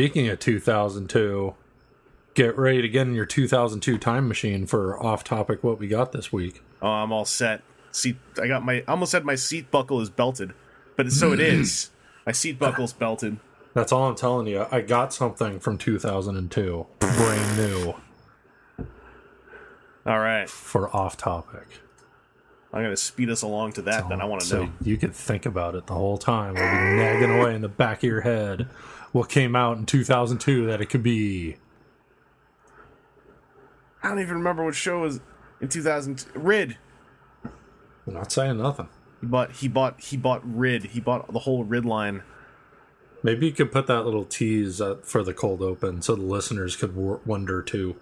Speaking of 2002, get ready to get in your 2002 time machine for off topic what we got this week. Oh, I'm all set. Seat. I got my. I almost said my seat buckle is belted, but so it is. My seat buckle's belted. That's all I'm telling you. I got something from 2002, brand new All right. for off topic. I'm gonna speed us along to that. then I want to so know. you could think about it the whole time. We'll be nagging away in the back of your head what came out in 2002 that it could be. I don't even remember what show was in 2000. Rid. I'm not saying nothing. He bought. He bought. He bought Rid. He bought the whole Rid line. Maybe you could put that little tease for the cold open so the listeners could w- wonder too.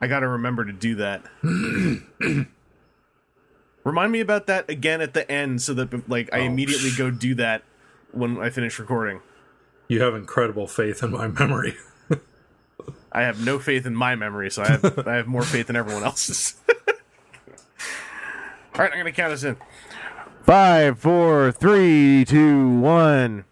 I got to remember to do that. Remind me about that again at the end, so that like I Oh, immediately go do that when I finish recording. You have incredible faith in my memory. I have no faith in my memory, so I have I have more faith than everyone else's. All right, I'm gonna count us in. Five, four, three, two, one.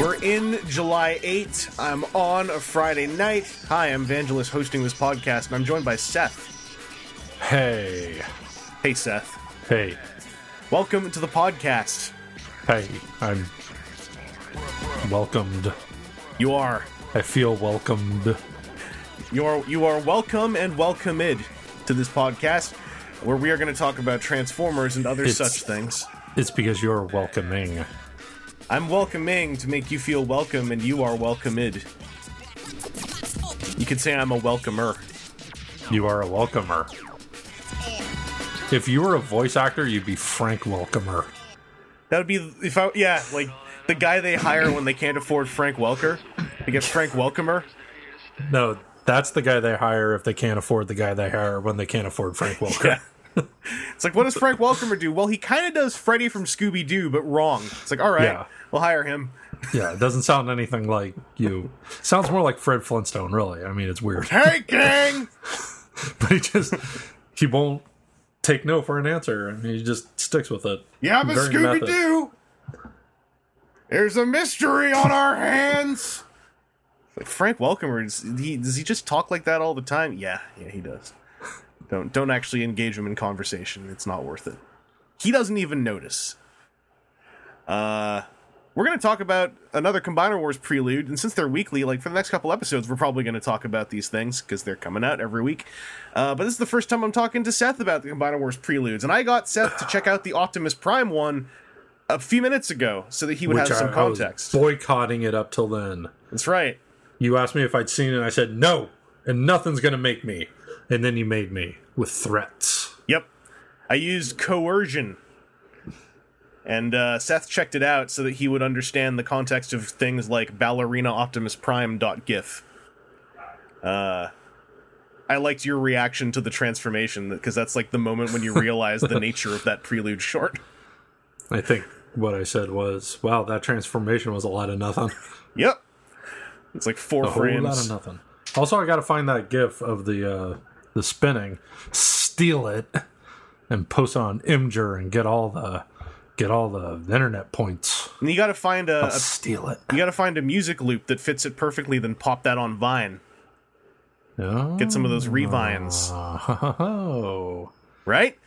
We're in July 8th. I'm on a Friday night. Hi, I'm Vangelis hosting this podcast, and I'm joined by Seth. Hey, Hey, Seth. hey, Welcome to the podcast. hey, I'm welcomed. You are I feel welcomed. you are you are welcome and welcomed to this podcast, where we are going to talk about Transformers and other It's- such things. It's because you're welcoming. I'm welcoming to make you feel welcome, and you are welcomed. You could say I'm a welcomer. You are a welcomer. If you were a voice actor, you'd be Frank Welcomer. That would be if I yeah like the guy they hire when they can't afford Frank Welker. They get Frank Welcomer. No, that's the guy they hire if they can't afford the guy they hire when they can't afford Frank Welker. It's like what does Frank Welcomer do? Well, he kind of does Freddy from Scooby Doo, but wrong. It's like all right, Yeah. we'll hire him. Yeah, it doesn't sound anything like you. Sounds more like Fred Flintstone, really. I mean, it's weird. Hey, gang! but he just he won't take no for an answer, and he just sticks with it. Yeah, but Scooby. Doo. There's a mystery on our hands. Like Frank Welcomer, does he does he just talk like that all the time? Yeah, yeah, he does. Don't don't actually engage him in conversation. It's not worth it. He doesn't even notice. Uh, we're gonna talk about another Combiner Wars prelude, and since they're weekly, like for the next couple episodes, we're probably gonna talk about these things because they're coming out every week. Uh, but this is the first time I'm talking to Seth about the Combiner Wars preludes, and I got Seth to check out the Optimus Prime one a few minutes ago so that he would have some I, I was context. boycotting it up till then. That's right. You asked me if I'd seen it, and I said no, and nothing's gonna make me. And then you made me with threats. Yep. I used coercion. And uh, Seth checked it out so that he would understand the context of things like ballerina optimus prime dot gif. Uh, I liked your reaction to the transformation because that's like the moment when you realize the nature of that prelude short. I think what I said was, "Wow, that transformation was a lot of nothing." Yep. It's like four a whole lot of nothing. Also, I got to find that GIF of the uh, the spinning, steal it, and post it on Imgur and get all the get all the internet points. And you got to find a, a steal it. you got to find a music loop that fits it perfectly, then pop that on Vine. Oh, Get some of those revines. oh. right?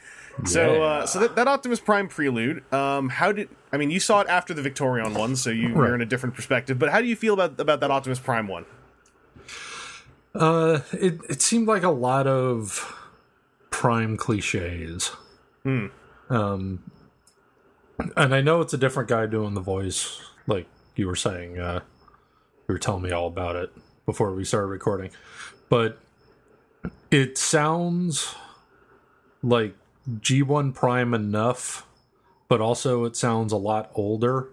So, uh, so that, that Optimus Prime prelude, um, how did I mean? You saw it after the Victorion one, so you, Right. you're in a different perspective. But how do you feel about about that Optimus Prime one? Uh, it it seemed like a lot of prime cliches. Um, and I know it's a different guy doing the voice, like you were saying. Uh, you were telling me all about it before we started recording, but it sounds like G1 Prime enough, but also it sounds a lot older.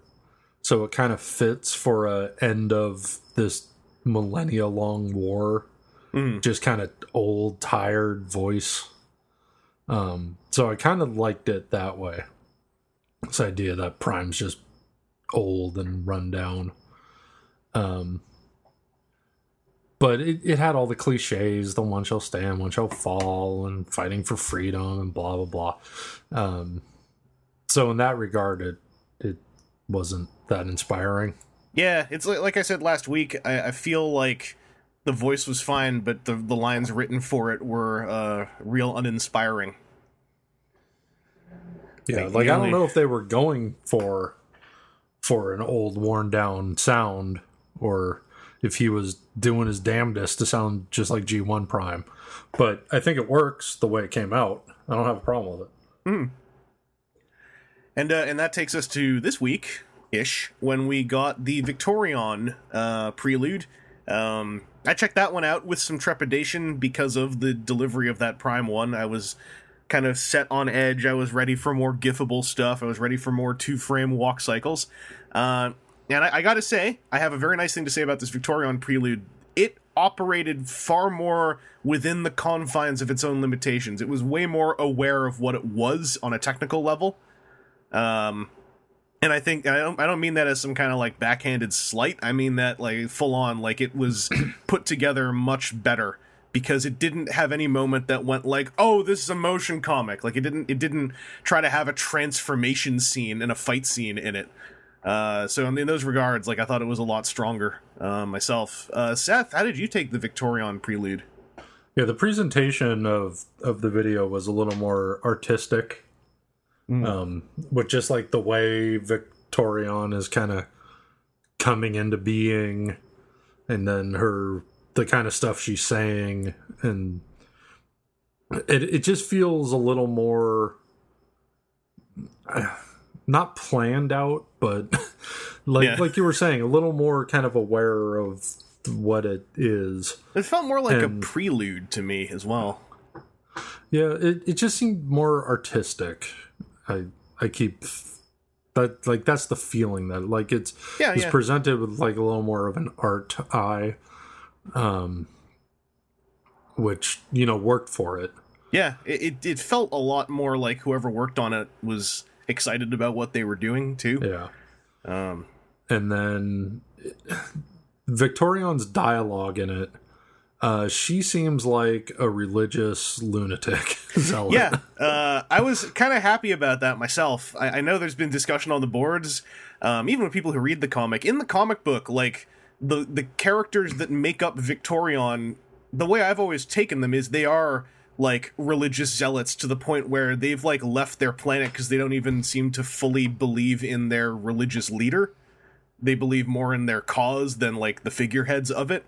So it kind of fits for a end of this millennia long war. Just kind of old, tired voice. Um, so I kind of liked it that way. This idea that Prime's just old and run down. Um, but it, it had all the cliches the one shall stand one shall fall and fighting for freedom and blah blah blah um, so in that regard it it wasn't that inspiring Yeah, it's like, like I said last week. I, I feel like the voice was fine, but the the lines written for it were uh, real uninspiring. yeah Like, like i don't know if they were going for for an old worn down sound or if he was doing his damnedest to sound just like g1 prime but i think it works the way it came out i don't have a problem with it And uh, and that takes us to this week ish when we got the Victorion uh, prelude. Um, I checked that one out with some trepidation because of the delivery of that Prime one. I was kind of set on edge. I was ready for more gifable stuff. I was ready for more two frame walk cycles. Uh, and I, I got to say, I have a very nice thing to say about this Victorion prelude. It operated far more within the confines of its own limitations. It was way more aware of what it was on a technical level. Um, and I think I don't I don't mean that as some kind of like backhanded slight. I mean that like full on like it was put together much better because it didn't have any moment that went like, "Oh, this is a motion comic." Like it didn't it didn't try to have a transformation scene and a fight scene in it. Uh, so in, in those regards, like I thought it was a lot stronger uh, myself. Uh, Seth, how did you take the Victorion prelude? Yeah, the presentation of of the video was a little more artistic. Um, with just like the way Victorion is kind of coming into being, and then her the kind of stuff she's saying, and it it just feels a little more uh, not planned out, but like Yeah. like you were saying, a little more kind of aware of what it is. It felt more like And- a prelude to me as well. Yeah, it, it just seemed more artistic. I I keep that like that's the feeling that like it's Yeah, it's yeah. presented with like a little more of an art eye, um, which you know worked for it. Yeah, it, it felt a lot more like whoever worked on it was excited about what they were doing too. Yeah, Um, and then Victorion's dialogue in it. Uh, she seems like a religious lunatic. zealot. yeah, uh, I was kind of happy about that myself. I, I know there's been discussion on the boards, um, even with people who read the comic. In the comic book, like the the characters that make up Victorion, the way I've always taken them is they are like religious zealots to the point where they've like left their planet because they don't even seem to fully believe in their religious leader. They believe more in their cause than like the figureheads of it.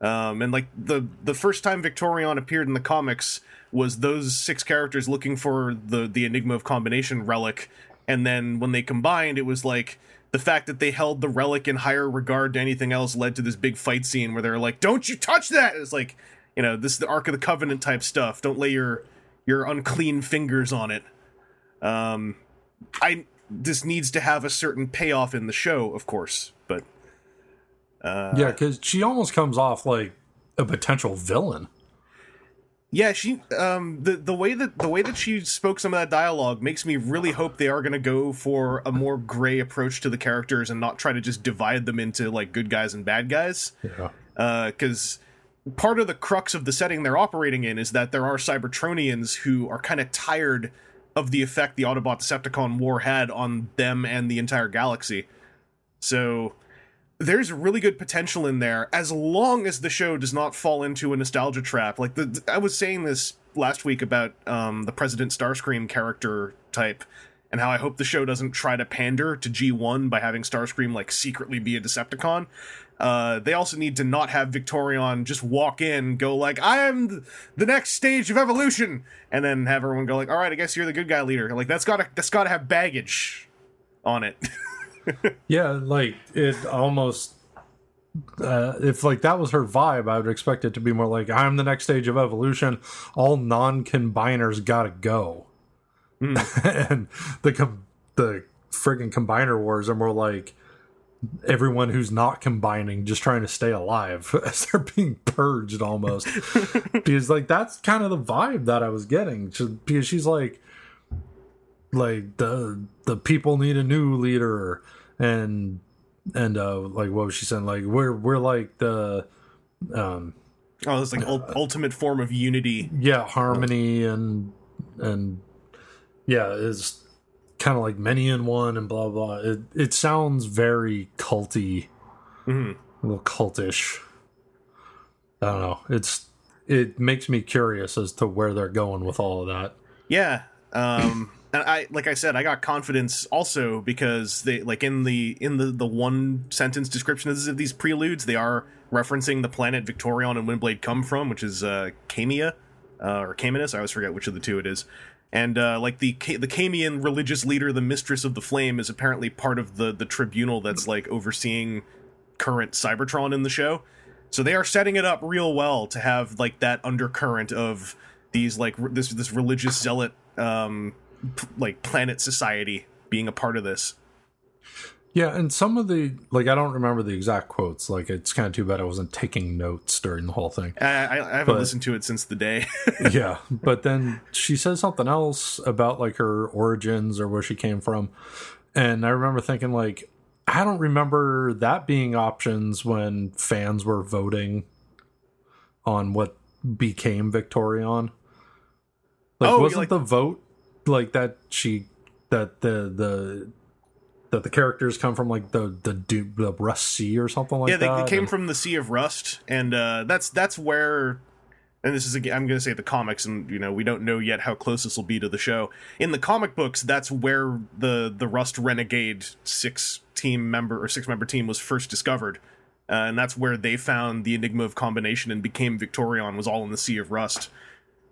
Um, and like the the first time Victorion appeared in the comics was those six characters looking for the the Enigma of Combination relic, and then when they combined, it was like the fact that they held the relic in higher regard to anything else led to this big fight scene where they're like, "Don't you touch that!" It's like you know this is the Ark of the Covenant type stuff. Don't lay your your unclean fingers on it. Um, I this needs to have a certain payoff in the show, of course, but yeah, because she almost comes off like a potential villain. Yeah, she um the the way that the way that she spoke some of that dialogue makes me really hope they are going to go for a more gray approach to the characters and not try to just divide them into like good guys and bad guys. Yeah. Uh cuz part of the crux of the setting they're operating in is that there are Cybertronians who are kind of tired of the effect the Autobot Decepticon war had on them and the entire galaxy. So there's really good potential in there as long as the show does not fall into a nostalgia trap. Like the I was saying this last week about um, the President Starscream character type and how I hope the show doesn't try to pander to G1 by having Starscream like secretly be a Decepticon. Uh, they also need to not have Victorion just walk in, go like, "I am the next stage of evolution," and then have everyone go like, "All right, I guess you're the good guy leader." Like that's gotta that's gotta have baggage on it. Yeah, like it almost. Uh, if like that was her vibe, I would expect it to be more like I'm the next stage of evolution. All non-combiners gotta go, and the com- the friggin' combiner wars are more like everyone who's not combining just trying to stay alive as they're being purged almost. because like that's kind of the vibe that I was getting. Because she's like, like the the people need a new leader and and uh, like what was she saying? Like we're we're like the um Oh, it's like ul- ultimate form of unity. yeah harmony and and yeah is kind of like many in one and blah blah. It it sounds very culty, Mhm. a little cultish. I don't know. It's it makes me curious as to where they're going with all of that. Yeah. Um and I like I said, I got confidence also because they like in the in the the one sentence descriptions of these preludes, they are referencing the planet Victorion and Windblade come from, which is uh Camia uh, or Caminus. I always forget which of the two it is. And uh, like the the Camian religious leader, the Mistress of the Flame, is apparently part of the the tribunal that's like overseeing current Cybertron in the show. So they are setting it up real well to have like that undercurrent of these like this this religious zealot um p- like planet society being a part of this. Yeah, and some of the like I don't remember the exact quotes. Like it's kind of too bad I wasn't taking notes during the whole thing. I, I, I haven't But- listened to it since the day. yeah, but then she says something else about like her origins or where she came from, and I remember thinking like I don't remember that being options when fans were voting on what became Victorion. Like Oh, wasn't like- the vote like that she that the the that the characters come from like the the du- the Rust Sea or something like yeah, they, that. Yeah, they came and- from the Sea of Rust, and uh, that's that's where. And this is again, I'm going to say the comics, and you know we don't know yet how close this will be to the show. In the comic books, that's where the the Rust Renegade six team member or six member team was first discovered, uh, and that's where they found the Enigma of Combination and became Victorion. Was all in the Sea of Rust.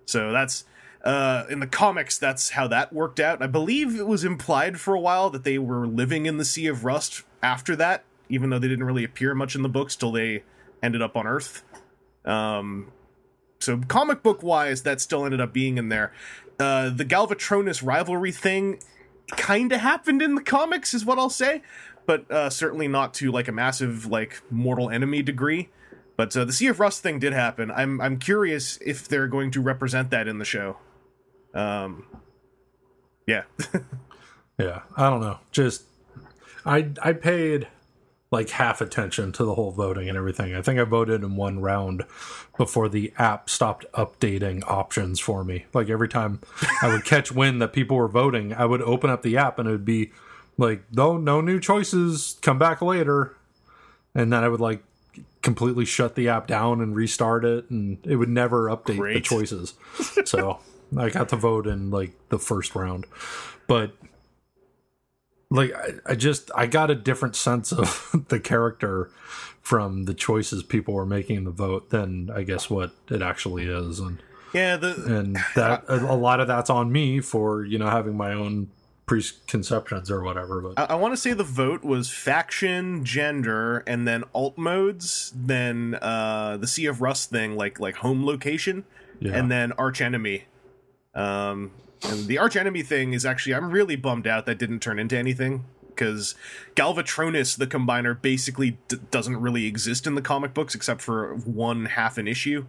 So that's uh, in the comics. That's how that worked out. I believe it was implied for a while that they were living in the Sea of Rust after that, even though they didn't really appear much in the books till they ended up on Earth. Um, so comic book wise, that still ended up being in there. Uh, the Galvatronus rivalry thing kind of happened in the comics, is what I'll say, but uh, certainly not to like a massive like mortal enemy degree. But uh, the Sea of Rust thing did happen. I'm I'm curious if they're going to represent that in the show. Um, yeah, Yeah, I don't know. Just I I paid like half attention to the whole voting and everything. I think I voted in one round before the app stopped updating options for me. Like every time I would catch wind that people were voting, I would open up the app and it would be like, "No, no new choices. Come back later." And then I would like completely shut the app down and restart it and it would never update the choices. so, I got to vote in like the first round. But like I, I just I got a different sense of the character from the choices people were making in the vote than I guess what it actually is and yeah. The and that a, a lot of that's on me for you know having my own preconceptions or whatever but I, I want to say the vote was faction, gender, and then alt modes. Then uh, the Sea of Rust thing, like like home location, yeah and then arch enemy. Um, and the arch enemy thing is actually I'm really bummed out that didn't turn into anything because Galvatronus, the combiner, basically d- doesn't really exist in the comic books except for one half an issue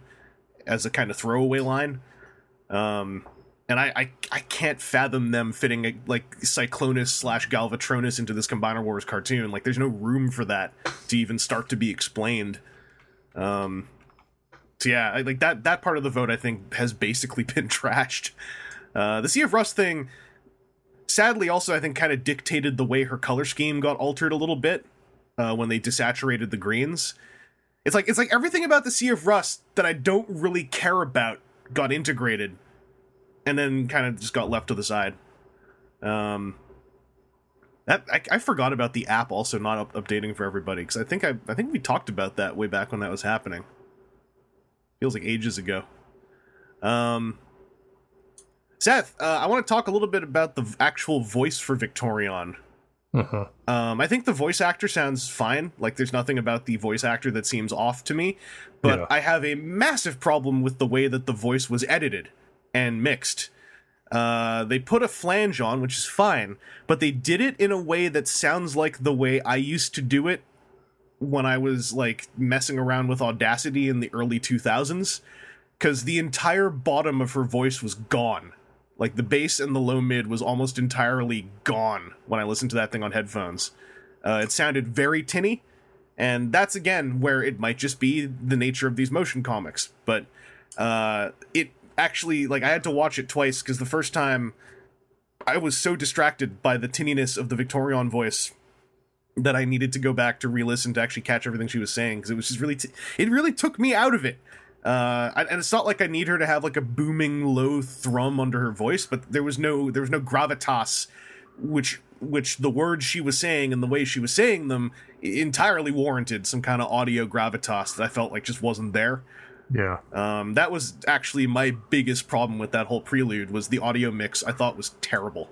as a kind of throwaway line. Um, and I, I I can't fathom them fitting a, like Cyclonus slash Galvatronus into this Combiner Wars cartoon. Like, there's no room for that to even start to be explained. Um, so yeah, like that that part of the vote I think has basically been trashed. Uh, the Sea of Rust thing, sadly, also I think kind of dictated the way her color scheme got altered a little bit uh, when they desaturated the greens. It's like it's like everything about the Sea of Rust that I don't really care about got integrated, and then kind of just got left to the side. Um, that I, I forgot about the app also not up, updating for everybody because I think I I think we talked about that way back when that was happening. Feels like ages ago. Um, Seth, uh, I want to talk a little bit about the actual voice for Victorion. uh-huh. Um, I think the voice actor sounds fine. Like, there's nothing about the voice actor that seems off to me. But Yeah. I have a massive problem with the way that the voice was edited and mixed. Uh, they put a flange on, which is fine, but they did it in a way that sounds like the way I used to do it when I was like messing around with Audacity in the early 2000s. Because the entire bottom of her voice was gone. Like the bass and the low mid was almost entirely gone when I listened to that thing on headphones. Uh, it sounded very tinny, and that's again where it might just be the nature of these motion comics. But uh, it actually like I had to watch it twice because the first time I was so distracted by the tinniness of the Victorion voice that I needed to go back to re-listen to actually catch everything she was saying because it was just really t- it really took me out of it. Uh, and it's not like I need her to have like a booming low thrum under her voice, but there was no there was no gravitas, which which the words she was saying and the way she was saying them entirely warranted some kind of audio gravitas that I felt like just wasn't there. Yeah. Um, that was actually my biggest problem with that whole prelude was the audio mix. I thought was terrible,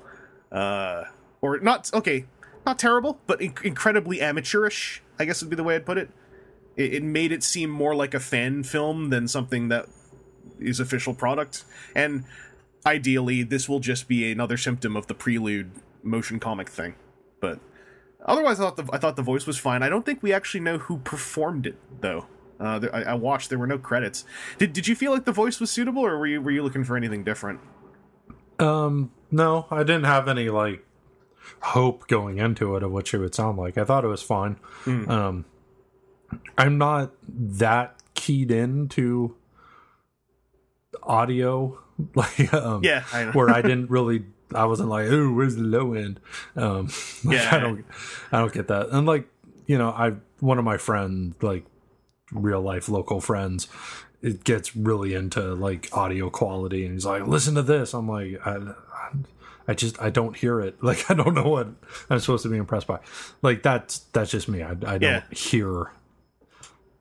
uh, or not. Okay, not terrible, but inc- incredibly amateurish. I guess would be the way I'd put it. it. It made it seem more like a fan film than something that is official product. And ideally, this will just be another symptom of the prelude motion comic thing. But otherwise, I thought the I thought the voice was fine. I don't think we actually know who performed it though. Uh, there, I, I watched. There were no credits. Did Did you feel like the voice was suitable, or were you were you looking for anything different? Um, no, I didn't have any like hope going into it of what she would sound like. I thought it was fine. Um, I'm not that keyed into audio, like um, Yeah, I where I didn't really. I wasn't like, oh, where's the low end? Um, like, Yeah. I don't, I don't get that. And like, you know, I one of my friends, like real life local friends, it gets really into like audio quality, and he's like, listen to this. I'm like, I, I just I don't hear it. Like I don't know what I'm supposed to be impressed by. Like that's that's just me. I, I don't Yeah. hear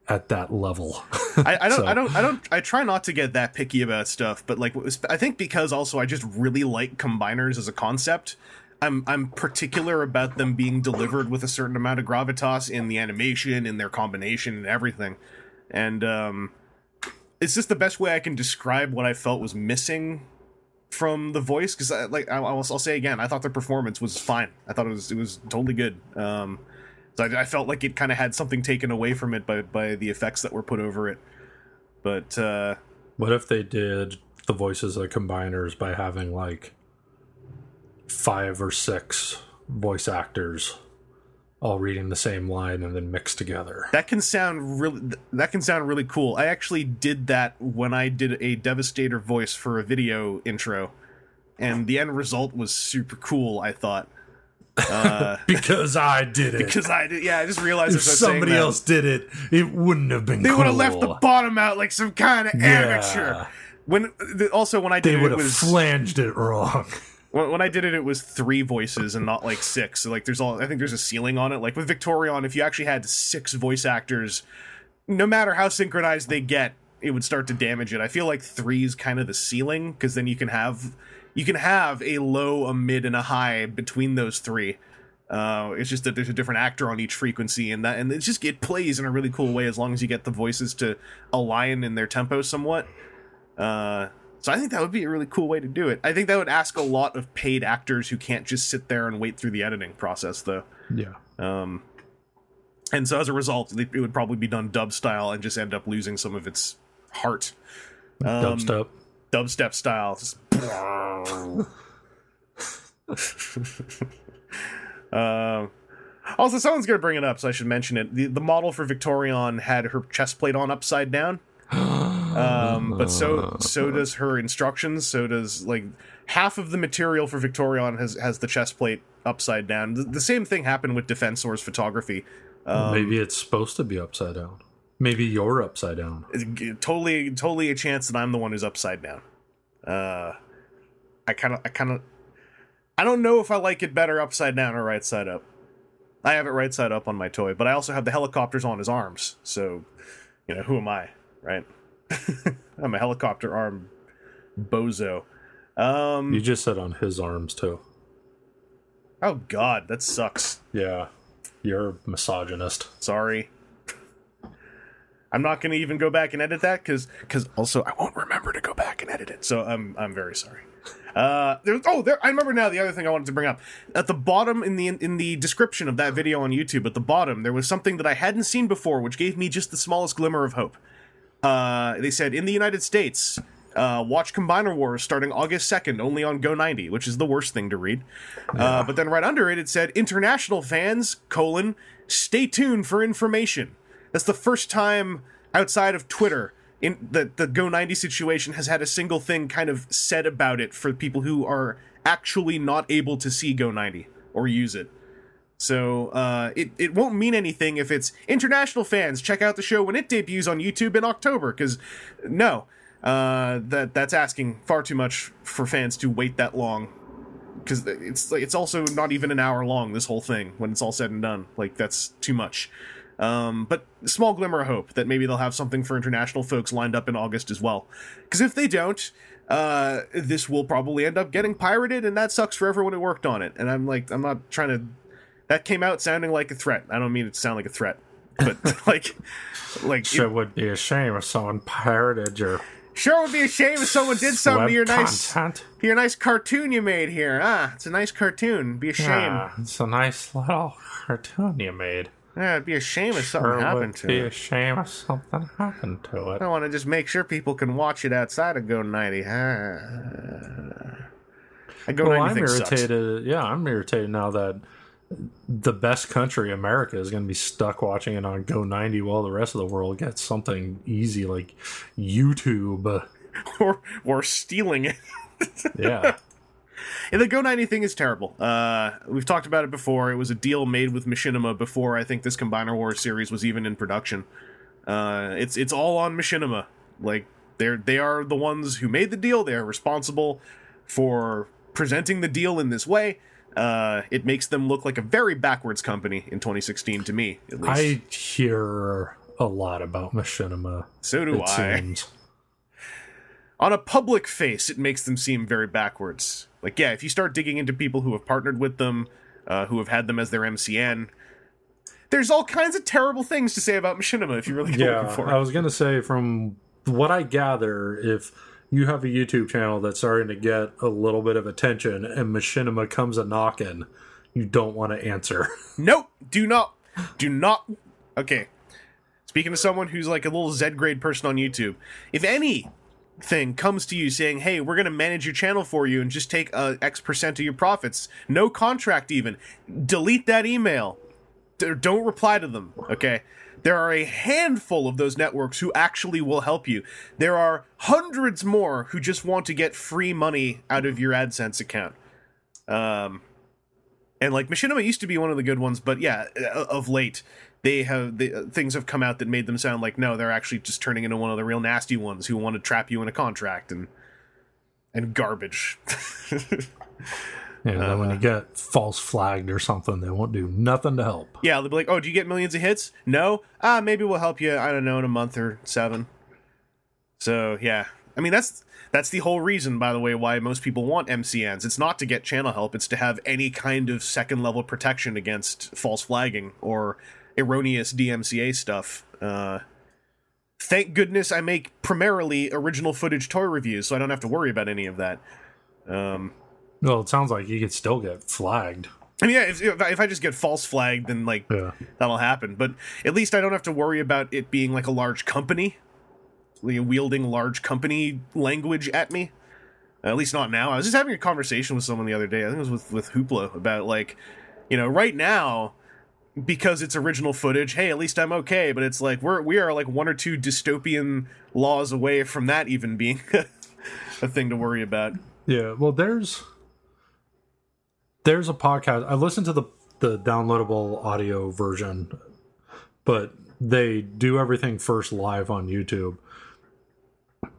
at that level. I, I don't, So- I don't, I don't, I try not to get that picky about stuff, but like, I think because also I just really like combiners as a concept. I'm, I'm particular about them being delivered with a certain amount of gravitas in the animation, in their combination, and everything. And um, it's just the best way I can describe what I felt was missing from the voice. Because, like, I, I'll, I'll say again, I thought the performance was fine. I thought it was, it was totally good. Um, so I, I felt like it kind of had something taken away from it by by the effects that were put over it. But uh, What if they did the voices of combiners by having like five or six voice actors all reading the same line and then mixed together? that can sound really that can sound really cool. I actually did that when I did a Devastator voice for a video intro, and the end result was super cool. I thought uh, Because I did it. because I did. Yeah, I just realized if as I was saying somebody else did it, it wouldn't have been. they would have left the bottom out like some kind of amateur. When also when I did They it, would have was flanged it wrong. when, I did it, it was three voices and not like six. So like, there's all I think there's a ceiling on it. Like with Victorion, if you actually had six voice actors, no matter how synchronized they get, it would start to damage it. I feel like three is kind of the ceiling because then you can have you can have a low, a mid, and a high between those three. Uh, it's just that there's a different actor on each frequency, and that and it's just it plays in a really cool way as long as you get the voices to align in their tempo somewhat. Uh, so I think that would be a really cool way to do it. I think that would ask a lot of paid actors who can't just sit there and wait through the editing process, though. Yeah. Um, and so as a result, it would probably be done dub style and just end up losing some of its heart. Um, Dubstep. dubstep style. Um, also, someone's going to bring it up, so I should mention it. The, the model for Victorion had her chest plate on upside down. Um, but so so does her instructions. So does like half of the material for Victorion has has the chest plate upside down. The, the same thing happened with Defensor's photography. Um, Maybe it's supposed to be upside down. Maybe you're upside down. g- totally totally a chance that I'm the one who's upside down. Uh, I kind of I kind of I don't know if I like it better upside down or right side up. I have it right side up on my toy, but I also have the helicopters on his arms. So, you know, who am I, right? I'm a helicopter arm bozo. Um You just said on his arms too. oh god, that sucks. Yeah. You're a misogynist. Sorry. I'm not going to even go back and edit that cuz cuz also I won't remember to go back and edit it. So I'm I'm very sorry. Uh there oh there I remember now the other thing I wanted to bring up. At the bottom in the in the description of that video on YouTube at the bottom there was something that I hadn't seen before which gave me just the smallest glimmer of hope. Uh they said in the United States Uh, watch Combiner Wars starting August 2nd, only on Go90, which is the worst thing to read. Uh, but then right under it, it said, International fans, colon, stay tuned for information. That's the first time outside of Twitter in the, the Go90 situation has had a single thing kind of said about it for people who are actually not able to see Go90 or use it. So uh, it it won't mean anything if it's international fans check out the show when it debuts on YouTube in October. Because no, uh, that that's asking far too much for fans to wait that long. Because it's it's also not even an hour long. This whole thing when it's all said and done, like that's too much. Um, but small glimmer of hope that maybe they'll have something for international folks lined up in August as well. Because if they don't, uh, this will probably end up getting pirated, and that sucks for everyone who worked on it. And I'm like, I'm not trying to that came out sounding like a threat. I don't mean it to sound like a threat, but like, like Sure it, would be a shame if someone pirated your sure would be a shame if someone did something to your nice content. to your nice cartoon you made here. Ah, it's a nice cartoon. Be a shame. Yeah, it's a nice little cartoon you made. Yeah, it'd be a shame if something Sure happened would to be it. a shame if something happened to it. I want to just make sure people can watch it outside of Go ninety. Ah. I Go Well, ninety I'm thing sucks. irritated. Yeah, I'm irritated now that the best country, America, is going to be stuck watching it on Go 90 while the rest of the world gets something easy like YouTube. or or stealing it. Yeah. Yeah, the Go 90 thing is terrible. Uh, we've talked about it before. It was a deal made with Machinima before I think this Combiner Wars series was even in production. Uh, it's it's all on Machinima. Like they're they are the ones who made the deal. They are responsible for presenting the deal in this way. Uh, it makes them look like a very backwards company in 2016 to me, at least. I hear a lot about Machinima. so do It I. seems. on a public face, it makes them seem very backwards. Like, yeah, if you start digging into people who have partnered with them, uh, who have had them as their MCN, there's all kinds of terrible things to say about Machinima if you really go Yeah, looking for I was going to say, from what I gather, if you have a YouTube channel that's starting to get a little bit of attention and Machinima comes a knocking, you don't want to answer. Nope, do not, do not. Okay, speaking to someone who's like a little Z grade person on YouTube, if anything comes to you saying, "Hey, we're going to manage your channel for you and just take uh, X percent of your profits," no contract even, delete that email. D- don't reply to them. Okay. There are a handful of those networks who actually will help you. There are hundreds more who just want to get free money out of your AdSense account. Um, and like Machinima used to be one of the good ones, but yeah, uh, of late they have the uh, things have come out that made them sound like no, they're actually just turning into one of the real nasty ones who want to trap you in a contract and and garbage. Yeah, then when you get false flagged or something, they won't do nothing to help. yeah, they'll be like, "Oh, do you get millions of hits?" No. Ah, maybe we'll help you. I don't know in a month or seven. So yeah, I mean that's that's the whole reason, by the way, why most people want MCNs. It's not to get channel help; it's to have any kind of second level protection against false flagging or erroneous DMCA stuff. Uh, thank goodness I make primarily original footage toy reviews, so I don't have to worry about any of that. Um, Well, it sounds like you could still get flagged. I mean, yeah, if, if I- just get false flagged, then like Yeah. that'll happen. But at least I don't have to worry about it being like a large company, like, wielding large company language at me. At least not now. I was just having a conversation with someone the other day. I think it was with with Hoopla about like, you know, right now because it's original footage. Hey, at least I'm okay. But it's like we're we are like one or two dystopian laws away from that even being a thing to worry about. Yeah, well, there's there's a podcast. I listened to the the downloadable audio version, but they do everything first live on YouTube,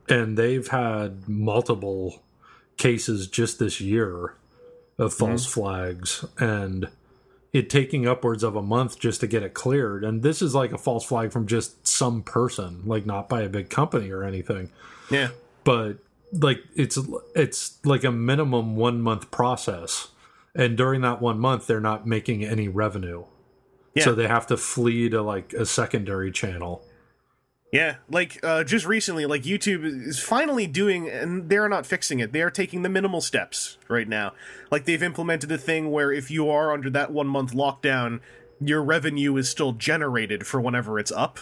and they've had multiple cases just this year of mm-hmm. false flags and it taking upwards of a month just to get it cleared. And this is like a false flag from just some person like not by a big company or anything. Yeah. but like it's it's like a minimum one month process and during that one month they're not making any revenue Yeah. so they have to flee to like a secondary channel Yeah, like uh, just recently, like YouTube is finally doing, and they're not fixing it. They are taking the minimal steps right now. Like they've implemented a thing where if you are under that one month lockdown, your revenue is still generated for whenever it's up.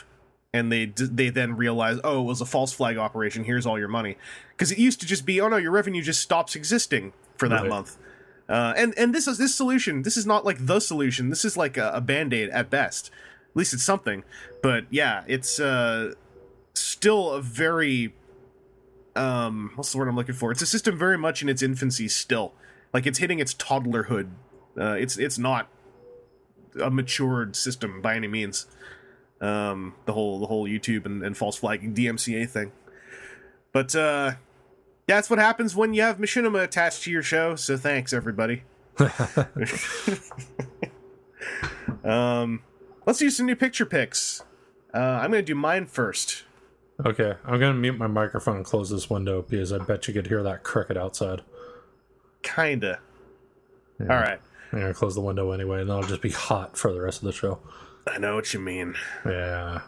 and they they then realize, oh, it was a false flag operation. Here's all your money, because it used to just be, oh no, your revenue just stops existing for that Right. month. Uh, and and this is this solution. This is not like the solution. This is like a, a band aid at best. At least it's something. But yeah, it's uh, still a very um, what's the word I'm looking for? It's a system very much in its infancy still. Like it's hitting its toddlerhood. Uh, it's it's not a matured system by any means. Um, the whole the whole YouTube and, and false flagging DMCA thing. But uh, that's what happens when you have machinima attached to your show. So thanks everybody. um, let's do some new picture picks. Uh, I'm gonna do mine first. Okay, I'm gonna mute my microphone and close this window because I bet you could hear that cricket outside. Kinda. Yeah. All right. I'm gonna close the window anyway, and then I'll just be hot for the rest of the show. I know what you mean. Yeah.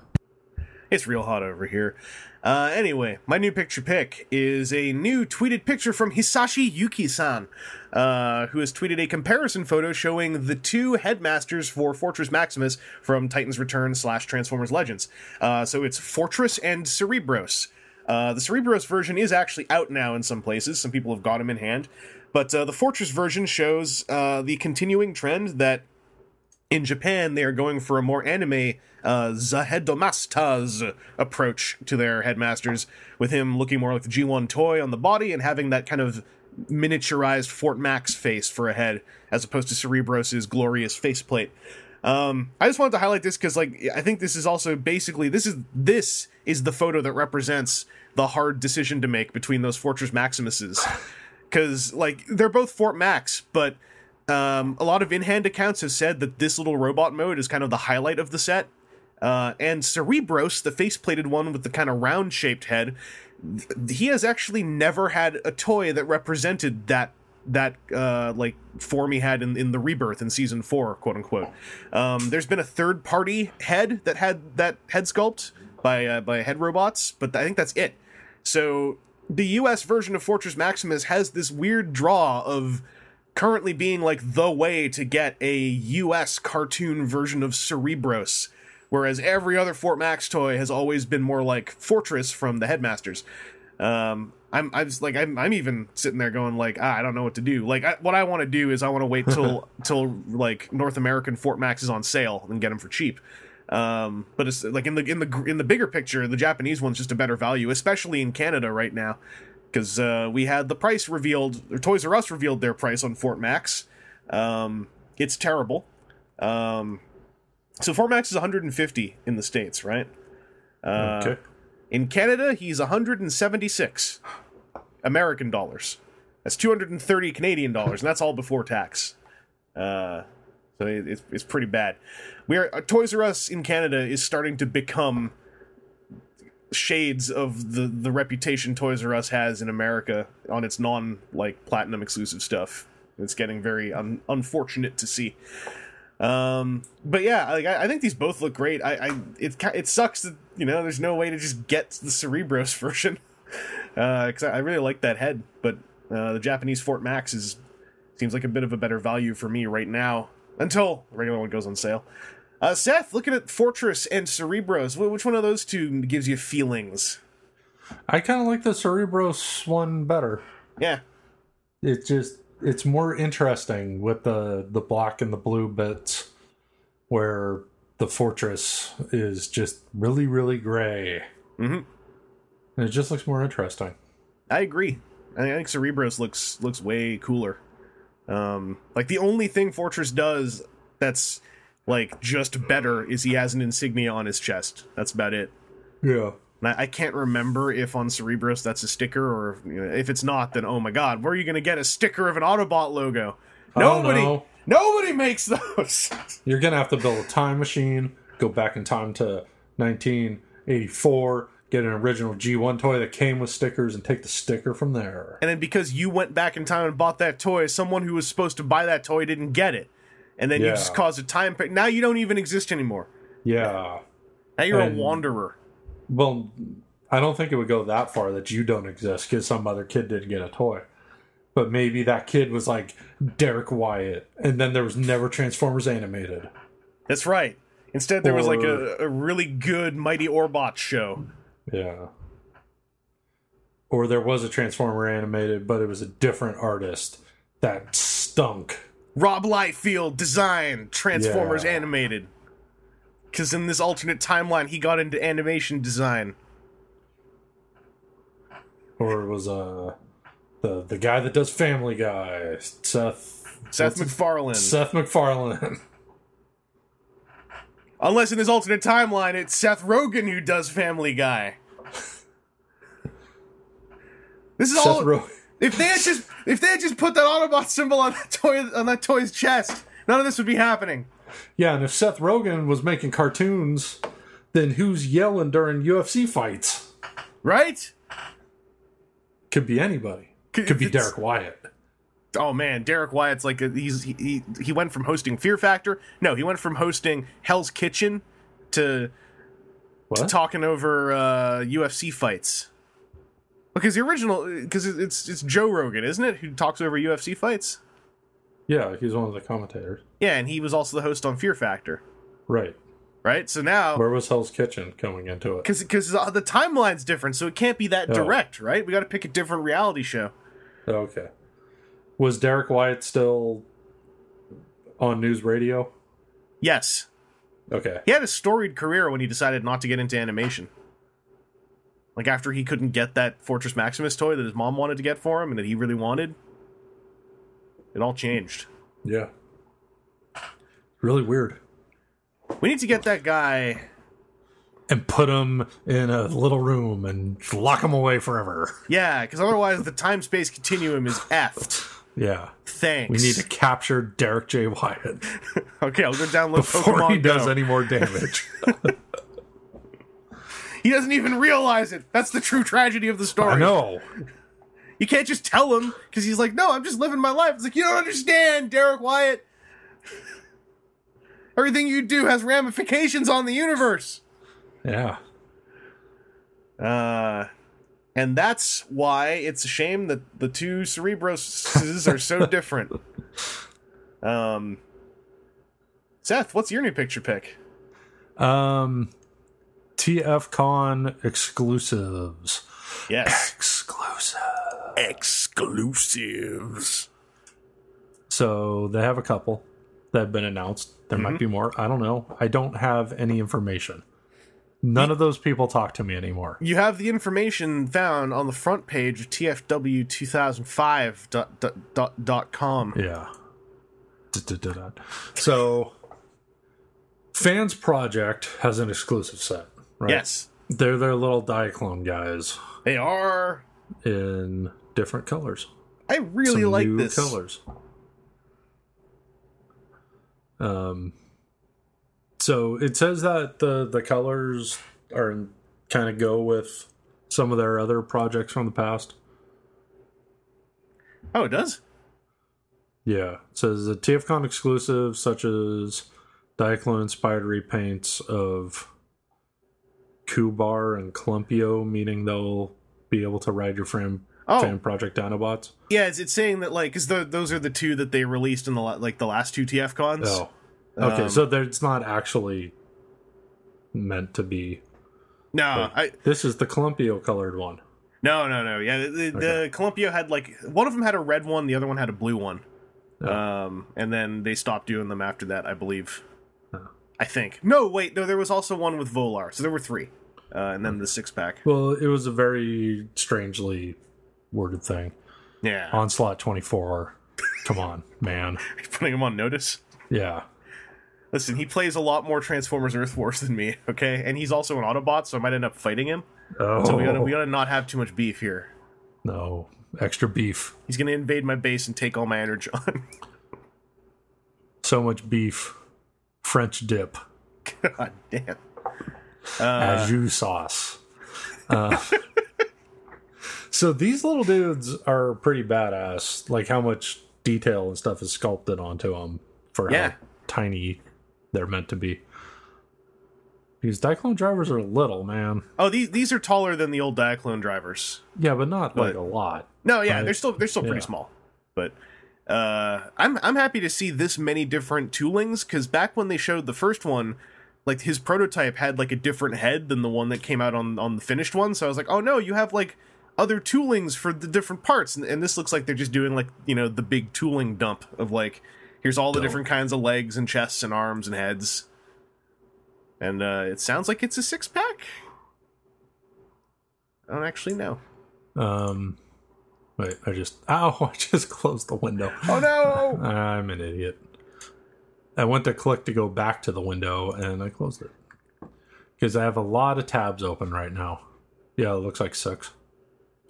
It's real hot over here. Uh, anyway, my new picture pick is a new tweeted picture from Hisashi Yuki-san, uh, who has tweeted a comparison photo showing the two headmasters for Fortress Maximus from Titan's Return slash Transformers Legends. Uh, so it's Fortress and Cerebros. Uh, the Cerebros version is actually out now in some places. Some people have got them in hand. But uh, the Fortress version shows uh, the continuing trend that in Japan, they are going for a more anime uh, Zahedomastas approach to their headmasters, with him looking more like the G1 toy on the body and having that kind of miniaturized Fort Max face for a head, as opposed to Cerebros' glorious faceplate. Um, I just wanted to highlight this because, like, I think this is also basically this is this is the photo that represents the hard decision to make between those Fortress Maximuses, because like they're both Fort Max, but um, a lot of in-hand accounts have said that this little robot mode is kind of the highlight of the set. Uh, and Cerebros, the face-plated one with the kind of round-shaped head, th- he has actually never had a toy that represented that that uh, like form he had in, in the rebirth in season four, quote unquote. Um, there's been a third-party head that had that head sculpt by uh, by Headrobots, but I think that's it. So the U.S. version of Fortress Maximus has this weird draw of currently being like the way to get a US cartoon version of Cerebros, whereas every other Fort Max toy has always been more like Fortress from the Headmasters. Um, I'm, I'm just like, I'm, I'm even sitting there going like, ah, I don't know what to do. Like, I, what I want to do is I want to wait till, till like North American Fort Max is on sale and get them for cheap. Um, but it's like in the in the in the bigger picture, the Japanese one's just a better value, especially in Canada right now because uh, we had the price revealed, or Toys R Us revealed their price on Fort Max. Um, it's terrible. Um, so Fort Max is 150 in the states, right? Uh, Okay. In Canada, he's 176 American dollars. That's 230 Canadian dollars, and that's all before tax. Uh, so it, it's it's pretty bad. We are uh, Toys R Us in Canada is starting to become shades of the the reputation Toys R Us has in America on its non like platinum exclusive stuff. It's getting very un- unfortunate to see. Um, but yeah, like I, I think these both look great. I, I it it sucks that you know there's no way to just get the Cerebros version because I, I really like that head, but uh, the Japanese Fort Max is seems like a bit of a better value for me right now until the regular one goes on sale. Uh, Seth, looking at Fortress and Cerebros, which one of those two gives you feelings? I kind of like the Cerebros one better. Yeah, It just it's more interesting with the the black and the blue bits, where the fortress is just really really gray. Mhm. And it just looks more interesting. I agree. I think, I think Cerebros looks looks way cooler. Um, like the only thing Fortress does that's like just better is he has an insignia on his chest. That's about it. Yeah. And I, I can't remember if on Cerebros that's a sticker or you know, if it's not, then oh my god, where are you going to get a sticker of an Autobot logo? I Nobody, nobody makes those. You're gonna have to build a time machine, go back in time to 1984, get an original G1 toy that came with stickers, and take the sticker from there. and then because you went back in time and bought that toy, someone who was supposed to buy that toy didn't get it, and then you just cause a time. pa- Now you don't even exist anymore. Yeah. Now you're And- a wanderer. Well, I don't think it would go that far that you don't exist because some other kid didn't get a toy. But maybe that kid was like Derrick Wyatt, and then there was never Transformers animated. That's right. Instead, there was like a, a really good Mighty Orbot show. Yeah. Or there was a Transformer animated, but it was a different artist that stunk. Rob Liefeld design Transformers Yeah. animated. Because in this alternate timeline, he got into animation design. Or it was uh the the guy that does Family Guy, Seth Seth MacFarlane. Seth MacFarlane. Unless in his alternate timeline, it's Seth Rogen who does Family Guy. This is Seth all. Ro- if they had just if they had just put that Autobot symbol on that toy on that toy's chest, none of this would be happening. yeah, and if Seth Rogen was making cartoons, then who's yelling during UFC fights? Right? Could be anybody. Could- Could be Derrick Wyatt. Oh man, Derrick Wyatt's like a, he's he, he he went from hosting Fear Factor. No, he went from hosting Hell's Kitchen to What? talking over uh, UFC fights. Because the original, because it's it's Joe Rogan, isn't it, who talks over UFC fights? Yeah, he's one of the commentators. Yeah, and he was also the host on Fear Factor, Right. right? So now, Where was Hell's Kitchen coming into it? because because the timeline's different, so it can't be that Oh. direct, right? We got to pick a different reality show. Okay. Was Derrick Wyatt still on NewsRadio? Yes, Okay. he had a storied career when he decided not to get into animation. Like after he couldn't get that Fortress Maximus toy that his mom wanted to get for him and that he really wanted, it all changed. Yeah. Really weird. We need to get that guy. And put him in a little room and lock him away forever. Yeah, because otherwise the time space continuum is effed. Yeah. Thanks. We need to capture Derrick J. Wyatt Okay, I'll go download before Pokemon he does Go. any more damage. He doesn't even realize it. That's the true tragedy of the story. I know. You can't just tell him because he's like, "No, I'm just living my life." It's like you don't understand, Derrick Wyatt. Everything you do has ramifications on the universe. Yeah. Uh, and that's why it's a shame that the two Cerebroses are so different. Um, Seth, what's your new picture pick? Um TF Con exclusives. Yes, Exclusive. exclusives. So they have a couple that have been announced. There might mm-hmm. be more. I don't know. I don't have any information. None of those people talk to me anymore. You have the information found on the front page of TFW2005.com. Yeah. So Fans Project has an exclusive set, right? Yes, They're their little Diaclone guys they are. in different colors. I really Some like new this. colors. Um, so it says that the the colors are kind of go with some of their other projects from the past. Oh, it does. Yeah, it says the TFCon exclusive such as Diaclone inspired repaints of Kubar and Columpio, meaning they'll be able to ride your fan, Oh. fan project Dinobots. Yeah, it's, it's saying that like because those are the two that they released in the like the last two TF cons. Oh, okay. Um, so it's not actually meant to be. No, I This is the Columpio colored one. no no no. Yeah, the, the, the Okay. Columpio had like one of them had a red one, the other one had a blue one. Oh. Um, and then they stopped doing them after that, I believe. Oh. I think. No, wait, no, there was also one with Volar, so there were three, uh, and then the six pack. Well, it was a very strangely worded thing. Yeah, Onslaught twenty four. Come on, man. putting him on notice. Yeah. Listen, he plays a lot more Transformers Earth Wars than me, okay? And he's also an Autobot, so I might end up fighting him. Oh So we gotta we gotta not have too much beef here. no extra beef. He's gonna invade my base and take all my energon. So much beef. French dip. God damn. Au jus sauce. Uh, so these little dudes are pretty badass. Like how much detail and stuff is sculpted onto them for Yeah. how tiny they're meant to be. These Diaclone drivers are little, man. Oh, these these are taller than the old Diaclone drivers. Yeah, but not like a lot. No, yeah, Right. they're still they're still pretty Yeah. small. But uh I'm I'm happy to see this many different toolings because back when they showed the first one, like his prototype had like a different head than the one that came out on on the finished one. So I was like, oh no, you have like other toolings for the different parts, and, and this looks like they're just doing like you know the big tooling dump of like here's all the different kinds of legs and chests and arms and heads. And uh, it sounds like it's a six pack. I don't actually know. Um, wait, I just ow! I just closed the window. Oh no! I'm an idiot. I went to click to go back to the window and I closed it because I have a lot of tabs open right now. Yeah, it looks like six.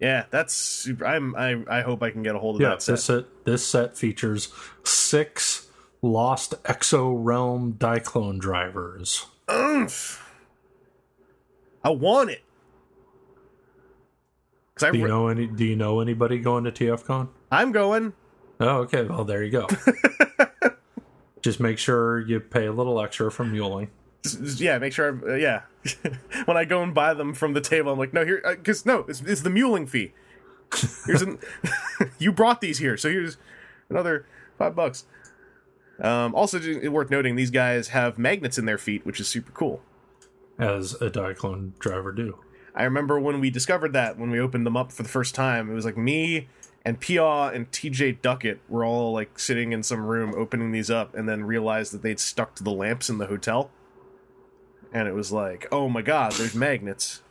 yeah, that's super. I'm. I. I hope I can get a hold of Yeah, that set. this set this set features six lost Exo Realm Diaclone drivers. Oomph. I want it. Cause I Do you know any? Do you know anybody going to TFCon? I'm going. Oh, okay. Well, there you go. Just make sure you pay a little extra for muling. Yeah, make sure. I, uh, yeah, when I go and buy them from the table, I'm like, no, here, because no, it's, it's the muling fee. Here's an. you brought these here, so here's another five bucks. Um, also, worth noting, these guys have magnets in their feet, which is super cool. as a Diaclone driver do. I remember when we discovered that when we opened them up for the first time. It was like me and Pia and TJ Duckett were all like sitting in some room opening these up, and then realized that they'd stuck to the lamps in the hotel. And it was like, oh my god, there's magnets.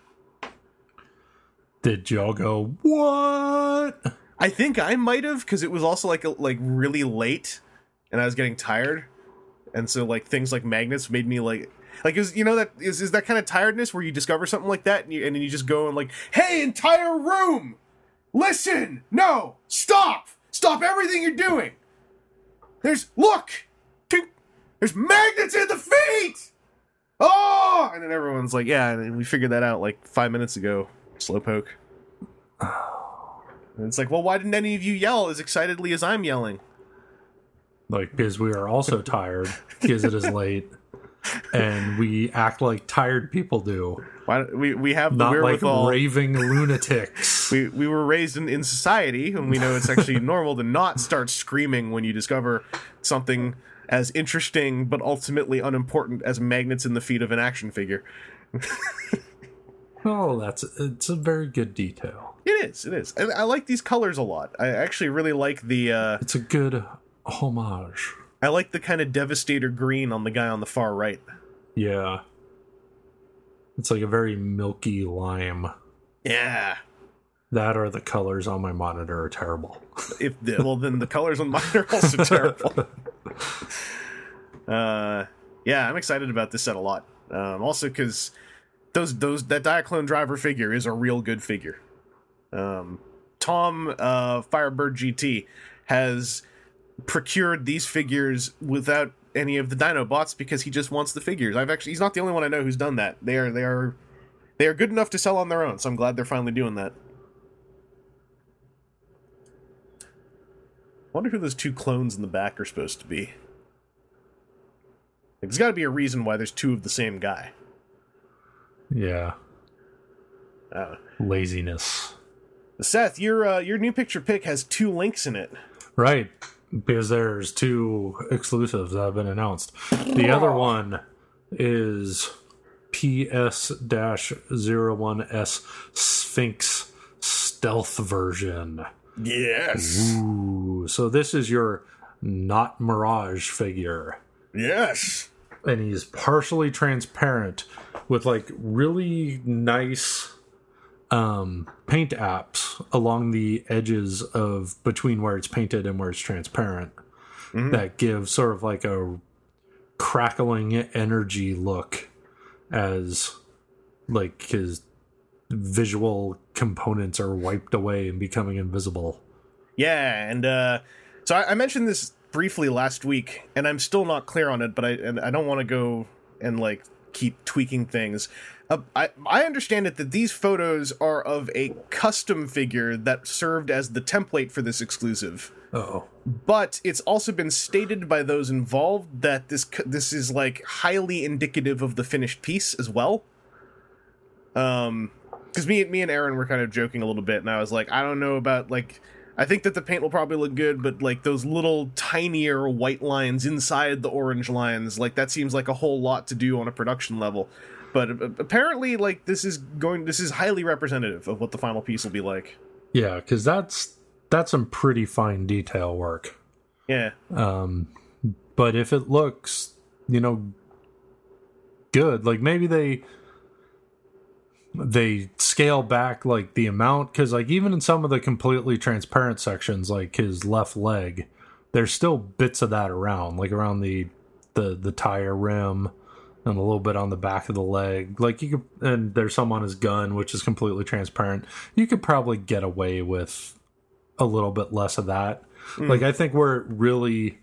Did y'all go, what? I think I might have because it was also like like really late, and I was getting tired, and so like things like magnets made me like like is you know that is is that kind of tiredness where you discover something like that and you and then you just go and like hey entire room, listen no stop stop everything you're doing. There's look, there's magnets in the feet. Oh, and then everyone's like yeah, and we figured that out like five minutes ago. Slowpoke. And it's like, well, why didn't any of you yell as excitedly as I'm yelling? Like, because we are also tired because it is late. And we act like tired people do, Why we we have the not like raving lunatics. we we were raised in, in society, and we know it's actually normal to not start screaming when you discover something as interesting but ultimately unimportant as magnets in the feet of an action figure. oh, that's it's a very good detail. It is, it is, and I like these colors a lot. I actually really like the uh, It's a good homage. I like the kind of devastator green on the guy on the far right. Yeah. It's like a very milky lime. Yeah. That or the colors on my monitor are terrible. if the, well then the colors on mine are also terrible uh yeah i'm excited about this set a lot um also because those those that diaclone driver figure is a real good figure um tom uh firebird gt has procured these figures without any of the dinobots because he just wants the figures i've actually he's not the only one i know who's done that they are they are they are good enough to sell on their own so i'm glad they're finally doing that wonder who those two clones in the back are supposed to be. There's got to be a reason why there's two of the same guy. Yeah. Uh, Laziness. Seth, your uh, your new picture pick has two links in it. Right. Because there's two exclusives that have been announced. The other one is PS 01S Sphinx Stealth version. Yes, Ooh. So this is your not Mirage figure. yes. And he's partially transparent with like really nice um paint apps along the edges of between where it's painted and where it's transparent that give sort of like a crackling energy look as like his visual components are wiped away and becoming invisible. Yeah, and uh, so I, I mentioned this briefly last week, and I'm still not clear on it. But I and I don't want to go and like keep tweaking things. Uh, I I understand it that these photos are of a custom figure that served as the template for this exclusive. Oh. but it's also been stated by those involved that this this is like highly indicative of the finished piece as well. Um, because me me and Aaron were kind of joking a little bit, and I was like, I don't know about like, I think that the paint will probably look good, but like those little tinier white lines inside the orange lines, like that seems like a whole lot to do on a production level. But apparently, like this is going, this is highly representative of what the final piece will be like. Yeah, because that's that's some pretty fine detail work. Yeah, Um But if it looks, you know, good, like maybe they they scale back like the amount because like even in some of the completely transparent sections, like his left leg, there's still bits of that around, like around the the the tire rim and a little bit on the back of the leg. Like you could, and there's some on his gun, which is completely transparent. You could probably get away with a little bit less of that. Hmm. Like I think where it really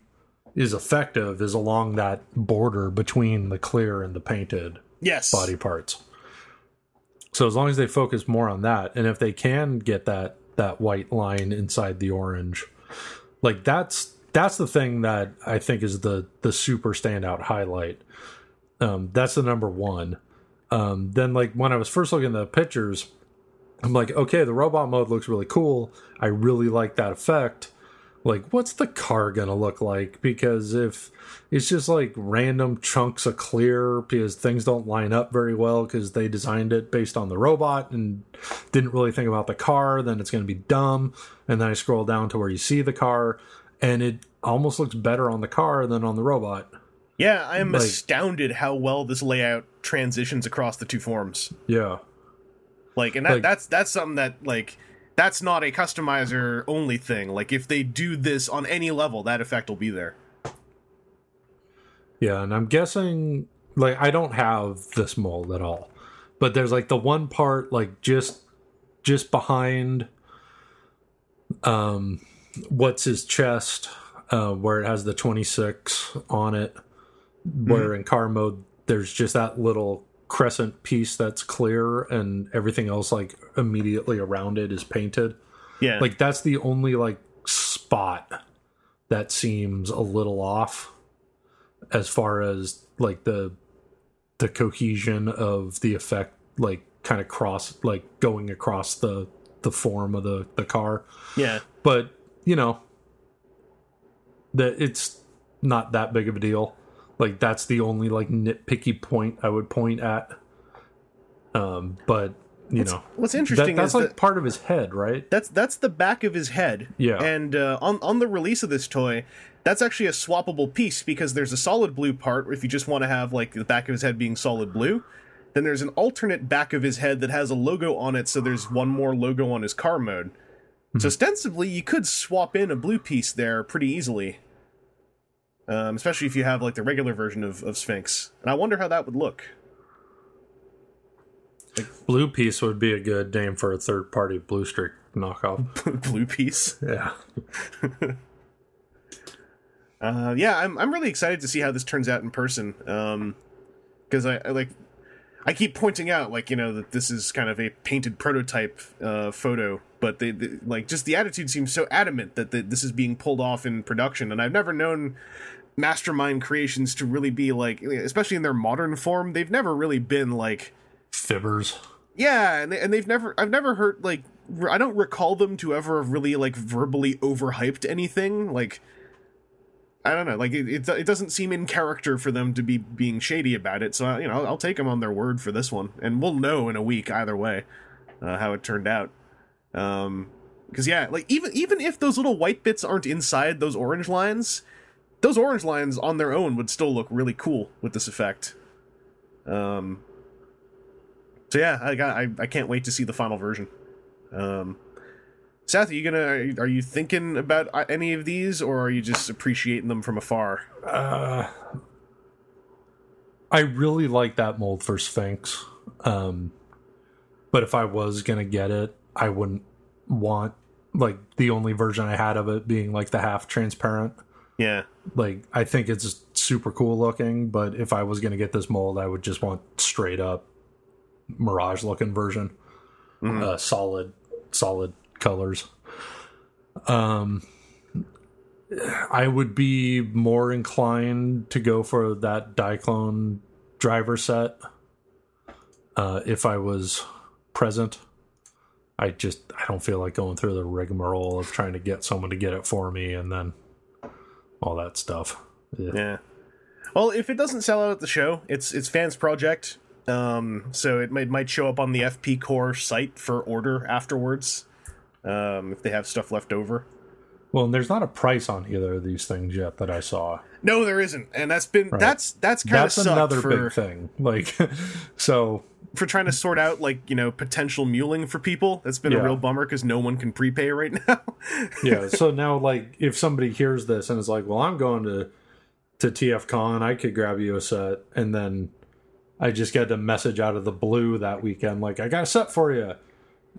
is effective is along that border between the clear and the painted yes, body parts. So as long as they focus more on that, and if they can get that that white line inside the orange, like that's that's the thing that I think is the the super standout highlight. Um, that's the number one. Um, then like when I was first looking at the pictures, I'm like, okay, the robot mode looks really cool. I really like that effect. Like, what's the car gonna look like? Because if it's just like random chunks of clear because things don't line up very well because they designed it based on the robot and didn't really think about the car, then it's gonna be dumb. And then I scroll down to where you see the car, and it almost looks better on the car than on the robot. Yeah. I am like- astounded how well this layout transitions across the two forms. Yeah. Like, and that, Like- that's that's something that like that's not a customizer only thing. Like, if they do this on any level, that effect will be there. Yeah, and I'm guessing like I don't have this mold at all. But there's like the one part like just just behind um what's his chest uh where it has the 26 on it where mm-hmm. in car mode there's just that little crescent piece that's clear and everything else like immediately around it is painted. Yeah, Like that's the only like spot that seems a little off as far as like the the cohesion of the effect like kind of cross like going across the the form of the the car. Yeah, but you know that it's not that big of a deal like that's the only like nitpicky point i would point at um but you know What's that, interesting that's is like that part of his head right that's that's the back of his head. Yeah. and uh, on on the release of this toy, that's actually a swappable piece because there's a solid blue part if you just want to have like the back of his head being solid blue. Then there's an alternate back of his head that has a logo on it, so there's one more logo on his car mode. So ostensibly, you could swap in a blue piece there pretty easily, um, especially if you have like the regular version of, of Sphinx. And I wonder how that would look. Blue Piece would be a good name for a third party Blue Streak knockoff. blue piece. yeah. Uh, yeah, I'm I'm really excited to see how this turns out in person. Um, because I, I like, I keep pointing out like you know that this is kind of a painted prototype uh, photo, but they, they like just the attitude seems so adamant that the, this is being pulled off in production, and I've never known Mastermind Creations to really be like, especially in their modern form, they've never really been like Fibbers. yeah, and, they, and they've never I've never heard like i don't recall them to ever have really like verbally overhyped anything. Like I don't know, like it, it it doesn't seem in character for them to be being shady about it. So uh, you know, I'll, I'll take them on their word for this one, and we'll know in a week either way uh, how it turned out. Um, because yeah, like even even if those little white bits aren't inside those orange lines, those orange lines on their own would still look really cool with this effect. Um, so yeah, I got I, I can't wait to see the final version. Um, Seth, are you gonna are you, thinking about uh, any of these, or are you just appreciating them from afar? Uh, I really like that mold for Sphinx. Um, but if I was going to get it, I wouldn't want like the only version I had of it being like the half transparent. Yeah, Like I think it's super cool looking, but if I was going to get this mold, I would just want straight up mirage looking version. Uh, solid solid colors. Um I would be more inclined to go for that Diaclone driver set uh, if I was present. I just I don't feel like going through the rigmarole of trying to get someone to get it for me and then all that stuff. Ugh. Yeah. Well, if it doesn't sell out at the show, it's it's fans project. Um, so it might might show up on the FP Core site for order afterwards. Um, if they have stuff left over. Well, and there's not a price on either of these things yet that I saw. No, there isn't, and that's been Right. that's that's kind of That's another for big thing. Like, so for trying to sort out like you know potential muling for people. That's been a real bummer because no one can prepay right now. yeah. So now, like, if somebody hears this and is like, "Well, I'm going to to TFCon, I could grab you a set," and then I just get a message out of the blue that weekend, like, "I got a set for you,"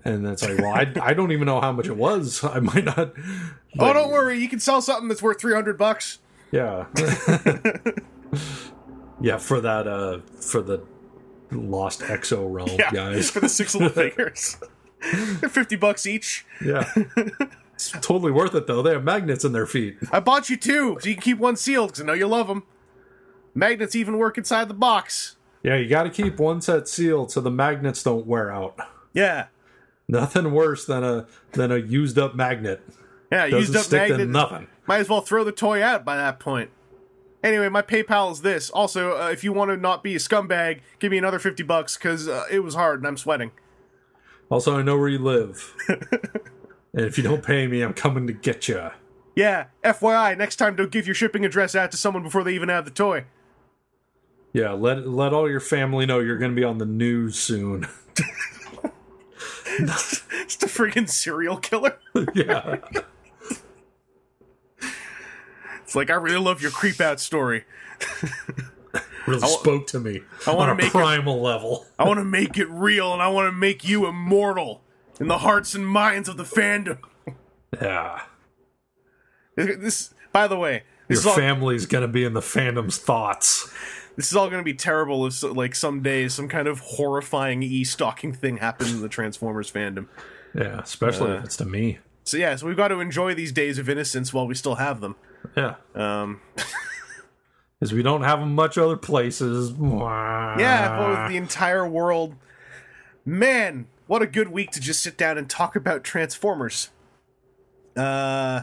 and it's like, "Well, I, I don't even know how much it was. I might not." oh, don't worry, you can sell something that's worth three hundred bucks. Yeah. yeah, for that uh for the lost exo realm Yeah, guys. for the six little figures. They're fifty bucks each. yeah. It's totally worth it though. They have magnets in their feet. I bought you two, so you can keep one sealed because I know you love them. Magnets even work inside the box. Yeah, you got to keep one set sealed so the magnets don't wear out. Yeah, Nothing worse than a than a used up magnet. yeah. Doesn't used up stick to magnet. nothing. Might as well throw the toy out by that point. Anyway, my PayPal is this. Also, uh, if you want to not be a scumbag, give me another fifty bucks because uh, it was hard and I'm sweating. Also, I know where you live. and if you don't pay me, I'm coming to get you. Yeah, FYI, next time don't give your shipping address out to someone before they even have the toy. Yeah, let let all your family know you're going to be on the news soon. It's the freaking serial killer. yeah. It's like I really love your creep out story. Really spoke to me I wanna on a make it- primal level. I want to make it real, and I want to make you immortal in the hearts and minds of the fandom. Yeah. This, by the way, Your all, family's going to be in the fandom's thoughts. this is all going to be terrible if, like, someday some kind of horrifying e-stalking thing happens in the Transformers fandom. Yeah, especially Uh. if it's to me. So yeah, so we've got to enjoy these days of innocence while we still have them. Yeah. Um, Because we don't have them much other places. yeah, Uh. well, the entire world. Man, what a good week to just sit down and talk about Transformers. Uh,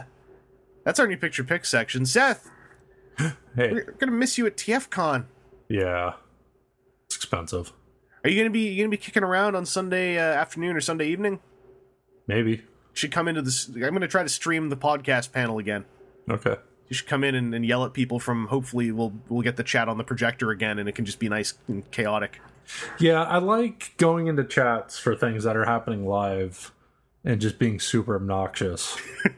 that's our new picture pick section. Seth, Hey, we're gonna miss you at TFCon. yeah. It's expensive. Are you gonna be you gonna be kicking around on Sunday uh, afternoon or Sunday evening? Maybe. Should come into this. I'm gonna try to stream the podcast panel again. Okay. You should come in and, and yell at people from. Hopefully, we'll we'll get the chat on the projector again, and it can just be nice and chaotic. Yeah, I like going into chats for things that are happening live and just being super obnoxious.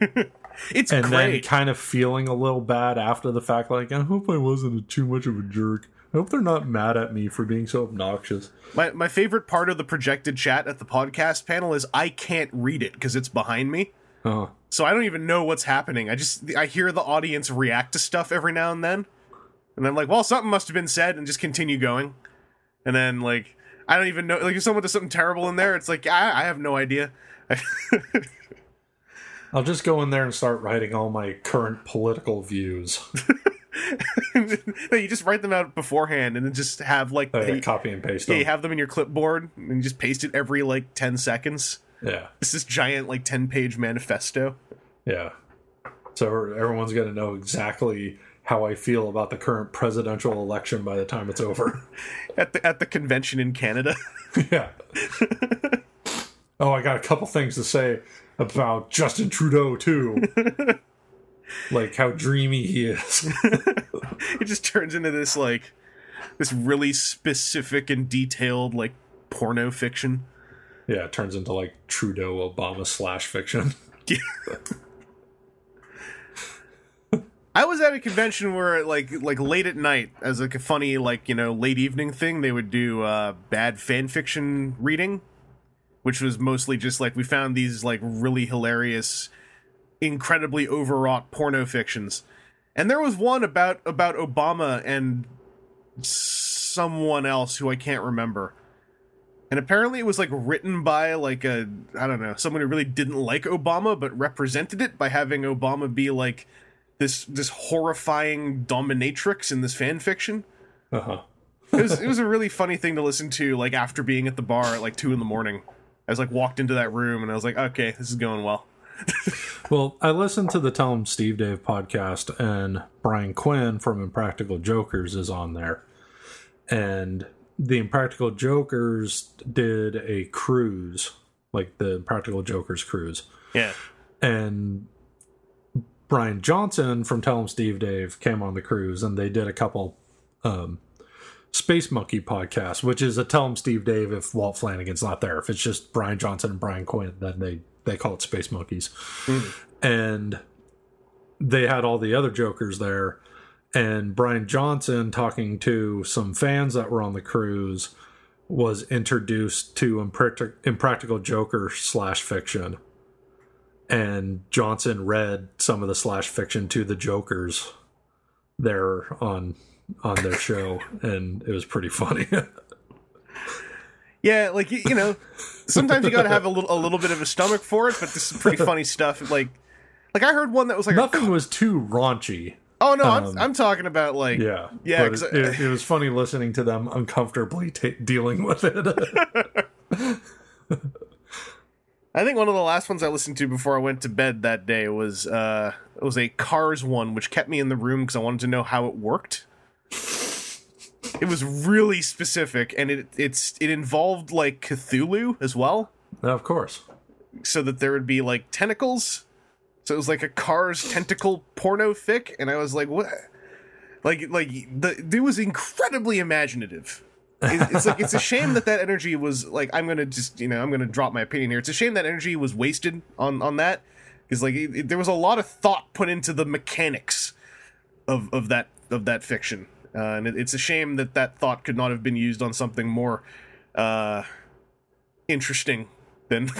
It's and then kind of feeling a little bad after the fact like, I hope I wasn't too much of a jerk. I hope they're not mad at me for being so obnoxious. My my favorite part of the projected chat at the podcast panel is I can't read it because it's behind me. Uh, So I don't even know what's happening. I just I hear the audience react to stuff every now and then. And I'm like, well, something must have been said and just continue going. And then like I don't even know like if someone does something terrible in there, it's like I, I have no idea. I'll just go in there and start writing all my current political views. no, you just write them out beforehand and then just have like oh, you, copy and paste yeah, them. you have them in your clipboard and you just paste it every like 10 seconds. yeah. It's this giant like 10 page manifesto. Yeah. So er, everyone's going to know exactly how I feel about the current presidential election by the time it's over. at the at the convention in Canada. yeah. oh, I got a couple things to say about Justin Trudeau too. Like how dreamy he is. it just turns into this like this really specific and detailed like porno fiction. yeah, it turns into like Trudeau Obama slash fiction. I was at a convention where like like late at night as like a funny like you know late evening thing they would do uh bad fan fiction reading which was mostly just like we found these like really hilarious incredibly overwrought porno fictions and there was one about about Obama and someone else who I can't remember and apparently it was like written by like a I don't know someone who really didn't like Obama but represented it by having Obama be like this this horrifying dominatrix in this fan fiction. Uh huh. It was it was a really funny thing to listen to like after being at the bar at like two in the morning. I was like walked into that room and I was like, okay, this is going well. Well, I listened to the Tell 'em Steve Dave podcast, and Brian Quinn from Impractical Jokers is on there. And the Impractical Jokers did a cruise, like the Impractical Jokers cruise. Yeah. And Brian Johnson from Tell Tell 'em Steve Dave came on the cruise, and they did a couple um, Space Monkey podcasts, which is a Tell Tell 'em Steve Dave if Walt Flanagan's not there. If it's just Brian Johnson and Brian Quinn, then they they call it Space Monkeys. Mm. And they had all the other Jokers there, and Brian Johnson talking to some fans that were on the cruise was introduced to Impractic- Impractical Joker slash fiction. And Johnson read some of the slash fiction to the Jokers there on on their show, and it was pretty funny. Yeah, like you, you know, sometimes you got to have a little a little bit of a stomach for it, but this is pretty funny stuff. Like, like I heard one that was like, a- Nothing was too raunchy. oh no, I'm, um, I'm talking about like, Yeah, yeah. it, I- it, it was funny listening to them uncomfortably ta dealing with it. I think one of the last ones I listened to before I went to bed that day was uh it was a Cars one, which kept me in the room because I wanted to know how it worked. It was really specific, and it it's it involved like Cthulhu as well, of course. so that there would be like tentacles. So it was like a Cars tentacle porno fic, and I was like, what? Like like the it was incredibly imaginative. It- it's like it's a shame that that energy was like I'm gonna just you know I'm gonna drop my opinion here. It's a shame that energy was wasted on on that because like it, it- there was a lot of thought put into the mechanics of of that of that fiction, uh, and it, it's a shame that that thought could not have been used on something more uh, interesting than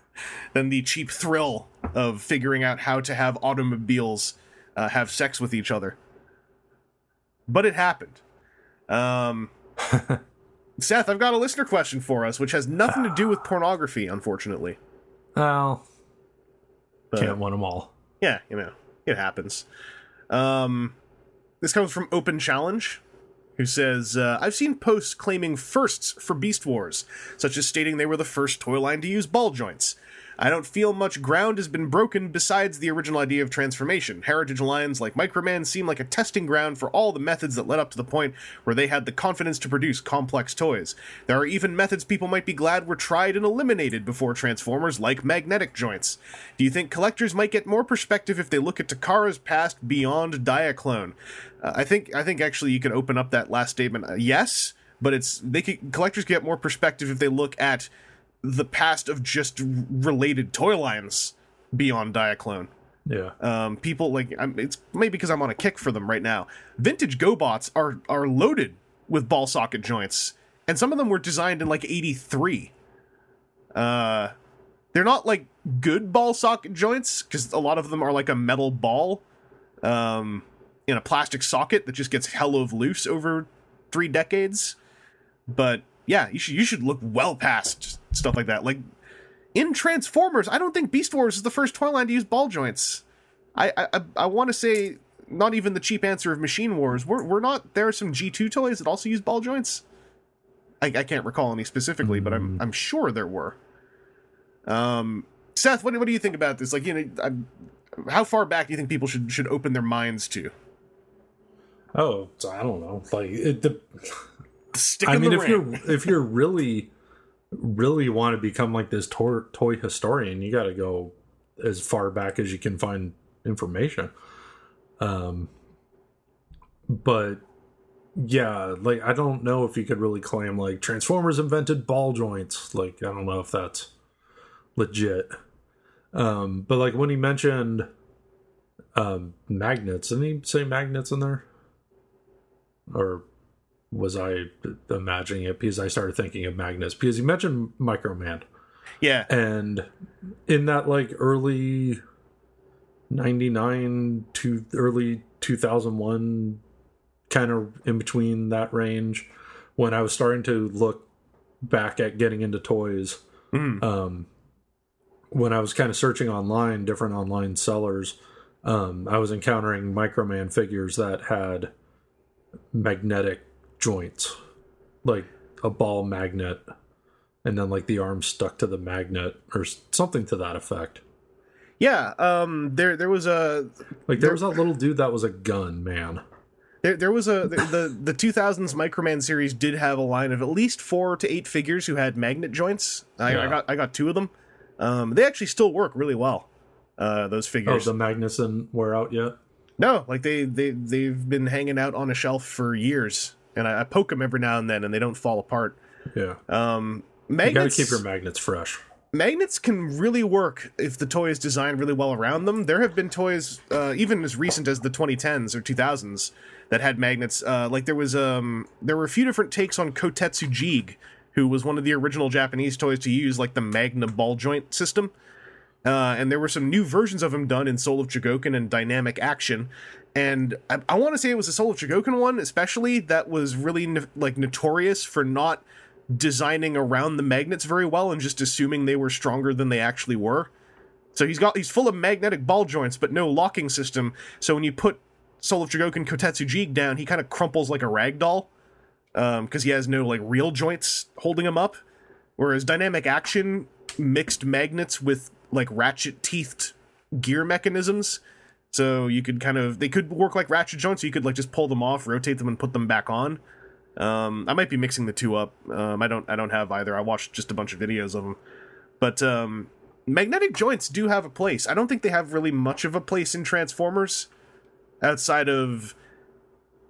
than the cheap thrill of figuring out how to have automobiles uh, have sex with each other. But it happened. Um, Seth, I've got a listener question for us, which has nothing to do with pornography, unfortunately. Well, But- can't win them all. Yeah, you know, it happens. Um, this comes from Open Challenge, who says, uh, I've seen posts claiming firsts for Beast Wars, such as stating they were the first toy line to use ball joints. I don't feel much ground has been broken besides the original idea of transformation. Heritage lines like Microman seem like a testing ground for all the methods that led up to the point where they had the confidence to produce complex toys. There are even methods people might be glad were tried and eliminated before Transformers, like magnetic joints. Do you think collectors might get more perspective if they look at Takara's past beyond Diaclone? Uh, I think I think actually you can open up that last statement. Uh, yes, but it's they could, collectors get more perspective if they look at the past of just related toy lines beyond Diaclone. Yeah. Um, people like I'm, it's maybe because I'm on a kick for them right now. Vintage GoBots are are loaded with ball socket joints, and some of them were designed in like '83. Uh, they're not like good ball socket joints because a lot of them are like a metal ball, um, in a plastic socket that just gets hell of loose over three decades. But yeah, you should you should look well past stuff like that. Like in Transformers, I don't think Beast Wars is the first toy line to use ball joints. I I, I want to say not even the cheap answer of Machine Wars. We're we're not. There are some G two toys that also use ball joints. I, I can't recall any specifically, but I'm I'm sure there were. Um, Seth, what do- what do you think about this? Like, you know, I'm, how far back do you think people should should open their minds to? Oh, I don't know. Like it. The, Stick I mean, if ring. you're if you're really really want to become like this toy, toy historian, you got to go as far back as you can find information. Um, but yeah, like I don't know if you could really claim like Transformers invented ball joints. Like I don't know if that's legit. Um, but like when he mentioned um magnets, didn't he say magnets in there? Or was I imagining it? Because I started thinking of magnets because you mentioned Microman. Yeah, and in that like early 99 to early 2001 kind of in between that range when I was starting to look back at getting into toys Mhm. um when I was kind of searching online different online sellers um I was encountering Microman figures that had magnetic joints like a ball magnet and then like the arm stuck to the magnet or something to that effect. Yeah, um, there there was a Like there was that little dude that was a gun man. There, there was a the, the the 2000s Microman series did have a line of at least four to eight figures who had magnet joints. I, I got I got two of them. Um, they actually still work really well. Uh, those Oh, figures. the magnets didn't wear out yet. no, like they they they've been hanging out on a shelf for years, and I, I poke them every now and then, and they don't fall apart. Yeah, Um, you got to magnets keep your magnets fresh. magnets can really work if the toy is designed really well around them. There have been toys, uh, even as recent as the 2010s or 2000s, that had magnets. Uh, like there was, um, there were a few different takes on Kotetsu Jeeg, who was one of the original Japanese toys to use like the Magna ball joint system. Uh, and there were some new versions of him done in Soul of Chogokin and Dynamic Action. And I, I want to say it was the Soul of Chogokin one, especially that was really no- like notorious for not designing around the magnets very well and just assuming they were stronger than they actually were. So he's got he's full of magnetic ball joints, but no locking system. So when you put Soul of Chogokin Kotetsu Jeeg down, he kind of crumples like a rag doll um, because he has no like real joints holding him up. Whereas Dynamic Action mixed magnets with like ratchet teethed gear mechanisms. So you could kind of they could work like ratchet joints. So you could like just pull them off, rotate them, and put them back on. Um, I might be mixing the two up. Um, I don't I don't have either. I watched just a bunch of videos of them, but um, magnetic joints do have a place. I don't think they have really much of a place in Transformers, outside of.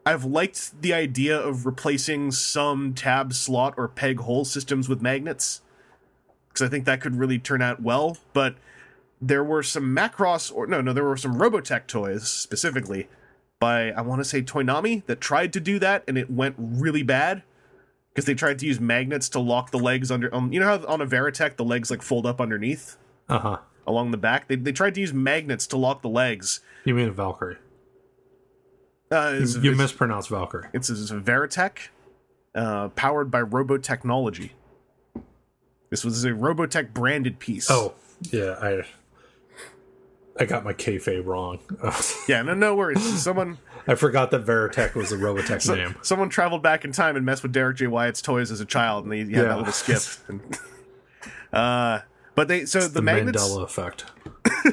I've liked the idea of replacing some tab slot or peg hole systems with magnets because I think that could really turn out well. But there were some Macross or no, no, there were some Robotech toys specifically by I want to say Toynami that tried to do that and it went really bad because they tried to use magnets to lock the legs under. Um, you know how on a Veritech the legs like fold up underneath Uh huh. along the back. They they tried to use magnets to lock the legs. You mean a Valkyrie? Uh, You, it's, you mispronounced Valkyrie. it's, it's a Veritech uh, powered by Robotechnology. This was a Robotech branded piece. Oh yeah, I I got my kayfabe wrong. yeah, no, no worries. Someone I forgot that Veritech was the Robotech So- name. Someone traveled back in time and messed with Derrick J. Wyatt's toys as a child, and he had Yeah. that little skip. And, uh, but they so the, The magnets Mandela effect.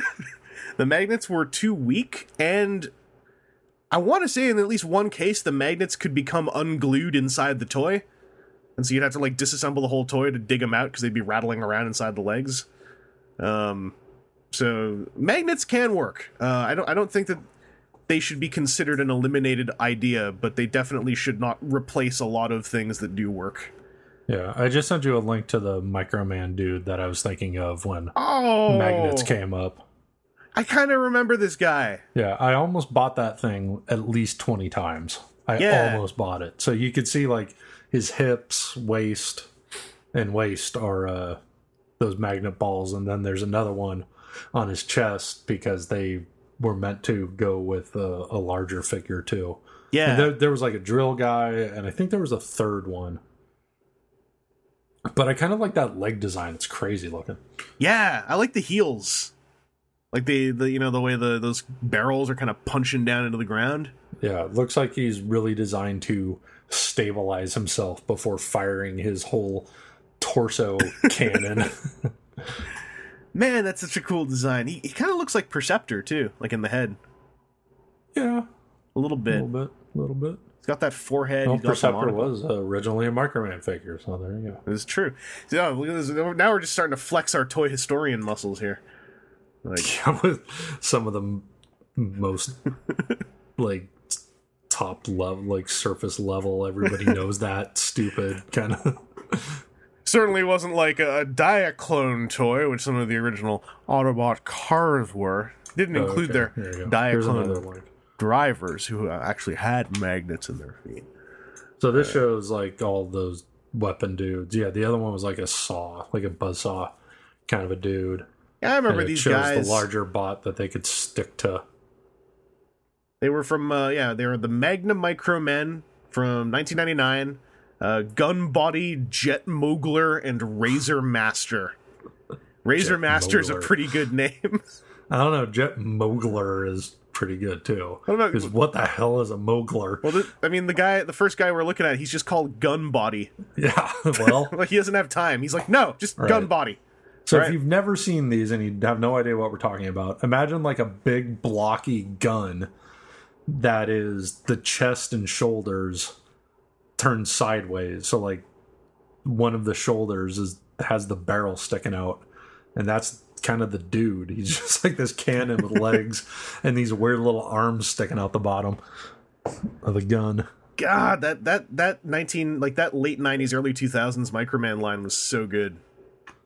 the magnets were too weak, and I want to say in at least one case the magnets could become unglued inside the toy, and so you'd have to like disassemble the whole toy to dig them out because they'd be rattling around inside the legs. Um, so magnets can work. Uh, I don't I don't think that they should be considered an eliminated idea, but they definitely should not replace a lot of things that do work. Yeah, I just sent you a link to the Microman dude that I was thinking of when Oh, magnets came up. I kind of remember this guy. Yeah, I almost bought that thing at least 20 times. I Yeah. almost bought it. So you could see like his hips, waist, and waist are uh, those magnet balls. And then there's another one on his chest because they were meant to go with a, a larger figure too. Yeah, And there, there was like a drill guy, and I think there was a third one. But I kind of like that leg design. It's crazy looking. Yeah, I like the heels. Like the, the you know the way the those barrels are kind of punching down into the ground. Yeah, it looks like he's really designed to stabilize himself before firing his whole torso cannon. Man, that's such a cool design. He, he kind of looks like Perceptor too, like in the head yeah, a little bit, a little bit, a little bit. He's got that forehead. Well, he's got the Perceptor was uh, originally a Microman figure, so there you go. It's true. So, yeah, look at this. Now we're just starting to flex our toy historian muscles here. Like, Yeah, with some of the m- most like top level, like surface level. Everybody knows that stupid kind of. Certainly wasn't like a, Diaclone toy, which some of the original Autobot cars were. Didn't include Oh, their go. Here's another Diaclone drivers who uh, actually had magnets in their feet. So this shows like all those weapon dudes. Yeah, the other one was like a saw, like a buzzsaw kind of a dude. Yeah, I remember these shows guys. the larger bot that they could stick to. They were from uh, yeah, they were the Magna Micro Men from 1999. Uh, Gun Body, Jet Mogler, and Razor Master. Razor Jet Master is a pretty good name. I don't know. Jet Mogler is pretty good too. Because what the hell is a Mogler? Well, th- I mean, the guy, the first guy we're looking at, he's just called Gun Body. yeah, well, Like he doesn't have time. He's like, no, just Right. Gun Body. so Right. if you've never seen these and you have no idea what we're talking about, imagine like a big blocky gun that is the chest and shoulders turned sideways. So like one of the shoulders is has the barrel sticking out, and that's kind of the dude. He's just like this cannon with legs and these weird little arms sticking out the bottom of the gun. God, that that that nineteen like that late nineties, early two thousands Microman line was so good.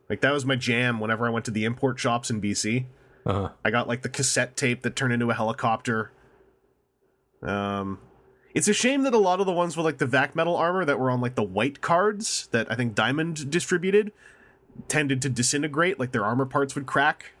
Like that was my jam. Whenever I went to the import shops in BC, Uh-huh. I got like the cassette tape that turned into a helicopter. Um, it's a shame that a lot of the ones with like the vac metal armor that were on like the white cards that I think Diamond distributed tended to disintegrate. Like their armor parts would crack,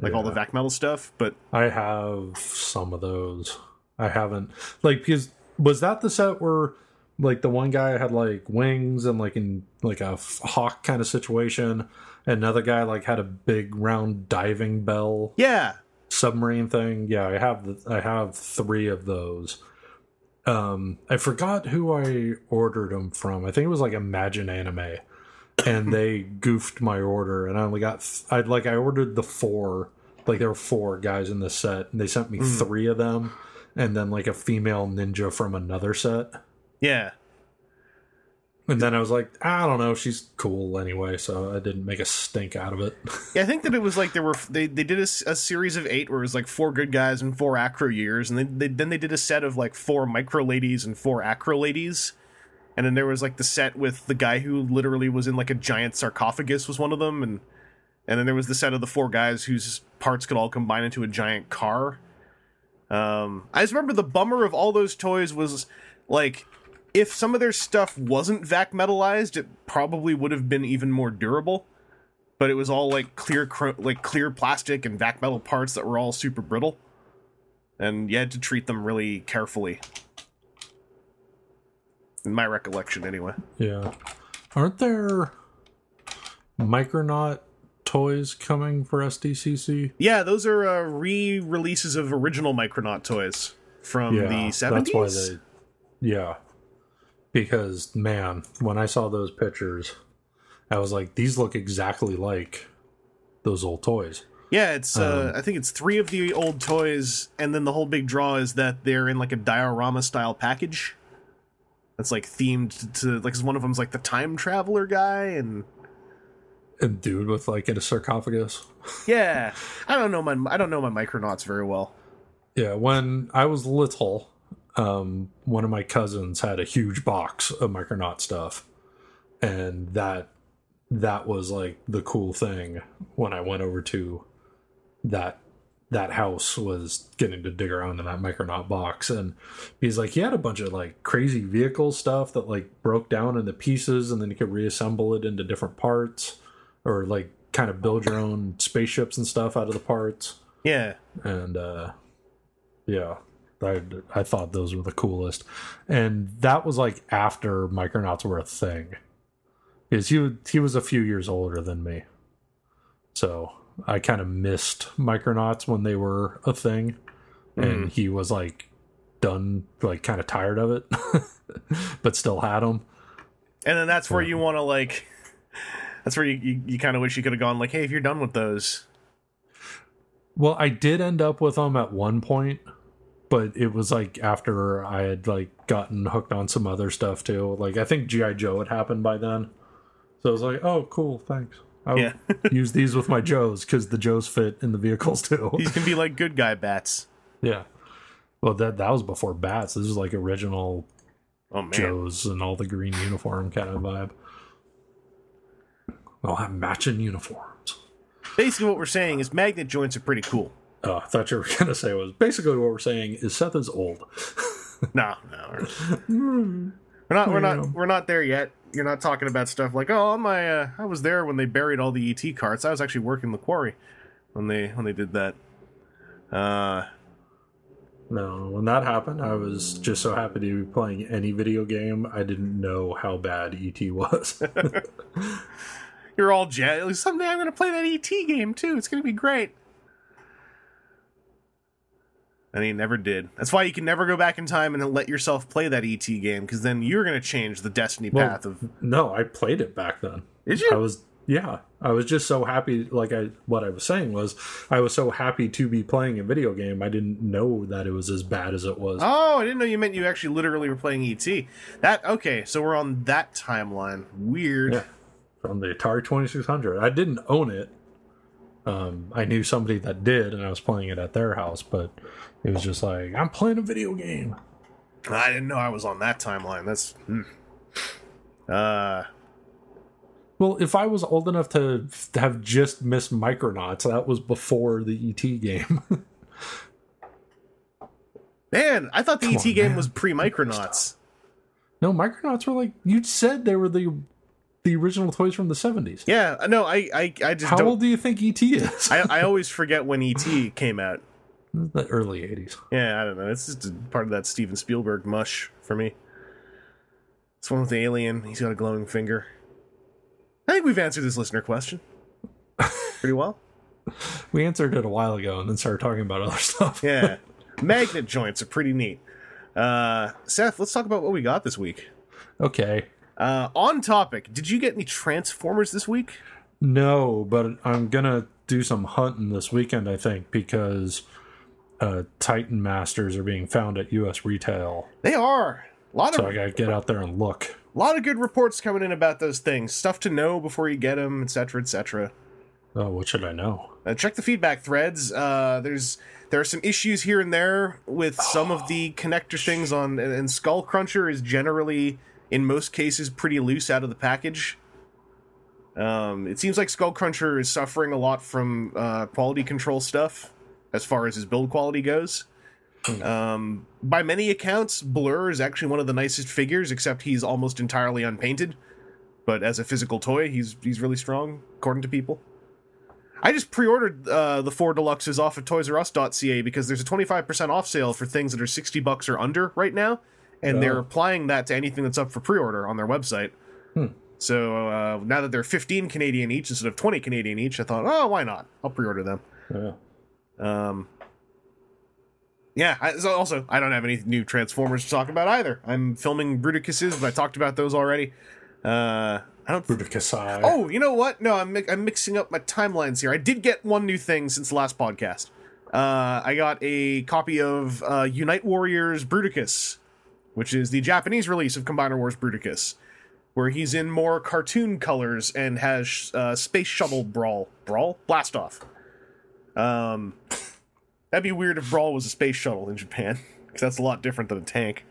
like all the vac metal stuff. But I have some of those. I haven't like because was that the set where like the one guy had like wings and like in like a hawk kind of situation, and another guy like had a big round diving bell yeah, submarine thing. Yeah, I have the, I have three of those. Um, I forgot who I ordered them from. I think it was like Imagine Anime, and they goofed my order, and I only got th- I like I ordered the four. Like there were four guys in the set, and they sent me three of them, and then like a female ninja from another set. yeah. And then I was like, I don't know, she's cool anyway, so I didn't make a stink out of it. Yeah, I think that it was like there were they they did a series of eight where it was like four good guys and four Acroyears, and they, they then they did a set of like four micro ladies and four acro ladies, and then there was like the set with the guy who literally was in like a giant sarcophagus was one of them, and and then there was the set of the four guys whose parts could all combine into a giant car. Um, I just remember the bummer of all those toys was like if some of their stuff wasn't vac metalized, it probably would have been even more durable but it was all like clear like clear plastic and vac metal parts that were all super brittle and you had to treat them really carefully in my recollection anyway Yeah. Aren't there Micronaut toys coming for SDCC? yeah those are uh, re-releases of original micronaut toys from the 70s That's why they Yeah. Because man, when I saw those pictures, I was like, these look exactly like those old toys. yeah it's uh, Um, i think it's three of the old toys and then the whole big draw is that they're in like a diorama style package that's like themed to like one of them's like the time traveler guy and And dude with like in a sarcophagus. Yeah, I don't know my I don't know my Micronauts very well. Yeah, when I was little, um, one of my cousins had a huge box of Micronaut stuff, and that that was like the cool thing when I went over to that that house was getting to dig around in that Micronaut box, and he's like he had a bunch of like crazy vehicle stuff that like broke down into pieces, and then you could reassemble it into different parts, or like kind of build your own spaceships and stuff out of the parts. Yeah, and uh yeah I, I thought those were the coolest. And that was like after micronauts were a thing. Because he, he was a few years older than me. So i kind of missed micronauts when they were a thing. And mm-hmm. he was like done like kind of tired of it but still had them and then that's where you want to like. That's where you you, you kind of wish you could have gone like, hey, if you're done with those, Well, I did end up with them at one point, but it was like after I had like gotten hooked on some other stuff too. Like I think GI Joe had happened by then, so I was like, "Oh, cool, thanks." I'll Yeah. use these with my Joes because the Joes fit in the vehicles too. these can be like good guy bats. yeah. Well, that that was before bats. This is like original Oh man, Joes and all the green uniform kind of vibe. I'll have matching uniforms. basically what we're saying is magnet joints are pretty cool. Oh, I thought you were gonna say was basically what we're saying is Seth is old. No, no, we're we're not. We're not. We're not there yet. You're not talking about stuff like, oh, my. Uh, I was there when they buried all the ET carts. I was actually working the quarry when they when they did that. Uh, No, when that happened, I was just so happy to be playing any video game. I didn't know how bad ET was. you're all jet. Someday I'm going to play that ET game too. It's going to be great. And he never did. That's why you can never go back in time and let yourself play that ET game because then you're going to change the destiny Well, path of. No, I played it back then. Did you? I was yeah. I was just so happy. Like I, what I was saying was, I was so happy to be playing a video game. I didn't know that it was as bad as it was. Oh, I didn't know you meant you actually literally were playing ET. That okay? So we're on that timeline. Weird. Yeah. From the Atari Twenty Six Hundred. I didn't own it. Um, I knew somebody that did, and I was playing it at their house. But it was just like I'm playing a video game. I didn't know I was on that timeline. That's. Hmm. Uh, Well, if I was old enough to have just missed Micronauts, that was before the ET game. man, I thought the Come ET on, game man. was pre Micronauts. no, Micronauts were like you said they were the the original toys from the seventies. Yeah, no, I, I, I just How don't. old do you think ET is? I, I always forget when ET came out. The early eighties. Yeah, I don't know. It's just part of that Steven Spielberg mush for me. It's one with the alien. He's got a glowing finger. I think we've answered this listener question pretty well. We answered it a while ago and then started talking about other stuff. Yeah, magnet joints are pretty neat. Uh, Seth, let's talk about what we got this week. Okay. Uh, on topic, did you get any Transformers this week? No, but I'm gonna do some hunting this weekend, I think, because uh, Titan Masters are being found at US retail. They are. A lot So of I gotta get out there and look. a lot of good reports coming in about those things. Stuff to know before you get them, etc., etc. Oh, what should I know? Uh, check the feedback threads. Uh, there's there are some issues here and there with some of the connector things on, and, and Skull Cruncher is generally, in most cases, pretty loose out of the package. Um, it seems like Skull Cruncher is suffering a lot from uh, quality control stuff as far as his build quality goes. Um, by many accounts, Blur is actually one of the nicest figures, except he's almost entirely unpainted. But as a physical toy, he's he's really strong, according to people. I just pre-ordered uh, the four deluxes off of ToysRUs.ca because there's a 25% off sale for things that are 60 bucks or under right now, and they're Oh. applying that to anything that's up for pre-order on their website. So uh, now that they're 15 Canadian each instead of 20 Canadian each, I thought, oh, why not? I'll pre-order them. Yeah. Um, yeah. I, so also, I don't have any new Transformers to talk about either. I'm filming Bruticus's, but I talked about those already. Uh, I don't. Bruticusai. Oh, you know what? No, I'm mi- I'm mixing up my timelines here. I did get one new thing since the last podcast. Uh, I got a copy of uh, Unite Warriors Bruticus, which is the Japanese release of Combiner Wars Bruticus, where he's in more cartoon colors and has uh, space shuttle brawl, brawl, blast off. Um, that'd be weird if Brawl was a space shuttle in Japan, because that's a lot different than a tank.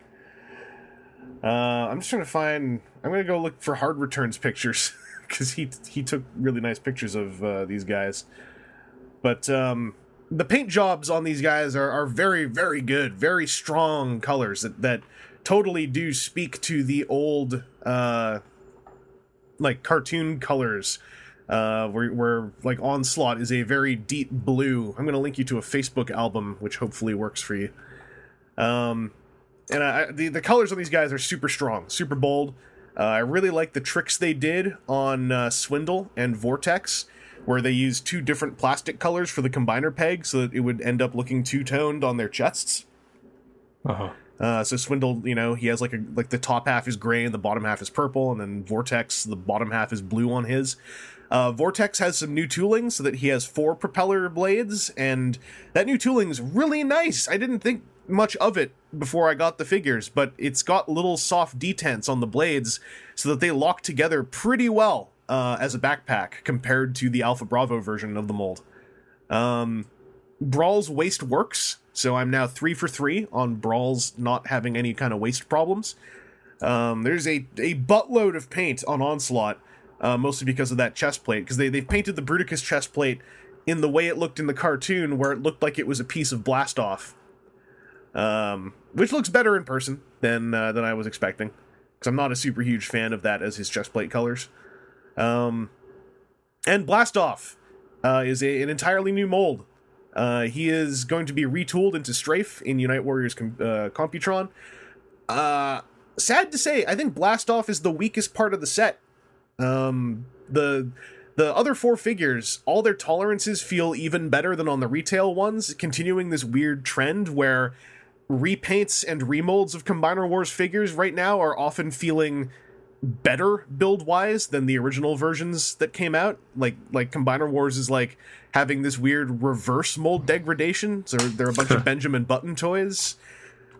Uh, I'm just trying to find. I'm gonna go look for hard returns pictures because he he took really nice pictures of uh, these guys. But um, the paint jobs on these guys are, are very very good, very strong colors that that totally do speak to the old uh, like cartoon colors. Uh, where, where like onslaught is a very deep blue. I'm gonna link you to a Facebook album, which hopefully works for you. Um, and I, the the colors on these guys are super strong, super bold. Uh, I really like the tricks they did on uh, Swindle and Vortex, where they used two different plastic colors for the combiner peg, so that it would end up looking two toned on their chests. Uh-huh. Uh, so Swindle, you know, he has like a like the top half is gray and the bottom half is purple, and then Vortex, the bottom half is blue on his. Uh, Vortex has some new tooling so that he has four propeller blades, and that new tooling is really nice. I didn't think much of it before I got the figures, but it's got little soft detents on the blades so that they lock together pretty well uh, as a backpack compared to the Alpha Bravo version of the mold. Um, Brawl's waist works, so I'm now three for three on Brawl's not having any kind of waist problems. Um, there's a, a buttload of paint on Onslaught, uh, mostly because of that chest plate, because they, they've painted the Bruticus chest plate in the way it looked in the cartoon, where it looked like it was a piece of blast off. Um, which looks better in person than uh, than I was expecting, because I'm not a super huge fan of that as his chest plate colors. Um, and Blast Off uh, is a, an entirely new mold. Uh, he is going to be retooled into Strafe in Unite Warriors com- uh, Computron. Uh, sad to say, I think Blastoff is the weakest part of the set. Um, the The other four figures, all their tolerances feel even better than on the retail ones, continuing this weird trend where repaints and remolds of Combiner Wars figures right now are often feeling better build wise than the original versions that came out. Like like Combiner Wars is like having this weird reverse mold degradation. So they're a bunch of Benjamin Button toys.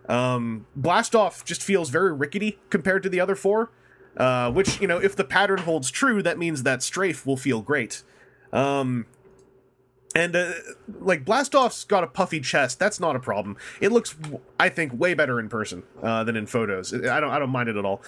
Um, Blastoff just feels very rickety compared to the other four. Uh, which you know, if the pattern holds true, that means that Strafe will feel great. Um, and uh, like Blastoff's got a puffy chest. That's not a problem. It looks, I think, way better in person uh, than in photos. I don't, I don't mind it at all.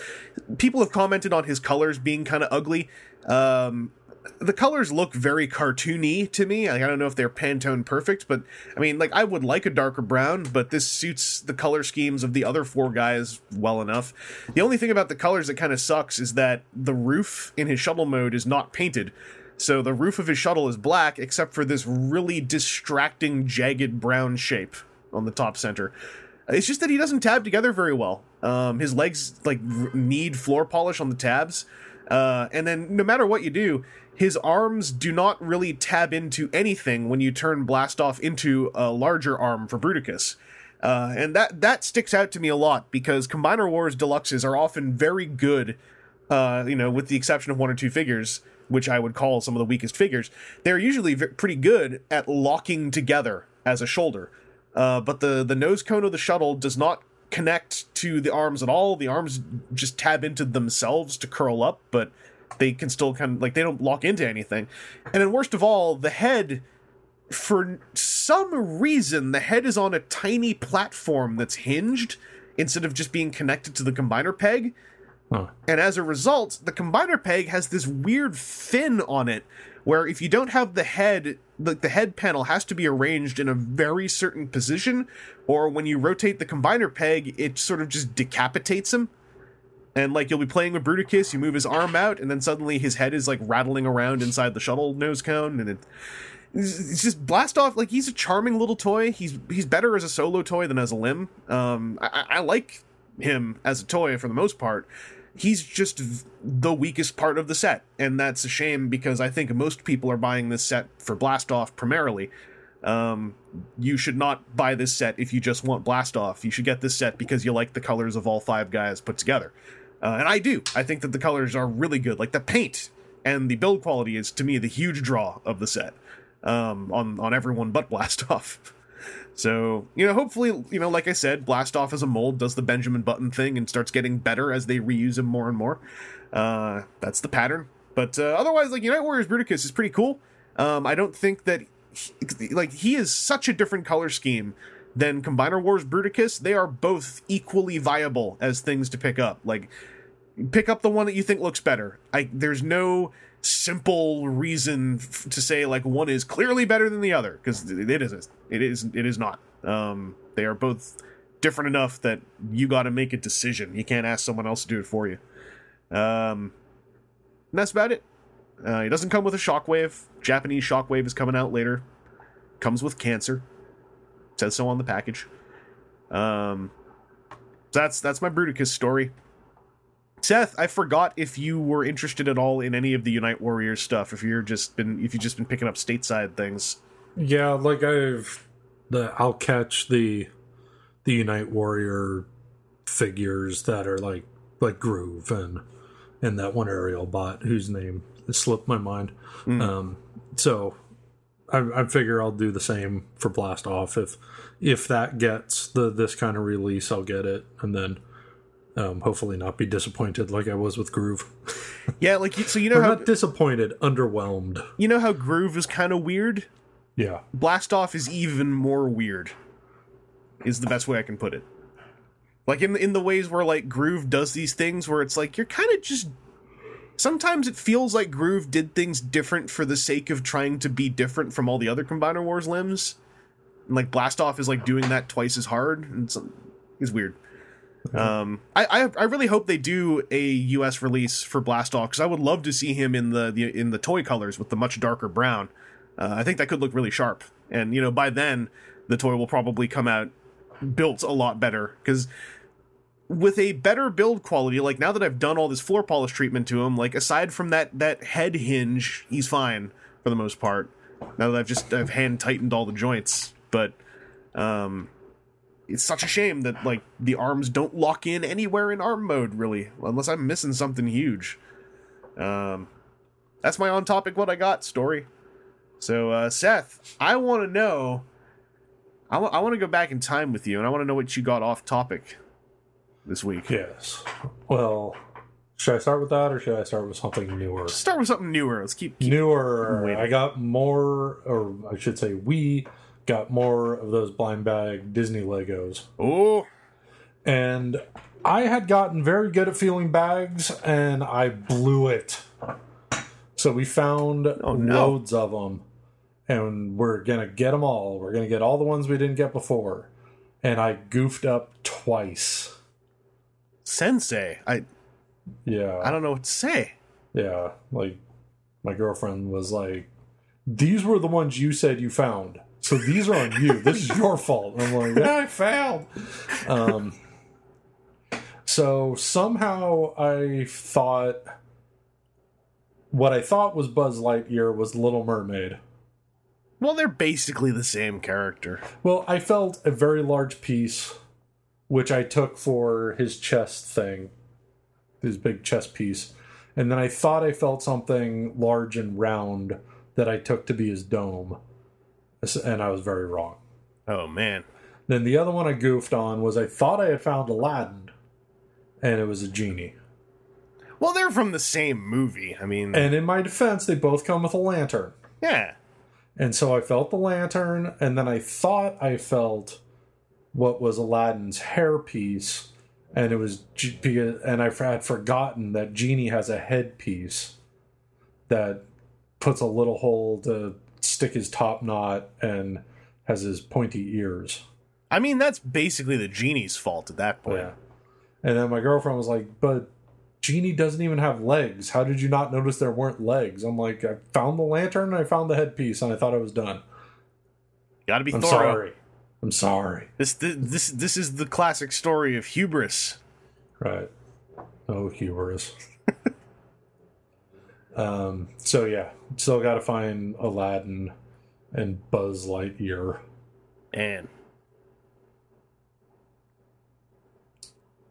People have commented on his colors being kind of ugly. Um, the colors look very cartoony to me. Like, I don't know if they're Pantone perfect, but I mean, like I would like a darker brown, but this suits the color schemes of the other four guys well enough. The only thing about the colors that kind of sucks is that the roof in his shuttle mode is not painted. So the roof of his shuttle is black, except for this really distracting, jagged brown shape on the top center. It's just that he doesn't tab together very well. Um, his legs like need floor polish on the tabs, uh, and then no matter what you do, his arms do not really tab into anything when you turn Blastoff into a larger arm for Bruticus. Uh, and that that sticks out to me a lot because Combiner Wars Deluxes are often very good, uh, you know, with the exception of one or two figures, which I would call some of the weakest figures. They're usually v- pretty good at locking together as a shoulder. Uh, but the the nose cone of the shuttle does not connect to the arms at all. The arms just tab into themselves to curl up, but they can still kind of like they don't lock into anything. And then worst of all, the head for some reason the head is on a tiny platform that's hinged instead of just being connected to the combiner peg. Huh. And as a result, the combiner peg has this weird fin on it where if you don't have the head like the head panel has to be arranged in a very certain position or when you rotate the combiner peg it sort of just decapitates him and like you'll be playing with Bruticus, you move his arm out, and then suddenly his head is like rattling around inside the shuttle nose cone, and it, it's just blast off. Like he's a charming little toy. He's he's better as a solo toy than as a limb. Um, I, I like him as a toy for the most part. He's just the weakest part of the set, and that's a shame because I think most people are buying this set for Blastoff primarily. Um, you should not buy this set if you just want Blastoff. You should get this set because you like the colors of all five guys put together. Uh, and I do. I think that the colors are really good. Like the paint and the build quality is to me the huge draw of the set. Um, on on everyone but Blastoff. So you know, hopefully, you know, like I said, Blastoff as a mold does the Benjamin Button thing and starts getting better as they reuse him more and more. Uh, that's the pattern. But uh, otherwise, like Unite Warriors Bruticus is pretty cool. Um, I don't think that he, like he is such a different color scheme than Combiner Wars Bruticus. They are both equally viable as things to pick up. Like pick up the one that you think looks better. I there's no simple reason f- to say like one is clearly better than the other because it isn't. It is. It is not. Um, they are both different enough that you got to make a decision. You can't ask someone else to do it for you. Um, that's about it. Uh, it doesn't come with a shockwave. Japanese shockwave is coming out later. Comes with cancer. Says so on the package. Um, that's that's my Bruticus story. Seth, I forgot if you were interested at all in any of the Unite Warriors stuff. If you're just been if you've just been picking up stateside things. Yeah, like I've the I'll catch the the Unite Warrior figures that are like like Groove and and that one Aerialbot whose name slipped my mind. Um, so I, I figure I'll do the same for Blast Off if if that gets the this kind of release, I'll get it, and then um, hopefully not be disappointed like I was with Groove. Yeah, like so you know how not disappointed, underwhelmed. you know how Groove is kind of weird. Yeah, Blastoff is even more weird. Is the best way I can put it. Like in in the ways where like Groove does these things where it's like you're kind of just sometimes it feels like Groove did things different for the sake of trying to be different from all the other Combiner Wars limbs. And like Blastoff is like doing that twice as hard and it's, it's weird. Um, I, I I really hope they do a U.S. release for Blastoff because I would love to see him in the, the in the toy colors with the much darker brown. Uh, I think that could look really sharp, and you know by then the toy will probably come out built a lot better because with a better build quality, like now that I've done all this floor polish treatment to him, like aside from that that head hinge, he's fine for the most part. Now that I've just I've hand tightened all the joints, but um, it's such a shame that like the arms don't lock in anywhere in arm mode, really, unless I'm missing something huge. Um, that's my on topic what I got story. So uh, Seth, I want to know. I want to go back in time with you, and I want to know what you got off topic this week. Yes. Well, should I start with that or should I start with something newer? Start with something newer. Let's keep. keep Newer. waiting. I got more, or I should say, we got more of those blind bag Disney Legos. oh, And I had gotten very good at feeling bags and I blew it. So we found Oh, no. loads of them and we're going to get them all. We're going to get all the ones we didn't get before. And I goofed up twice. Sensei. I Yeah. I don't know what to say. Yeah, like my girlfriend was like, "These were the ones you said you found, so these are on you. This is your fault." And I'm like, "Yeah, I failed." Um, so somehow I thought what I thought was Buzz Lightyear was Little Mermaid. Well, they're basically the same character. Well, I felt a very large piece, which I took for his chest thing, his big chest piece. And then I thought I felt something large and round that I took to be his dome. And I was very wrong. Oh man. Then the other one I goofed on was I thought I had found Aladdin, and it was a genie. Well, they're from the same movie. I mean, And in my defense, they both come with a lantern. yeah. And so I felt the lantern, and then I thought I felt what was Aladdin's hairpiece, and it was and I had forgotten that Genie has a headpiece that puts a little hole to stick his top knot and has his pointy ears. I mean, that's basically the genie's fault at that point. Yeah. And then my girlfriend was like, "But Genie doesn't even have legs. How did you not notice there weren't legs?" I'm like, "I found the lantern, and I found the headpiece, and I thought I was done." Got to be I'm thorough. sorry. I'm sorry. This, this this this is the classic story of hubris. Right. Oh, hubris. Um. So yeah, still got to find Aladdin and Buzz Lightyear. And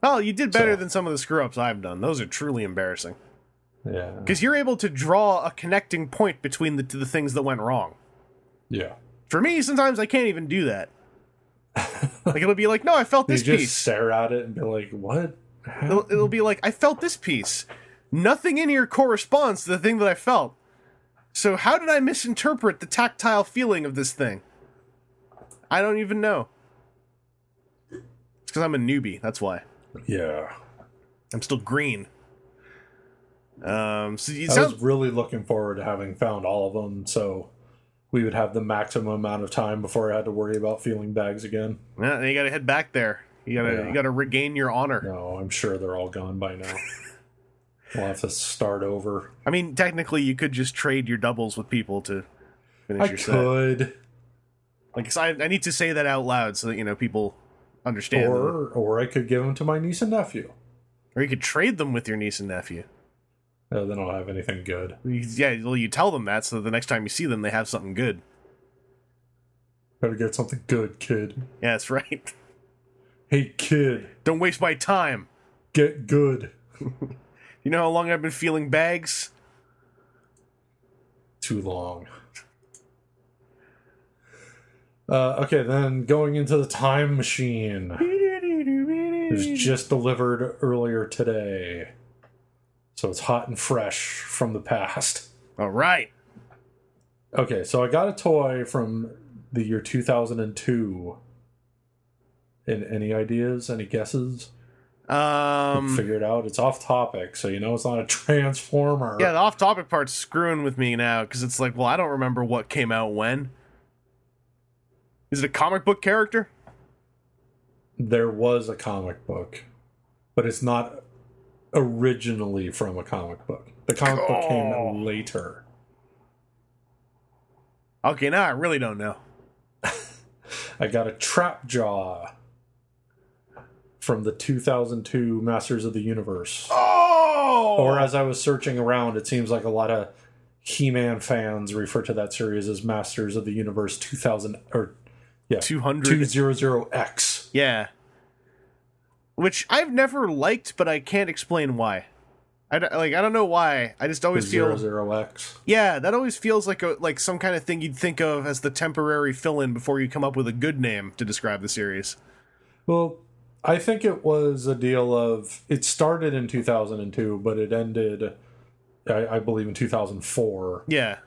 oh, you did better So- than some of the screw ups I've done. Those are truly embarrassing Yeah. because you're able to draw a connecting point between the the things that went wrong. Yeah. For me, sometimes I can't even do that. like it'll be like, no, I felt You this just piece. stare at it and be like, "What?" It'll, it'll be like, I felt this piece. Nothing in here corresponds to the thing that I felt. So how did I misinterpret the tactile feeling of this thing? I don't even know. It's because I'm a newbie. That's why. Yeah. I'm still green. Um, so I sounds was really looking forward to having found all of them, so we would have the maximum amount of time before I had to worry about feeling bags again. yeah, you got to head back there. You gotta Yeah. you gotta regain your honor. No, I'm sure they're all gone by now. we'll have to start over. I mean, technically, you could just trade your doubles with people to finish I your set. could, Like, so I, I need to say that out loud so that you know people understand. or or I could give them to my niece and nephew. Or you could trade them with your niece and nephew. Uh, then I'll have anything good. Yeah, well, you tell them that so the next time you see them, they have something good. Better get something good, kid. Yeah, that's right. Hey, kid, Don't waste my time. get good. You know how long I've been feeling bags? Too long. Uh, okay, then going into the time machine. It was just delivered earlier today. So it's hot and fresh from the past. All right. Okay, so I got a toy from the year 2002. And any ideas? Any guesses? Um, Figure it out. It's off topic, so you know it's not a transformer. yeah, the off-topic part's screwing with me now because it's like, well, I don't remember what came out when. Is it a comic book character? There was a comic book, but it's not originally from a comic book. The comic book Oh. came later. Okay, now I really don't know. I got a trap jaw from the 2002 Masters of the Universe. Oh, Or as I was searching around, it seems like a lot of He-Man fans refer to that series as Masters of the Universe 2000 or yeah, 200. 200X. yeah. Which I've never liked, but I can't explain why. I don't, like I don't know why. I just always feel 00X. yeah, that always feels like a like some kind of thing you'd think of as the temporary fill-in before you come up with a good name to describe the series. Well, I think it was a deal of it started in 2002, but it ended, I, I believe, in 2004. Yeah.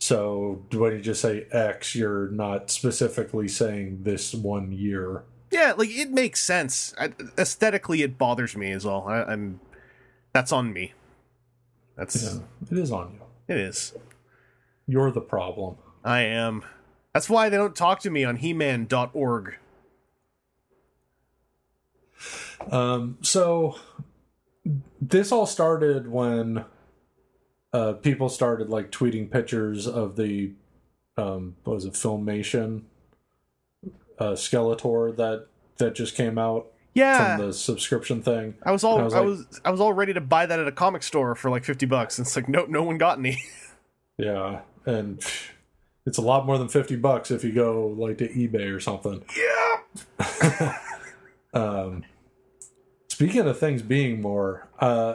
So when you just say X, you're not specifically saying this one year. Yeah, like it makes sense. I, aesthetically, it bothers me as well. I, I'm that's on me. That's Yeah, it is on you. it is. You're the problem. I am. That's why they don't talk to me on He-Man.org. Um, so this all started when uh, people started like tweeting pictures of the um, what was it, Filmation uh, Skeletor that that just came out Yeah, from the subscription thing. I was all I I was was, like- I was all ready to buy that at a comic store for like fifty bucks. And it's like nope, no one got any. Yeah, and it's a lot more than fifty bucks if you go like to eBay or something. yeah. Um, speaking of things being more, uh,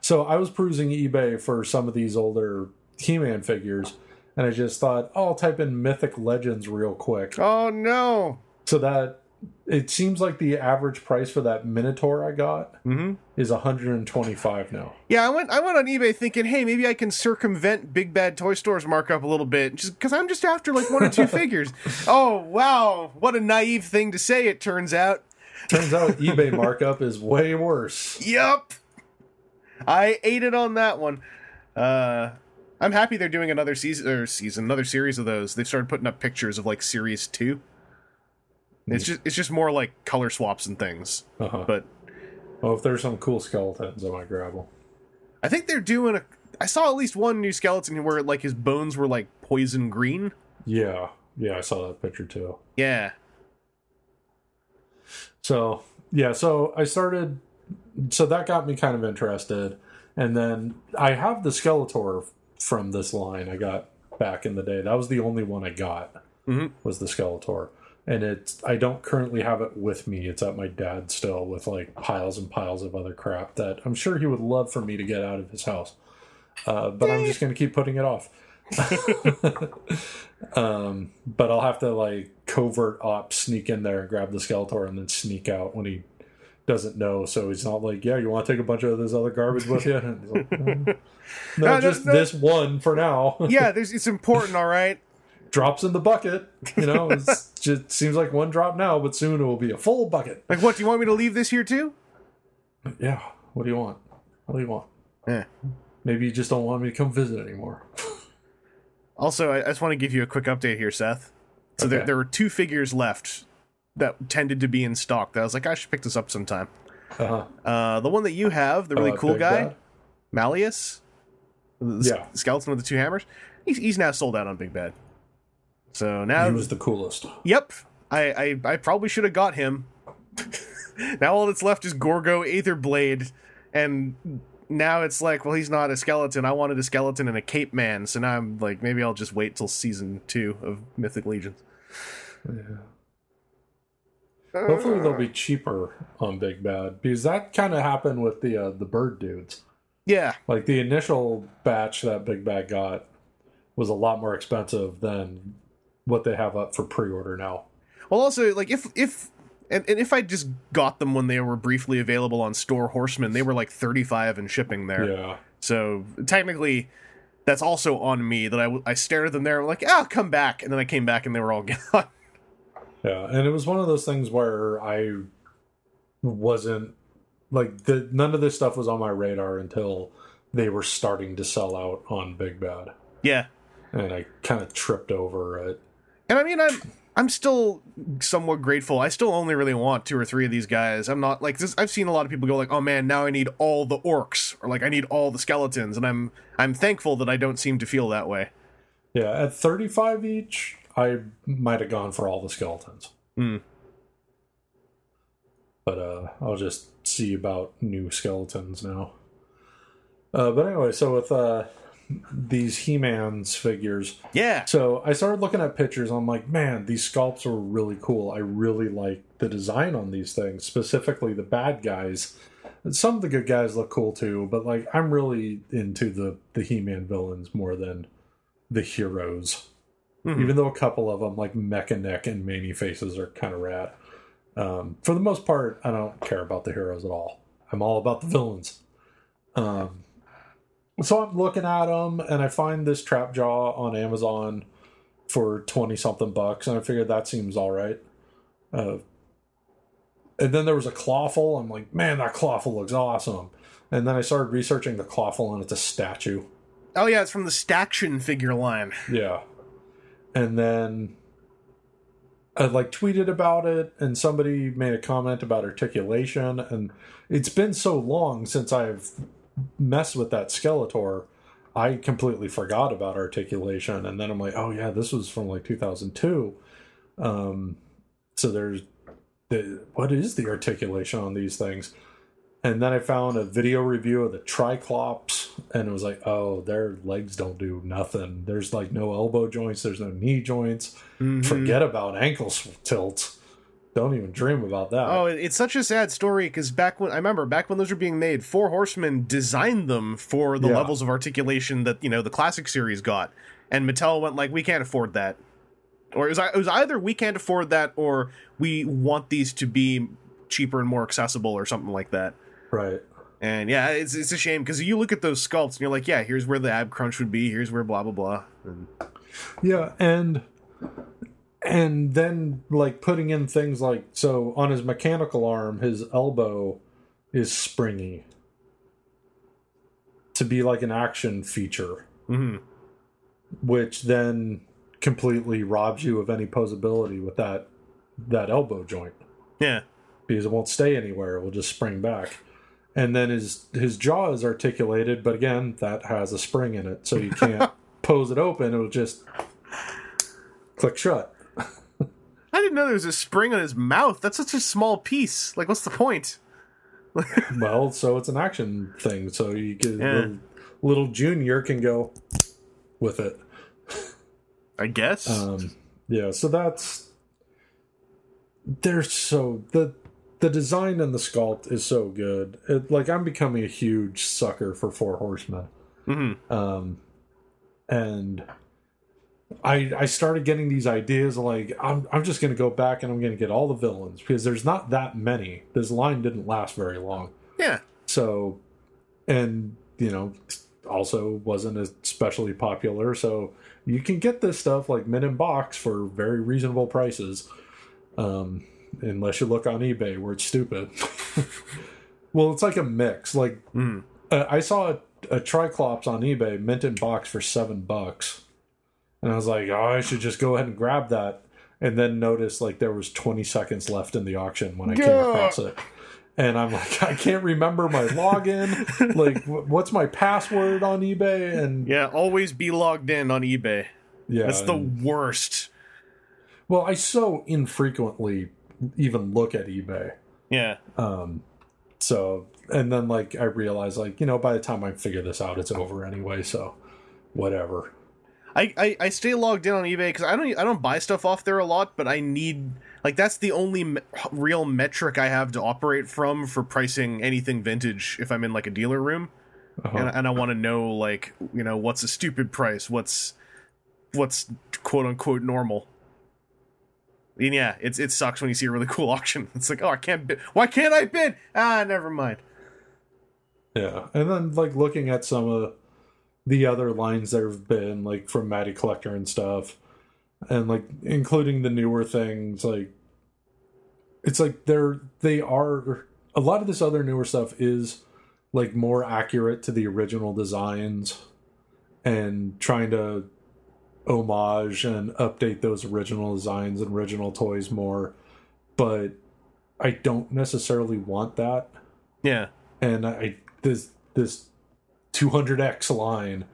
so I was perusing eBay for some of these older He-Man figures, and I just thought, oh, I'll type in Mythic Legions real quick. Oh no. So that it seems like the average price for that Minotaur I got Mm-hmm. is 125 now. Yeah, I went I went on eBay thinking, hey, maybe I can circumvent Big Bad Toy Store's markup a little bit, just because I'm just after like one or two figures. Oh wow, what a naive thing to say! It turns out. Turns out eBay markup is way worse. Yup. I ate it on that one. Uh I'm happy they're doing another season or season, another series of those. They've started putting up pictures of like series two. It's just it's just more like color swaps and things. Uh-huh. But Well, if there's some cool skeletons, I might grab them. I think they're doing a I saw at least one new skeleton where like his bones were like poison green. Yeah, yeah, I saw that picture too. Yeah. So yeah, so I started. So that got me kind of interested, and then I have the Skeletor from this line I got back in the day. That was the only one I got. Mhm. Was the Skeletor, and it's I don't currently have it with me. It's at my dad's still with like piles and piles of other crap that I'm sure he would love for me to get out of his house. Uh, but I'm just going to keep putting it off. Um, but I'll have to like covert op sneak in there and grab the Skeletor and then sneak out when he doesn't know. So he's not like, yeah, you want to take a bunch of this other garbage with you? Like, "Mm, no, No, no, just no." this one for now. Yeah, there's it's important, all right. Drops in the bucket. You know, It just seems like one drop now, but soon it will be a full bucket. Like what, do you want me to leave this here too? Yeah. What do you want? What do you want? Yeah. Maybe you just don't want me to come visit anymore. Also, I, I just want to give you a quick update here, Seth. So there, Okay. there were two figures left that tended to be in stock. That I was like, I should pick this up sometime. Uh-huh. Uh, the one that you have, the really Uh, cool guy, Bad? Malleus, the Yeah. skeleton with the two hammers. He's, he's now sold out on Big Bad. So now, He was the coolest. yep, I, I I probably should have got him. now all that's left is Gorgo Aetherblade, and now it's like, well, he's not a skeleton. I wanted a skeleton and a cape man, so now I'm like, maybe I'll just wait till season two of Mythic Legions. Hopefully they'll be cheaper on Big Bad because that kind of happened with the uh, the bird dudes. Yeah, Like the initial batch that Big Bad got was a lot more expensive than what they have up for pre-order now. Well, also like if if and, and if I just got them when they were briefly available on Store Horsemen, they were like thirty five and shipping there. Yeah, So technically, that's also on me that I, I stared at them there. I'm like, ah, come back, and then I came back and they were all gone. yeah, and it was one of those things where I wasn't like the none of this stuff was on my radar until they were starting to sell out on Big Bad, yeah, and I kind of tripped over it. and I mean I'm I'm still somewhat grateful. I still only really want two or three of these guys. I'm not like this. I've seen a lot of people go like, oh man, now I need all the orcs or like I need all the skeletons, and I'm I'm thankful that I don't seem to feel that way. Yeah, at 35 each, I might have gone for all the skeletons. Hmm. but uh, I'll just see about new skeletons now. Uh, but anyway, so with uh, these He-Man's figures, Yeah. so I started looking at pictures. I'm like, man, these sculpts are really cool. I really like the design on these things, specifically the bad guys. Some of the good guys look cool too, but like I'm really into the the He-Man villains more than the heroes. Mhm. Even though a couple of them, like Mekaneck and Man-E-Faces, are kind of rad. Um, for the most part, I don't care about the heroes at all. I'm all about the villains. Um, so I'm looking at them, and I find this trap jaw on Amazon for twenty something bucks, and I figured that seems all right. Uh, and then there was a clawful. I'm like, man, that clawful looks awesome. And then I started researching the clawful, and it's a statue. Oh yeah, it's from the Staction figure line. Yeah. And then I like tweeted about it and somebody made a comment about articulation and it's been so long since I've messed with that Skeletor. I completely forgot about articulation and then I'm like, "Oh yeah, this was from like 2002." Um so there's the what is the articulation on these things? And then I found a video review of the Triclops, and it was like, oh, their legs don't do nothing. There's like no elbow joints, there's no knee joints. Mhm. Forget about ankle tilts. Don't even dream about that. Oh, it's such a sad story because back when I remember back when those were being made, Four Horsemen designed them for the Yeah. levels of articulation that you know the classic series got, and Mattel went like, "We can't afford that," or it was it was either we can't afford that or we want these to be cheaper and more accessible or something like that. Right. And yeah, it's it's a shame because you look at those sculpts and you're like, yeah, here's where the ab crunch would be, here's where blah blah blah. And, Yeah, and and then like putting in things like so on his mechanical arm, his elbow is springy. To be like an action feature. Mhm. which then completely robs you of any posability with that that elbow joint. Yeah, because it won't stay anywhere. It will just spring back. And then his his jaw is articulated but again that has a spring in it. So you can't pose it open. It'll just click shut I didn't know there was a spring on his mouth. That's such a small piece. Like, what's the point? well so it's an action thing so you get Yeah. little, little junior can go with it I guess. um yeah so that's they're so the the design and the sculpt is so good it, like i'm becoming a huge sucker for four horsemen Mhm. um and i i started getting these ideas like i'm, I'm just going to go back and i'm going to get all the villains because there's not that many. This line didn't last very long. Yeah. so and you know also wasn't especially popular. So you can get this stuff like mint in box for very reasonable prices um unless you look on ebay where it's stupid. Well it's like a mix. Like Mm. uh, i saw a, a triclops on ebay mint in box for seven bucks and i was like oh i should just go ahead and grab that. And then notice like there was 20 seconds left in the auction when i came across it. And i'm like i can't remember my login. Like what's my password on ebay? And Yeah, always be logged in on eBay. yeah That's the and- worst. well i so infrequently even look at ebay. Yeah. um so and then like i realized like you know by the time i figure this out it's over anyway so whatever I, I, I stay logged in on eBay because I don't I don't buy stuff off there a lot, but I need like that's the only me- real metric I have to operate from for pricing anything vintage if I'm in like a dealer room, Uh-huh. and, and I want to know like you know what's a stupid price, what's what's quote unquote normal. And yeah, it's it sucks when you see a really cool auction. It's like oh I can't bid. Why can't I bid? Ah, never mind. Yeah, and then like looking at some of the other lines there have been like from Matty Collector and stuff, and like including the newer things, like it's like they're they are a lot of this other newer stuff is like more accurate to the original designs and trying to homage and update those original designs and original toys more, but I don't necessarily want that. Yeah, and I this this 200x line,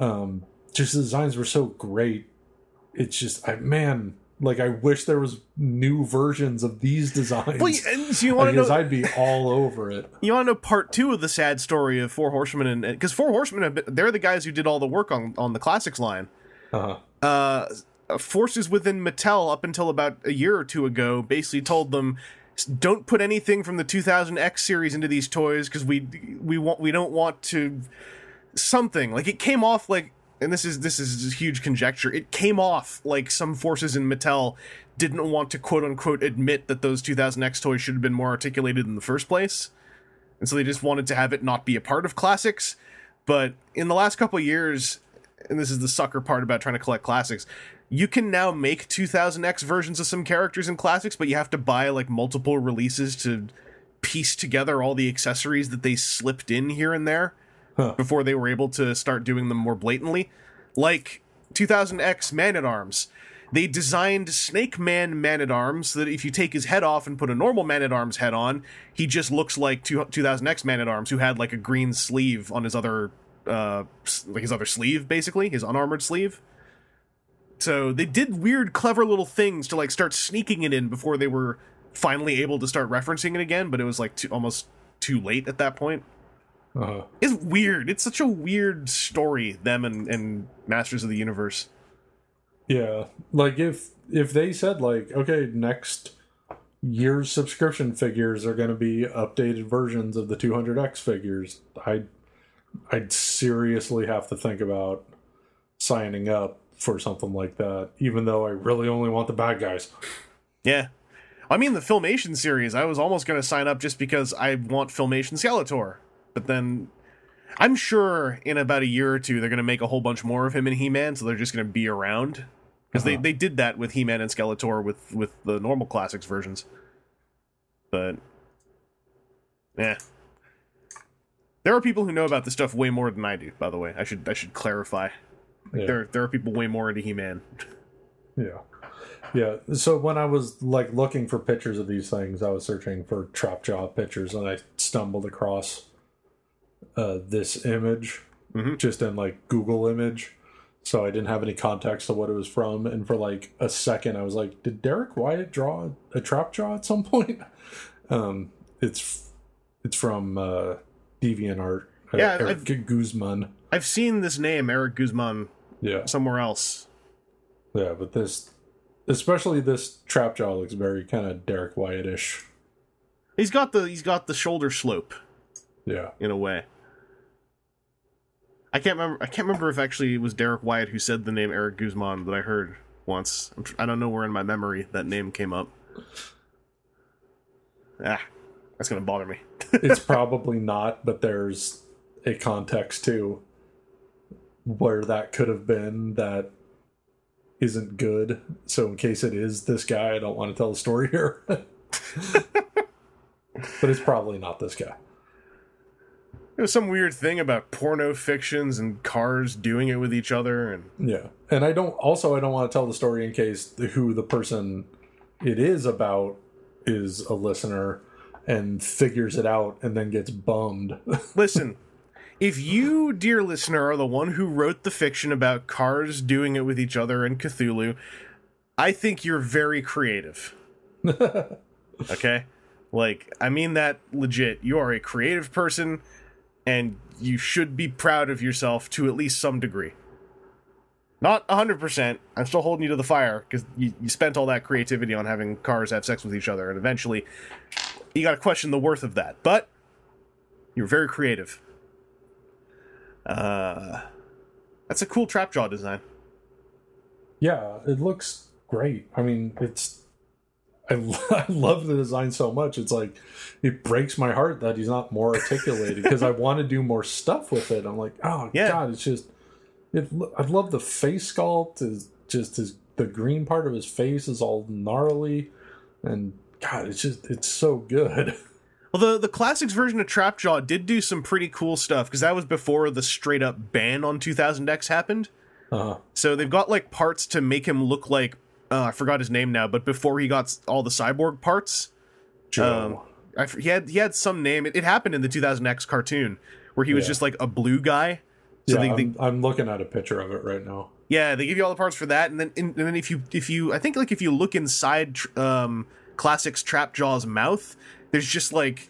um, just the designs were so great. It's just I man, Like I wish there was new versions of these designs. Well, and so you want to because know I'd be all over it. you want to know part two of the sad story of Four Horsemen, and because Four Horsemen, have been, they're the guys who did all the work on on the classics line. Uh-huh. uh, forces within Mattel up until about a year or two ago basically told them don't put anything from the 2000X series into these toys because we we want we don't want to something. Like it came off like and this is this is huge conjecture. It came off like some forces in Mattel didn't want to quote unquote admit that those 2000X toys should have been more articulated in the first place. And so they just wanted to have it not be a part of classics. But in the last couple years and this is the sucker part about trying to collect classics you can now make 2000x versions of some characters in classics but you have to buy like multiple releases to piece together all the accessories that they slipped in here and there Huh. before they were able to start doing them more blatantly. Like 2000x man at arms. They designed snake man man at arms so that if you take his head off and put a normal man at arms head on he just looks like 2000x man at arms who had like a green sleeve on his other uh like his other sleeve basically his unarmored sleeve so they did weird clever little things to like start sneaking it in before they were finally able to start referencing it again but it was like too, almost too late at that point. Uh-huh. it's weird. It's such a weird story them and, and masters of the universe. Yeah, like if if they said like, okay, next year's subscription figures are going to be updated versions of the 200x figures, I I'd seriously have to think about signing up for something like that, even though I really only want the bad guys. Yeah. I mean, the Filmation series, I was almost going to sign up just because I want Filmation Skeletor. But then I'm sure in about a year or two, they're going to make a whole bunch more of him in He Man, so they're just going to be around. Because they, Uh-huh. they did that with He Man and Skeletor with, with the normal classics versions. But, yeah. There are people who know about this stuff way more than I do, by the way. I should I should clarify. Yeah. There there are people way more into He Man. Yeah. Yeah. So when I was like looking for pictures of these things, I was searching for trap jaw pictures and I stumbled across uh, this image Mhm. just in like Google image. So I didn't have any context of what it was from. And for like a second, I was like, did Derrick Wyatt draw a trap jaw at some point? Um, it's it's from uh, DeviantArt. Yeah, Eric Guzman. I've seen this name, Eric Guzman, Yeah. somewhere else. Yeah, but this, especially this trap jaw, looks very kind of Derrick Wyatt-ish. He's got the he's got the shoulder slope Yeah, in a way. I can't remember. I can't remember if actually it was Derrick Wyatt who said the name Eric Guzman that I heard once. I'm, tr- I don't know where in my memory that name came up. Ah, that's gonna bother me. it's probably not, but there's a context too where that could have been that isn't good. So in case it is this guy, I don't want to tell the story here. but it's probably not this guy. It was some weird thing about porno fictions and cars doing it with each other, and Yeah, and I don't. Also, I don't want to tell the story in case the, who the person it is about is a listener and figures it out and then gets bummed. Listen, if you, dear listener, are the one who wrote the fiction about cars doing it with each other and Cthulhu, I think you're very creative. okay? Like, I mean that legit. You are a creative person, and you should be proud of yourself to at least some degree. Not 100%. I'm still holding you to the fire because you, you spent all that creativity on having cars have sex with each other, and eventually you got to question the worth of that. But you're very creative. Uh, that's a cool trap jaw design. yeah, it looks great. I mean, it's. I, I love the design so much. It's like it breaks my heart that he's not more articulated because I want to do more stuff with it. I'm like, oh Yeah. god, it's just. It. I love the face sculpt. Is just his the green part of his face is all gnarly, and God, it's just it's so good. Well, the the classics version of Trapjaw did do some pretty cool stuff because that was before the straight up ban on 2000X happened. Uh, So they've got like parts to make him look like uh, I forgot his name now, but before he got all the cyborg parts, Joe. um, I, he had he had some name. It, it happened in the 2000X cartoon where he was Yeah. just like a blue guy. So yeah, they, they I'm, I'm looking at a picture of it right now. Yeah, they give you all the parts for that, and then and then if you if you I think like if you look inside um, Classic's Trapjaw's mouth, there's just like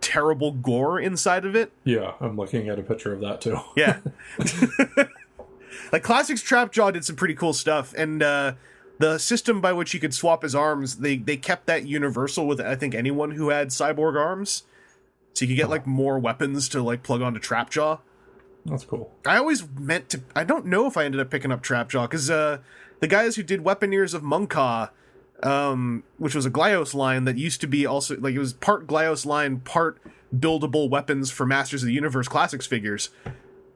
terrible gore inside of it. Yeah, I'm looking at a picture of that too. Yeah. like Classic's Trapjaw did some pretty cool stuff, and uh, the system by which you could swap his arms, they they kept that universal with I think anyone who had cyborg arms, so you could get like more weapons to like plug onto Trapjaw. That's cool. I always meant to. I don't know if I ended up picking up Trapjaw because uh, the guys who did Weaponeers of Monkaa, um, which was a Glyos line that used to be also like it was part Glyos line, part buildable weapons for Masters of the Universe Classics figures.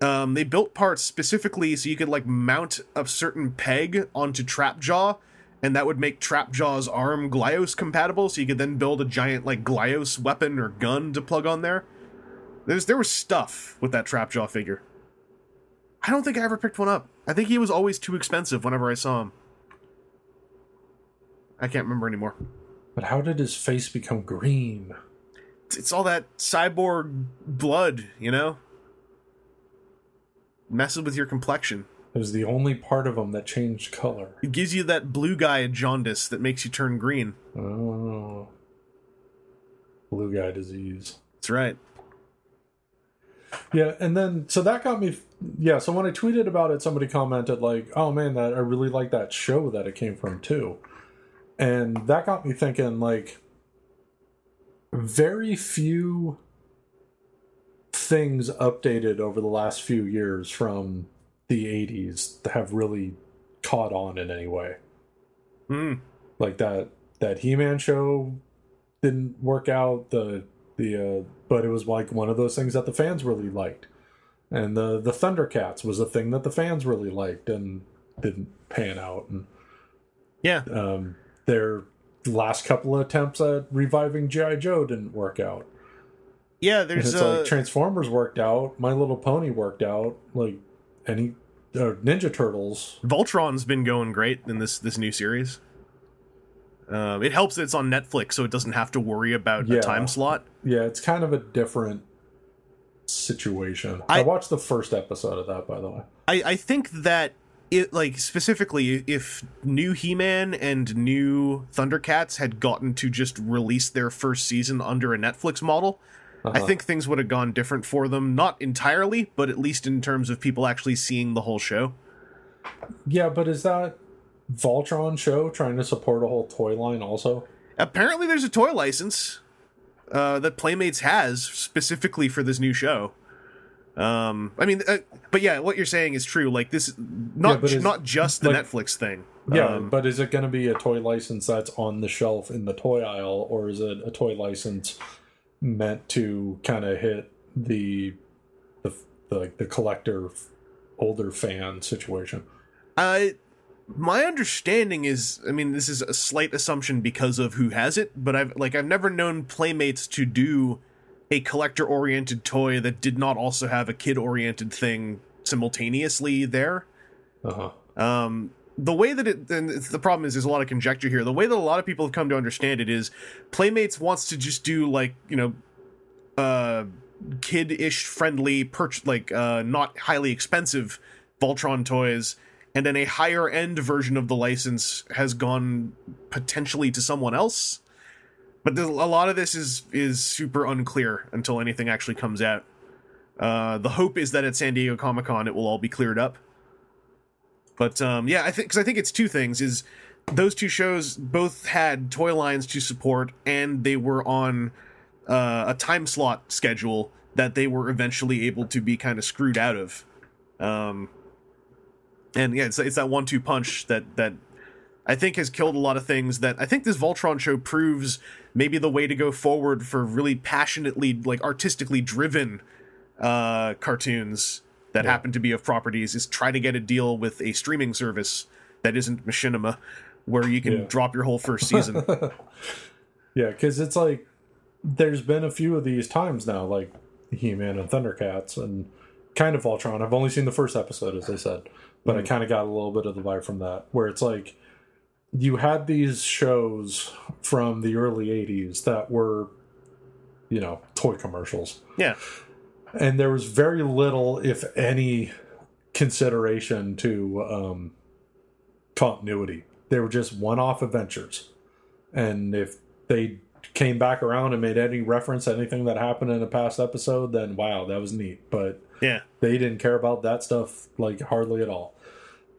Um, they built parts specifically so you could like mount a certain peg onto Trapjaw, and that would make Trapjaw's arm Glyos compatible. So you could then build a giant like Glyos weapon or gun to plug on there. There's there was stuff with that Trapjaw figure. I don't think I ever picked one up. I think he was always too expensive whenever I saw him. I can't remember anymore. But how did his face become green? It's, it's all that cyborg blood, you know? Messes with your complexion. It was the only part of him that changed color. It gives you that blue guy jaundice that makes you turn green. Oh. Blue guy disease. That's right. Yeah, and then so that got me. Yeah, so when I tweeted about it, somebody commented like, "Oh man, that I really like that show that it came from too," and that got me thinking like, very few things updated over the last few years from the '80s have really caught on in any way. Hmm. Like that that He-Man show didn't work out. The the uh, but it was like one of those things that the fans really liked, and the the Thundercats was a thing that the fans really liked and didn't pan out. And Yeah. um, their last couple of attempts at reviving GI Joe didn't work out. Yeah, there's uh, like Transformers worked out, My Little Pony worked out, like any uh, Ninja Turtles. Voltron's been going great in this this new series. Um, it helps that it's on Netflix, so it doesn't have to worry about Yeah. a time slot. Yeah, it's kind of a different situation. I, I- watched the first episode of that, by the way. I, I think that it like specifically if new He-Man and new Thundercats had gotten to just release their first season under a Netflix model, I Uh-huh. think things would have gone different for them. Not entirely, but at least in terms of people actually seeing the whole show. Yeah, but is that Voltron show trying to support a whole toy line also? Apparently, there's a toy license uh, that Playmates has specifically for this new show. Um, I mean, uh, but yeah, what you're saying is true. Like this, not is- not just the like- Netflix thing. Yeah, Um, but is it going to be a toy license that's on the shelf in the toy aisle, or is it a toy license meant to kind of hit the the the, like the collector older fan situation? Uh, my understanding is, I mean, this is a slight assumption because of who has it, but I've like I've never known Playmates to do a collector-oriented toy that did not also have a kid-oriented thing simultaneously there. Uh huh. Um, the way that it, and the problem is, there's a lot of conjecture here. The way that a lot of people have come to understand it is, Playmates wants to just do like you know, uh, kid-ish friendly, perch like uh, not highly expensive Voltron toys, and then a higher end version of the license has gone potentially to someone else. But a lot of this is is super unclear until anything actually comes out. Uh, the hope is that at San Diego Comic Con it will all be cleared up. But um, yeah, I think because I think it's two things: is those two shows both had toy lines to support, and they were on uh, a time slot schedule that they were eventually able to be kind of screwed out of. Um, and yeah, it's it's that one-two punch that that I think has killed a lot of things. That I think this Voltron show proves maybe the way to go forward for really passionately, like artistically driven uh, cartoons that happen to be of properties is try to get a deal with a streaming service that isn't Machinima, where you can Yeah. drop your whole first season. Yeah, because it's like there's been a few of these times now, like He-Man and Thundercats, and kind of Voltron. I've only seen the first episode, as I said, but I kind of got a little bit of the vibe from that, where it's like you had these shows from the early '80s that were, you know, toy commercials, yeah, and there was very little, if any, consideration to um, continuity. They were just one-off adventures, and if they came back around and made any reference to anything that happened in a past episode, then wow, that was neat. But Yeah. they didn't care about that stuff like hardly at all.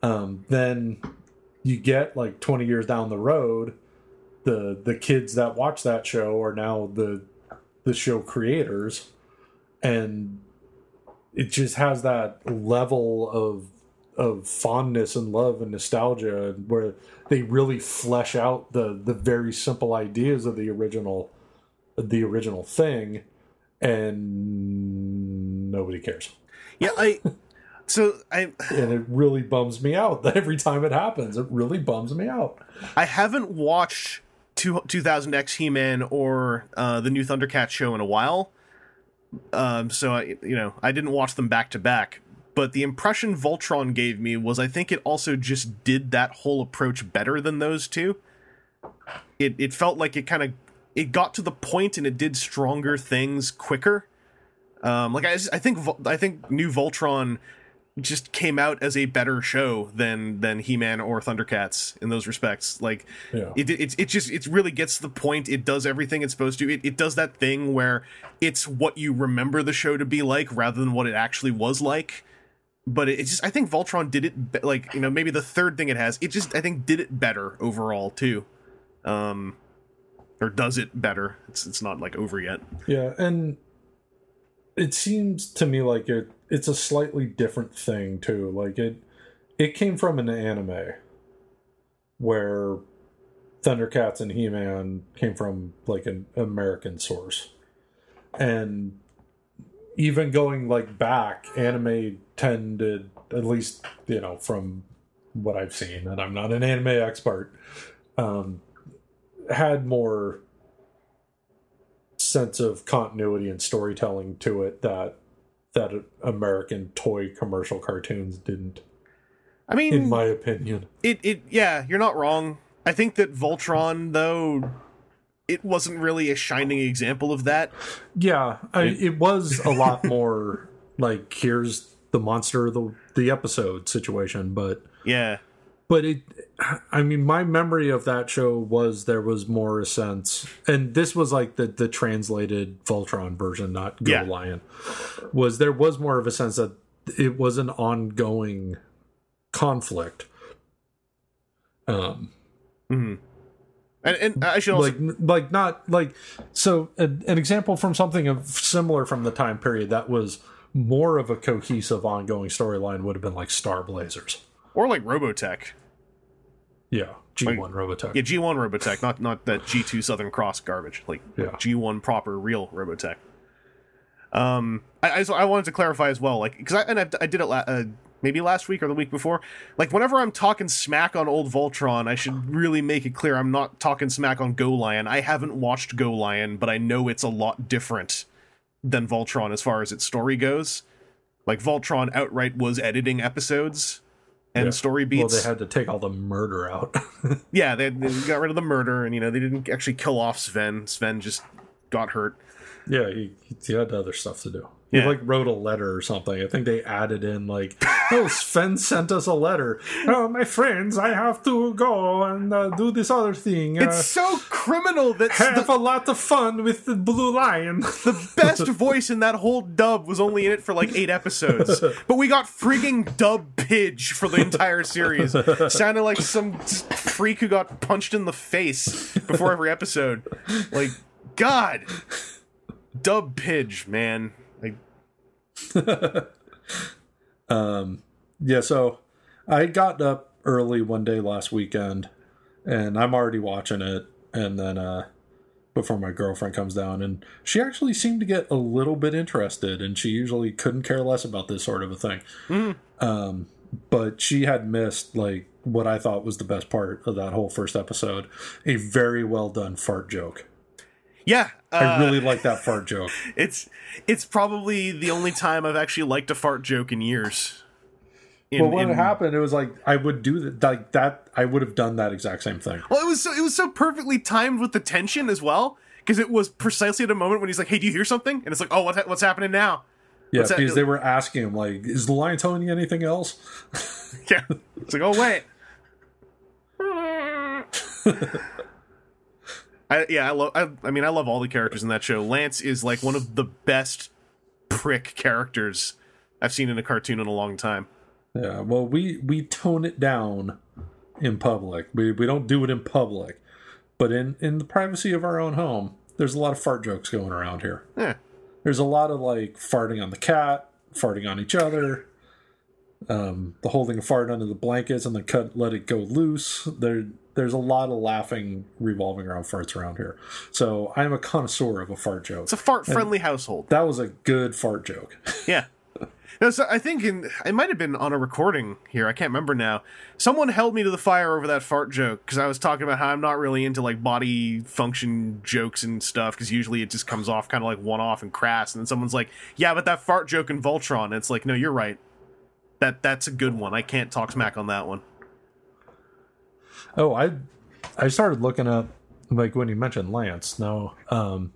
Um, then you get like 20 years down the road, the the kids that watch that show are now the the show creators, and it just has that level of of fondness and love and nostalgia where they really flesh out the the very simple ideas of the original the original thing and nobody cares Yeah, I. So I and it really bums me out that every time it happens it really bums me out I haven't watched two, 2000X He Man or uh, the new Thundercat show in a while. Um, so I, you know, I didn't watch them back to back. But the impression Voltron gave me was I think it also just did that whole approach better than those two. It it felt like it kind of it got to the point and it did stronger things quicker. Um, like I, I think I think New Voltron just came out as a better show than than He-Man or Thundercats in those respects. Like Yeah. it it it just it really gets to the point. It does everything it's supposed to. It it does that thing where it's what you remember the show to be like rather than what it actually was like. But it, it's just I think Voltron did it be- like you know maybe the third thing it has. It just I think did it better overall too. Um or does it better. It's it's not like over yet. Yeah, and it seems to me like it it's a slightly different thing too. Like it it came from an anime where Thundercats and He-Man came from like an American source. And even going like back, anime tended at least, you know, from what I've seen, and I'm not an anime expert, um, had more sense of continuity and storytelling to it that that American toy commercial cartoons didn't, I mean, in my opinion. it it yeah, you're not wrong. I think that Voltron though it wasn't really a shining example of that. Yeah, I, it was a lot more like here's the monster of the the episode situation, but Yeah. But it i mean my memory of that show was there was more a sense. And this was like the the translated voltron version not go Yeah. lion was there was more of a sense that it was an ongoing conflict. Um And and I should also like like not like so an, an example from something of similar from the time period that was more of a cohesive ongoing storyline would have been like star blazers. Or like Robotech. Yeah g1 robotech Yeah, G1 Robotech, not not that G2 Southern Cross garbage. Like Yeah. G1 proper real Robotech. Um, I I, so I wanted to clarify as well, like because I and I, I did it la- uh, maybe last week or the week before. Like whenever I'm talking smack on old Voltron, I should really make it clear I'm not talking smack on Go Lion. I haven't watched Go Lion, but I know it's a lot different than Voltron as far as its story goes. Like Voltron outright was editing episodes and Yeah. story beats. Well, they had to take all the murder out. Yeah, they, they got rid of the murder, and you know they didn't actually kill off Sven. Sven just got hurt. yeah, he, he had other stuff to do. He Yeah. like wrote a letter or something. I think they added in like, "Oh, Sven sent us a letter. Oh, my friends, I have to go and uh, do this other thing. Uh, It's so criminal that have the, a lot of fun with the blue lion." the best voice in that whole dub was only in it for like eight episodes, but we got freaking dub Pidge for the entire series. Sounded like some freak who got punched in the face before every episode. Like, God, dub Pidge, man. Like, yeah, so I got up early one day last weekend, and I'm already watching it, and then uh before my girlfriend comes down and she actually seemed to get a little bit interested and she usually couldn't care less about this sort of a thing. Um but she had missed like what i thought was the best part of that whole first episode a very well done fart joke yeah, uh, i really like that fart joke It's it's probably the only time I've actually liked a fart joke in years. In- but when in- it happened it was like i would do that like that i would have done that exact same thing Well, it was so it was so perfectly timed with the tension as well, because it was precisely at a moment when he's like, "Hey, do you hear something?" And it's like, "Oh, what, what's happening now?" Yeah, What's that- because they were asking him like, "Is the lion telling you anything else?" Yeah. It's like, oh wait. I yeah, I love I, I mean I love all the characters in that show. Lance is like one of the best prick characters I've seen in a cartoon in a long time. Yeah, well, we we tone it down in public. We we don't do it in public, but in in the privacy of our own home, there's a lot of fart jokes going around here. Yeah. There's a lot of like farting on the cat, farting on each other, um, the holding a fart under the blankets and then cut let it go loose. There there's a lot of laughing revolving around farts around here. So I'm a connoisseur of a fart joke. It's a fart friendly household. That was a good fart joke. Yeah. No, so I think in, it might have been on a recording here. I can't remember now. Someone held me to the fire over that fart joke because I was talking about how I'm not really into like body function jokes and stuff because usually it just comes off kind of like one off and crass. And then someone's like, "Yeah, but that fart joke in Voltron." And it's like, no, you're right. That that's a good one. I can't talk smack on that one. Oh, I I started looking up like when you mentioned Lance. No, um,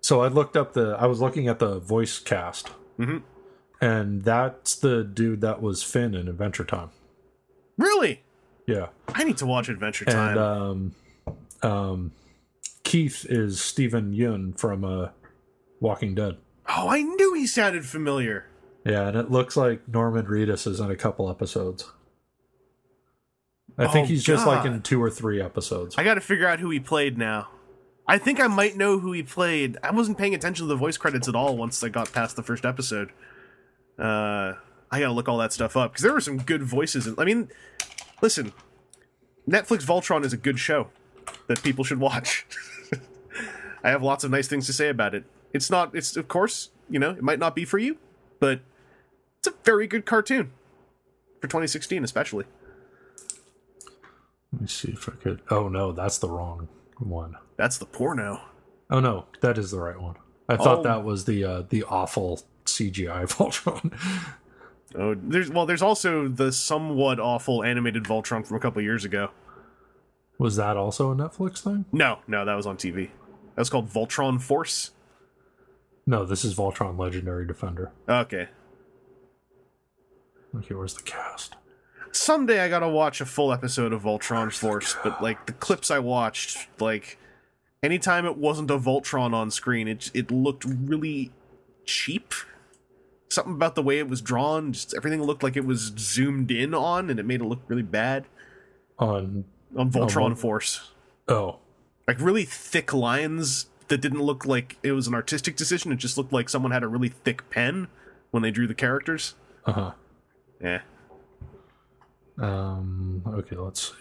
so I looked up the. I was looking at the voice cast, Mhm. and that's the dude that was Finn in Adventure Time. Really, Yeah, I need to watch Adventure Time. and um, um, Keith is Steven Yeun from uh, Walking Dead. oh, I knew he sounded familiar. Yeah, and it looks like Norman Reedus is in a couple episodes. I think Oh, he's just like in two or three episodes. I got to figure out who he played now. I think I might know who he played. I wasn't paying attention to the voice credits at all once I got past the first episode. Uh, I gotta look all that stuff up because there were some good voices. In, I mean, listen, Netflix Voltron is a good show that people should watch. I have lots of nice things to say about it. It's not. It's of course, you know, it might not be for you, but it's a very good cartoon for 2016, especially. Let me see if I could. Oh no, that's the wrong one. That's the porno. Oh no, that is the right one. I thought Oh. that was the uh, the awful CGI Voltron. Oh, there's well, there's also the somewhat awful animated Voltron from a couple years ago. was that also a Netflix thing? No, no, that was on TV. That was called Voltron Force. No, this is Voltron Legendary Defender. Okay, Okay, where's the cast? Someday I gotta watch a full episode of Voltron Force, but like the clips I watched, like anytime it wasn't a Voltron on screen, it it looked really cheap. Something about the way it was drawn, just everything looked like it was zoomed in on, and it made it look really bad On on Voltron what? Force. oh, like really thick lines that didn't look like it was an artistic decision. It just looked like someone had a really thick pen when they drew the characters. uh huh. Yeah. Um. Okay, let's see.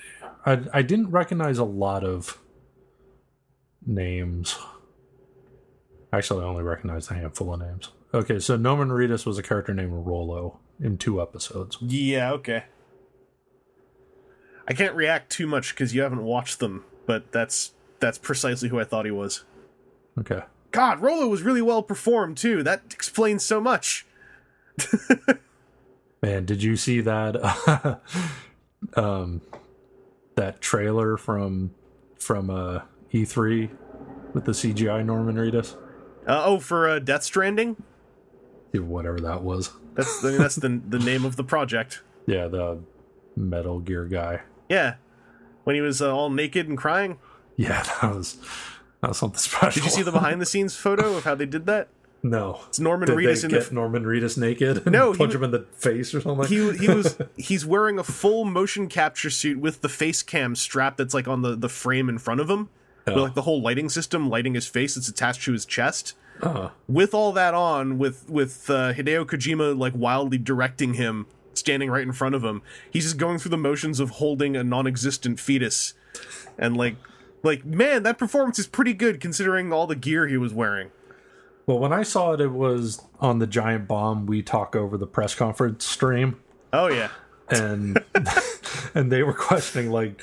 I I didn't recognize a lot of names. Actually, I only recognized a handful of names. Okay, so Norman Reedus was a character named Rolo in two episodes. Yeah, okay. I can't react too much because you haven't watched them, but that's that's precisely who I thought he was. Okay. God, Rolo was really well performed too. That explains so much. Man, did you see that um that trailer from from uh E3 with the CGI Norman Reedus? Uh, oh, for uh, Death Stranding. Yeah, Whatever that was. That's I mean, that's the the name of the project. Yeah, the Metal Gear guy. Yeah, when he was uh, all naked and crying. Yeah, that was that was something special. Did you see the behind the scenes photo of how they did that? No. It's Norman Did Reedus they in the Norman Reedus naked and No, punch w- him in the face or something? he he was he's wearing a full motion capture suit with the face cam strap that's like on the the frame in front of him. With Oh. like the whole lighting system lighting his face that's attached to his chest. Uh, With all that on, with with uh, Hideo Kojima like wildly directing him, standing right in front of him, he's just going through the motions of holding a non-existent fetus, and like like man, that performance is pretty good considering all the gear he was wearing. Well, when I saw it, it was on the Giant Bomb We Talk Over the press conference stream. Oh yeah, and and they were questioning like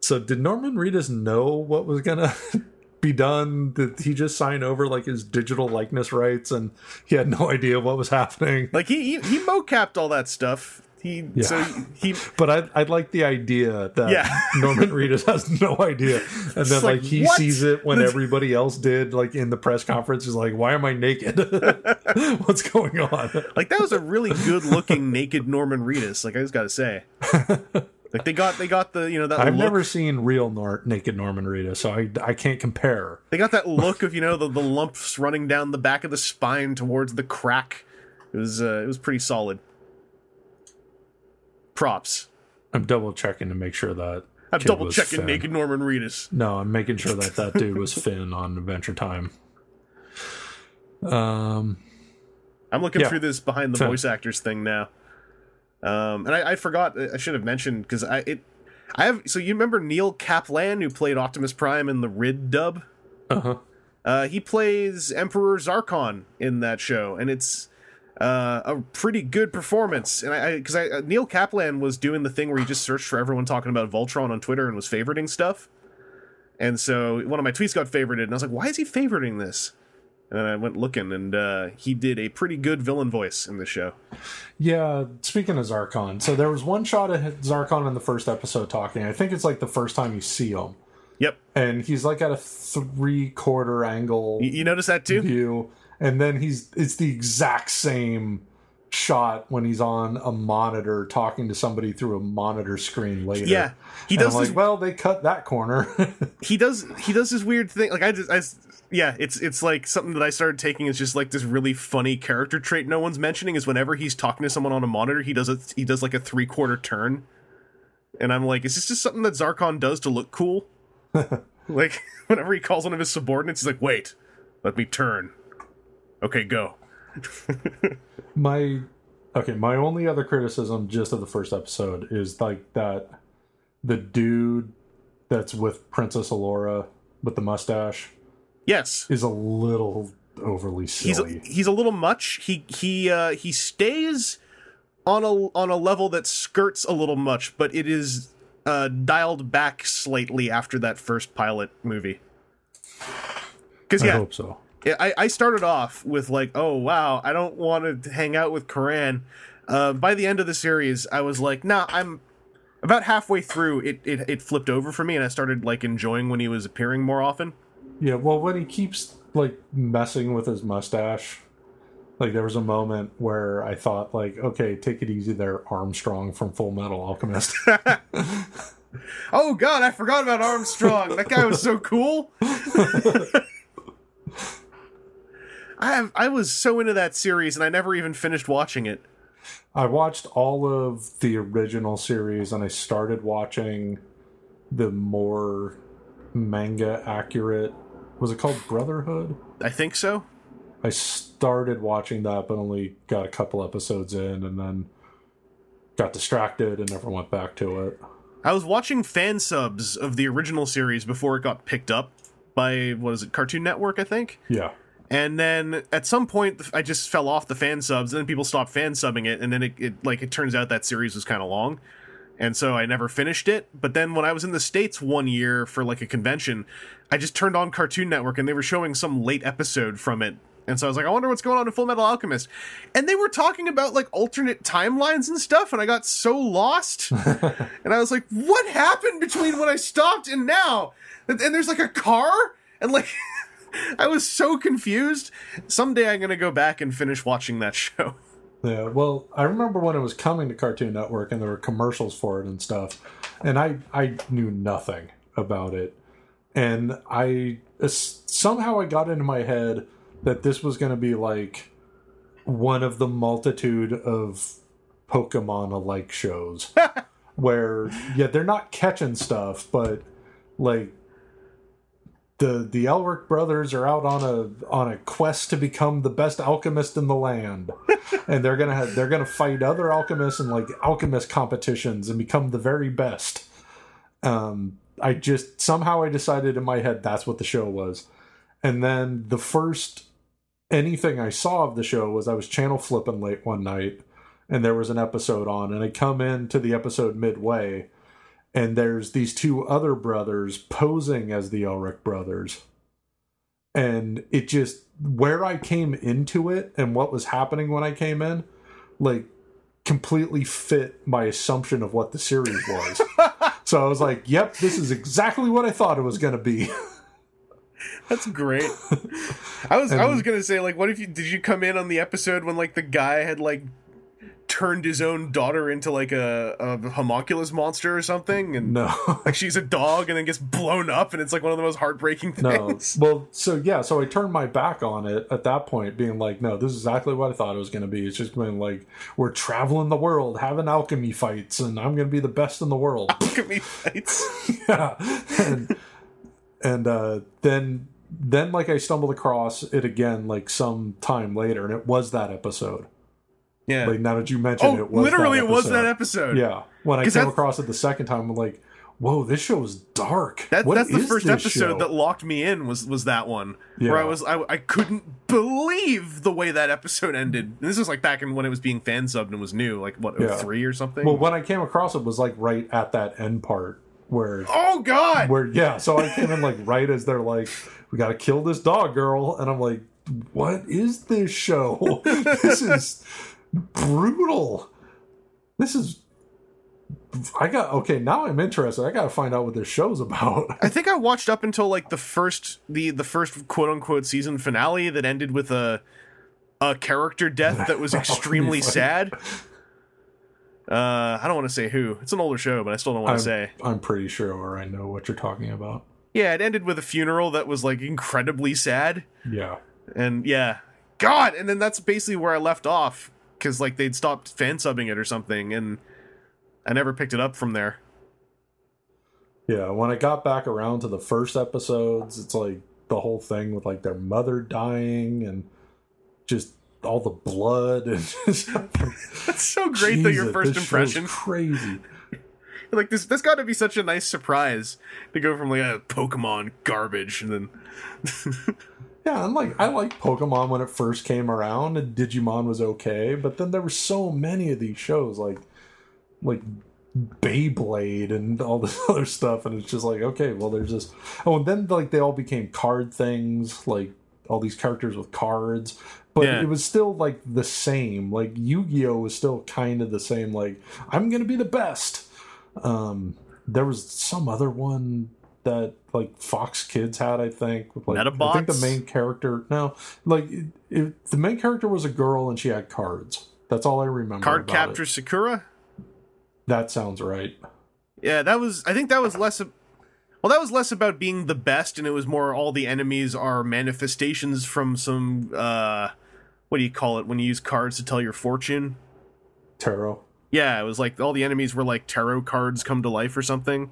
so did norman reedus know what was gonna be done did he just sign over like his digital likeness rights and he had no idea what was happening like he he, he mocapped all that stuff. He Yeah. so he But I I like the idea that Yeah. Norman Reedus has no idea, and then like, like, he what? sees it when everybody else did. Like in the press conference, is like, "Why am I naked? What's going on?" like that was a really good looking naked Norman Reedus. Like I just got to say, like they got they got the you know that I've look, never seen real Nor- naked Norman Reedus, so I I can't compare. they got that look of you know the the lumps running down the back of the spine towards the crack. It was uh, it was pretty solid. Props. I'm double checking to make sure that I'm double checking Finn. naked Norman Reedus. No, I'm making sure that that dude was Finn on Adventure Time. Um, I'm looking Yeah. through this behind the Finn. voice actors thing now. Um, and I, I forgot. I should have mentioned because I it. I have so you remember Neil Kaplan who played Optimus Prime in the Rid dub. uh-huh. Uh, he plays Emperor Zarkon in that show, and it's uh, a pretty good performance. And I because I, uh, Neil Kaplan was doing the thing where he just searched for everyone talking about Voltron on Twitter and was favoriting stuff. And so one of my tweets got favorited, and I was like, "Why is he favoriting this?" And then I went looking, and uh, he did a pretty good villain voice in the show. Yeah, speaking of Zarkon, so there was one shot of Zarkon in the first episode talking. I think it's like the first time you see him, Yep, and he's like at a three quarter angle you, you notice that too? view, and then he's it's the exact same shot when he's on a monitor talking to somebody through a monitor screen later. Yeah, he does. like, this, well, they cut that corner. he does. He does this weird thing. Like I just, I, yeah, it's it's like something that I started taking is just like this really funny character trait no one's mentioning is whenever he's talking to someone on a monitor, he does a he does like a three quarter turn, and I'm like, is this just something that Zarkon does to look cool? like whenever he calls one of his subordinates, he's like, wait, let me turn. Okay, go. my okay my only other criticism just of the first episode is like that the dude that's with princess Allura with the mustache Yes, is a little overly he's silly a, he's a little much. He he uh, he stays on a on a level that skirts a little much, but it is uh, dialed back slightly after that first pilot movie. Because yeah, i hope so Yeah, I, I started off with like, oh wow, I don't want to hang out with Coran. Uh, by the end of the series, I was like, nah, I'm about halfway through. It, it it flipped over for me, and I started like enjoying when he was appearing more often. yeah well when he keeps like messing with his mustache like there was a moment where i thought like okay take it easy there armstrong from full metal alchemist Oh god, I forgot about Armstrong. that guy was so cool. I have, I was so into that series, and I never even finished watching it. I watched all of the original series and I started watching the more manga accurate was it called Brotherhood? I think so. I started watching that but only got a couple episodes in and then got distracted and never went back to it. I was watching fan subs of the original series before it got picked up by what is it, Cartoon Network, I think. Yeah. And then at some point, I just fell off the fan subs, and then people stopped fan subbing it, and then it, it like it turns out that series was kind of long, and so I never finished it. But then when I was in the states one year for like a convention, I just turned on Cartoon Network, and they were showing some late episode from it. And so I was like, I wonder what's going on in Full Metal Alchemist. And they were talking about like alternate timelines and stuff, and I got so lost. and I was like, what happened between when I stopped and now? And, and there's like a car? And like, I was so confused. Someday I'm going to go back and finish watching that show. Yeah, well, I remember when it was coming to Cartoon Network and there were commercials for it and stuff, and I I knew nothing about it, and I somehow I got into my head that this was going to be like one of the multitude of Pokemon alike shows where yeah they're not catching stuff, but like the the Elric brothers are out on a on a quest to become the best alchemist in the land, and they're gonna have, they're gonna fight other alchemists in like alchemist competitions and become the very best. Um, I just somehow I decided in my head that's what the show was, and then the first anything I saw of the show was I was channel flipping late one night, and there was an episode on, and I come into the episode midway and there's these two other brothers posing as the Elric brothers. And it just where I came into it and what was happening when I came in, like completely fit my assumption of what the series was. so I was like, "Yep, this is exactly what I thought it was going to be." That's great. I was I was gonna say like, what if you did you come in on the episode when like the guy had like turned his own daughter into like a, a homunculus monster or something, and no. like she's a dog and then gets blown up, and it's like one of the most heartbreaking things. No. Well, so yeah, so I turned my back on it at that point, being like, no, this is exactly what I thought it was going to be. It's just going like, we're traveling the world, having alchemy fights, and I'm going to be the best in the world. Me fights. yeah. And, and uh, then, then like I stumbled across it again, like some time later, and it was that episode. Yeah. Like now that you mentioned oh, it, was literally, it was that episode. Yeah. When I came across it the second time, I'm like, whoa, this show is dark. That, that's the first episode show? that locked me in was was that one Yeah. where I was I, I couldn't believe the way that episode ended. And this was like back in when it was being fan subbed and was new, like what Yeah. Oh three or something. Well, when I came across it was like right at that end part where oh God! where yeah, so I came in like right as they're like, We gotta kill this dog girl and I'm like, What is this show? this is brutal. This is I got okay, now I'm interested. I gotta find out what this show's about. I think I watched up until like the first the the first quote unquote season finale that ended with a a character death that was extremely sad. Uh, I don't want to say who. It's an older show, but I still don't want to say. I'm pretty sure or I know what you're talking about. Yeah, it ended with a funeral that was like incredibly sad. Yeah. And yeah, God, and then that's basically where I left off because like they'd stopped fan subbing it or something, and I never picked it up from there. Yeah, when I got back around to the first episodes, it's like the whole thing with like their mother dying and just all the blood and That's so great that your first impression, crazy. like this, that's got to be such a nice surprise to go from like a Pokemon garbage and then Yeah, and like I like Pokemon when it first came around, and Digimon was okay, but then there were so many of these shows like like Beyblade and all this other stuff, and it's just like okay, well, there's this. Oh, and then like they all became card things, like all these characters with cards, but Yeah. it was still like the same. Like Yu-Gi-Oh was still kind of the same. Like I'm gonna be the best. Um, there was some other one that like Fox Kids had, I think. Like I think the main character. No, like it, it, the main character was a girl and she had cards. That's all I remember. Cardcaptor It. Sakura. That sounds right. Yeah, that was. I think that was less. Of, well, that was less about being the best, and it was more all the enemies are manifestations from some. uh What do you call it when you use cards to tell your fortune? Tarot. Yeah, it was like all the enemies were like tarot cards come to life or something.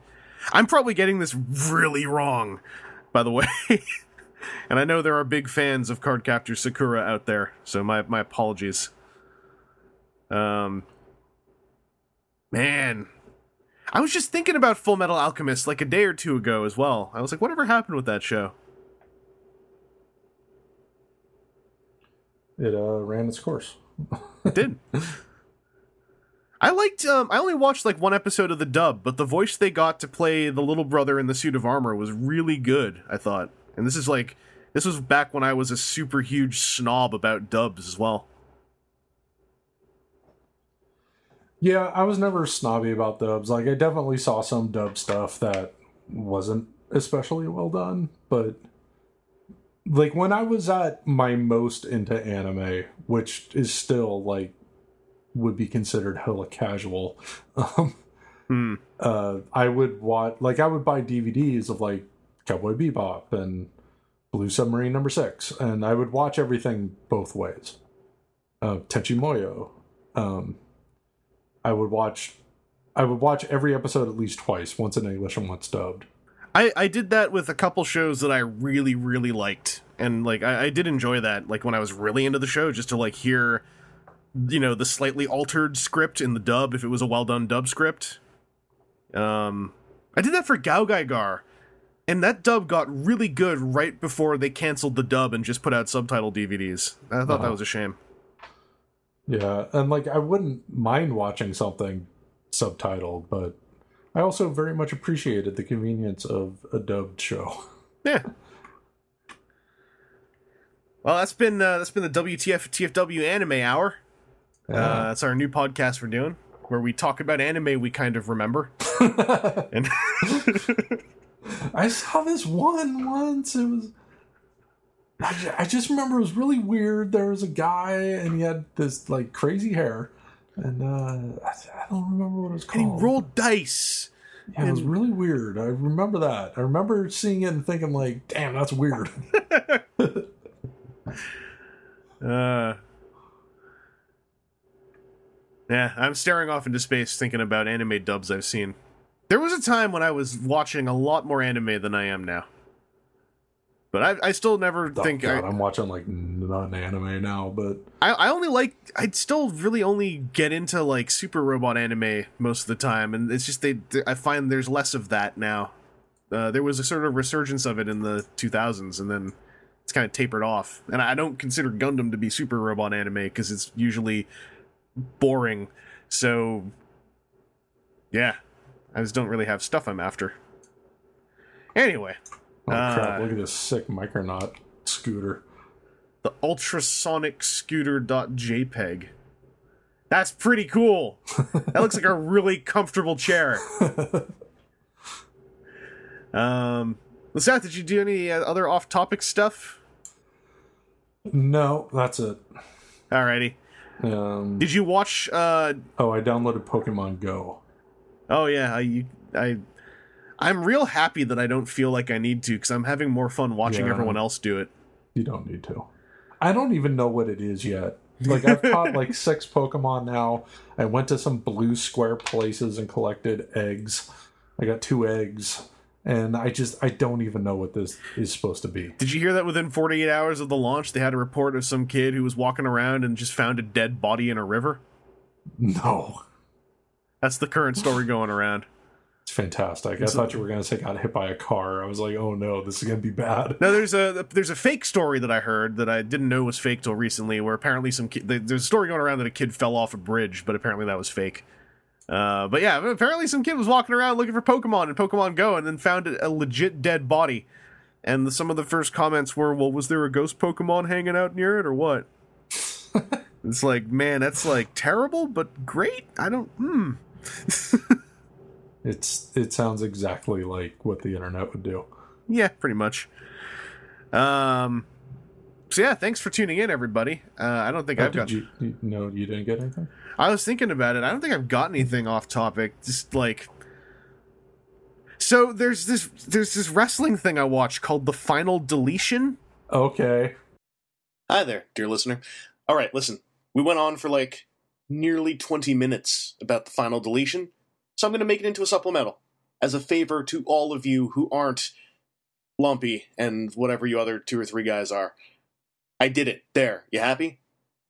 I'm probably getting this really wrong, by the way. and I know there are big fans of Cardcaptor Sakura out there, so my my apologies. Um Man. I was just thinking about Full Metal Alchemist like a day or two ago as well. I was like, whatever happened with that show? It uh, ran its course. It did. I liked. Um, I only watched like one episode of the dub, but the voice they got to play the little brother in the suit of armor was really good. I thought, and this is like, this was back when I was a super huge snob about dubs as well. Yeah, I was never snobby about dubs. Like I definitely saw some dub stuff that wasn't especially well done, but like when I was at my most into anime, which is still like would be considered hella casual, um, Hmm. uh, I would watch like I would buy DVDs of like Cowboy Bebop and Blue Submarine Number Six, and I would watch everything both ways. Uh, Moyo. Um, I would watch. I would watch every episode at least twice, once in English and once dubbed. I I did that with a couple shows that I really really liked, and like I, I did enjoy that. Like when I was really into the show, just to like hear, you know, the slightly altered script in the dub if it was a well done dub script. Um, I did that for Gao Gar, and that dub got really good right before they canceled the dub and just put out subtitle DVDs. I thought Uh-huh. that was a shame. Yeah, and like I wouldn't mind watching something subtitled, but I also very much appreciated the convenience of a dubbed show. Yeah. Well, that's been uh, that's been the WTF TFW anime hour. Uh, that's our new podcast we're doing, where we talk about anime we kind of remember. and I saw this one once. It was. I, I just remember it was really weird. There was a guy and he had this like crazy hair, and uh, I, I don't remember what it was called. and he rolled dice. Yeah, it was really weird. I remember that. I remember seeing it and thinking like, "Damn, that's weird." Uh, yeah, I'm staring off into space thinking about anime dubs I've seen. There was a time when I was watching a lot more anime than I am now. But I, I still never Oh, think God, I, I'm watching like not an anime now, but I I only like I'd still really only get into like super robot anime most of the time, and it's just they I find there's less of that now. Uh, there was a sort of resurgence of it in the 2000s, and then it's kind of tapered off. And I don't consider Gundam to be super robot anime because it's usually boring. So yeah, I just don't really have stuff I'm after. Anyway, oh crap! Uh, Look at this sick Micronaut scooter. the ultrasonic scooter.jpg. That's pretty cool. That looks like a really comfortable chair. Um, Seth, did you do any uh, other off-topic stuff? No, that's it. Alrighty. Um, Did you watch? Uh, oh, I downloaded Pokemon Go. oh yeah, I, you, I, I'm real happy that I don't feel like I need to because I'm having more fun watching Yeah. everyone else do it. You don't need to. I don't even know what it is yet. Like I've caught like six Pokemon now. I went to some blue square places and collected eggs. I got two eggs, and I just I don't even know what this is supposed to be. Did you hear that within 48 hours of the launch, they had a report of some kid who was walking around and just found a dead body in a river? No, That's the current story going around. it's fantastic. I thought you were gonna say got hit by a car. I was like, oh no, this is gonna be bad. No, there's a there's a fake story that I heard that I didn't know was fake till recently. Where apparently some kid, there's a story going around that a kid fell off a bridge, but apparently that was fake. Uh, but yeah, apparently some kid was walking around looking for Pokemon in Pokemon Go, and then found a, a legit dead body. And the, some of the first comments were, "Well, was there a ghost Pokemon hanging out near it, or what?" it's like, man, that's like terrible, but great. I don't. Hmm. It's it sounds exactly like what the internet would do. Yeah, pretty much. Um. So yeah, thanks for tuning in, everybody. Uh, I don't think Oh, I've got. you, you? No, you didn't get anything. I was thinking about it. I don't think I've got anything off topic. Just like. So there's this there's this wrestling thing I watched called the Final Deletion. Okay. Hi there, dear listener. All right, listen. We went on for like nearly 20 minutes about the final deletion, so I'm going to make it into a supplemental as a favor to all of you who aren't Lumpy and whatever you other two or three guys are. I did it. There. You happy?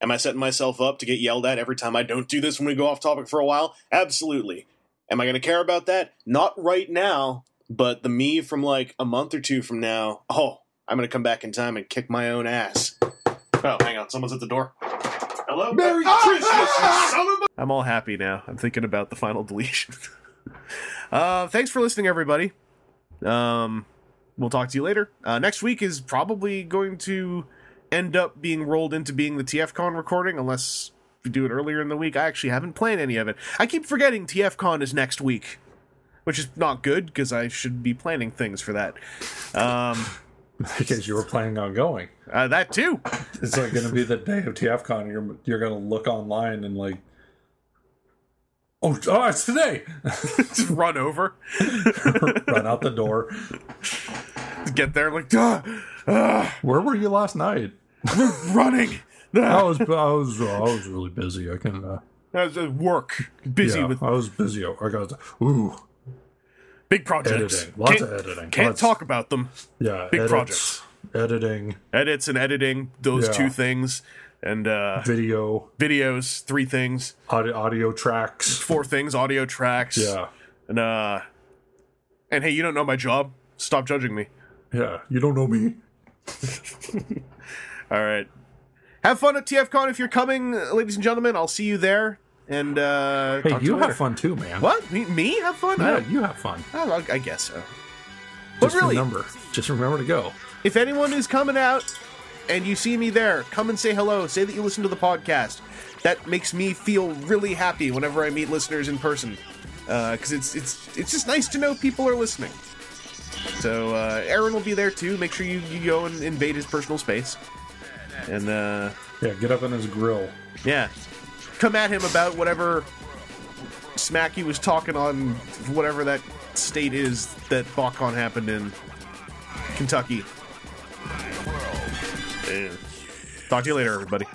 Am I setting myself up to get yelled at every time I don't do this when we go off topic for a while? Absolutely. Am I going to care about that? Not right now, but the me from like a month or two from now, oh, I'm going to come back in time and kick my own ass. Oh, hang on. Someone's at the door. Hello? Merry Christmas, you son of a... I'm all happy now. I'm thinking about the Final Deletion. uh, thanks for listening, everybody. Um, we'll talk to you later. Uh, next week is probably going to end up being rolled into being the TFCon recording, unless we do it earlier in the week. I actually haven't planned any of it. I keep forgetting TFCon is next week, which is not good because I should be planning things for that. Um, Because you were planning on going. uh, that too. It's like going to be the day of TFCon. You're you're going to look online and like, oh, oh it's today. Just run over, Run out the door. get there, like, "Duh, ah, Where were you last night? Running. I Ah." was I was I was really busy. I can. Uh, I was at work, busy yeah, with I was busy. I got ooh big projects. editing. Lots can't, of editing. Can't Lots- talk about them. Yeah, big edits, projects. editing, Edits and editing, those Yeah. two things, and uh, video, videos, three things, audio, audio tracks. four things, audio tracks. Yeah, and uh, and hey, you don't know my job. Stop judging me. yeah. You don't know me. All right. Have fun at TFCon if you're coming, ladies and gentlemen. I'll see you there. And uh, Hey, talk you later. have fun too, man. What? Me, me have fun? I, Yeah, you have fun. I, I guess so. But Just really, remember, just remember to go. if anyone is coming out and you see me there, come and say hello. Say that you listen to the podcast. That makes me feel really happy whenever I meet listeners in person, because it's it's it's just nice to know people are listening. So uh, Aaron will be there too. Make sure you, you go and invade his personal space, and uh, Yeah, get up in his grill. yeah, come at him about whatever smack he was talking on, whatever that state is that BotCon happened in Kentucky. Yeah. Talk to you later, everybody.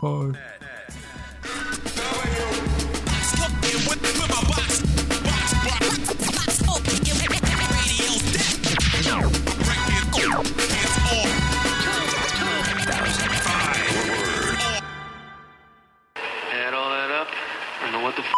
Bye.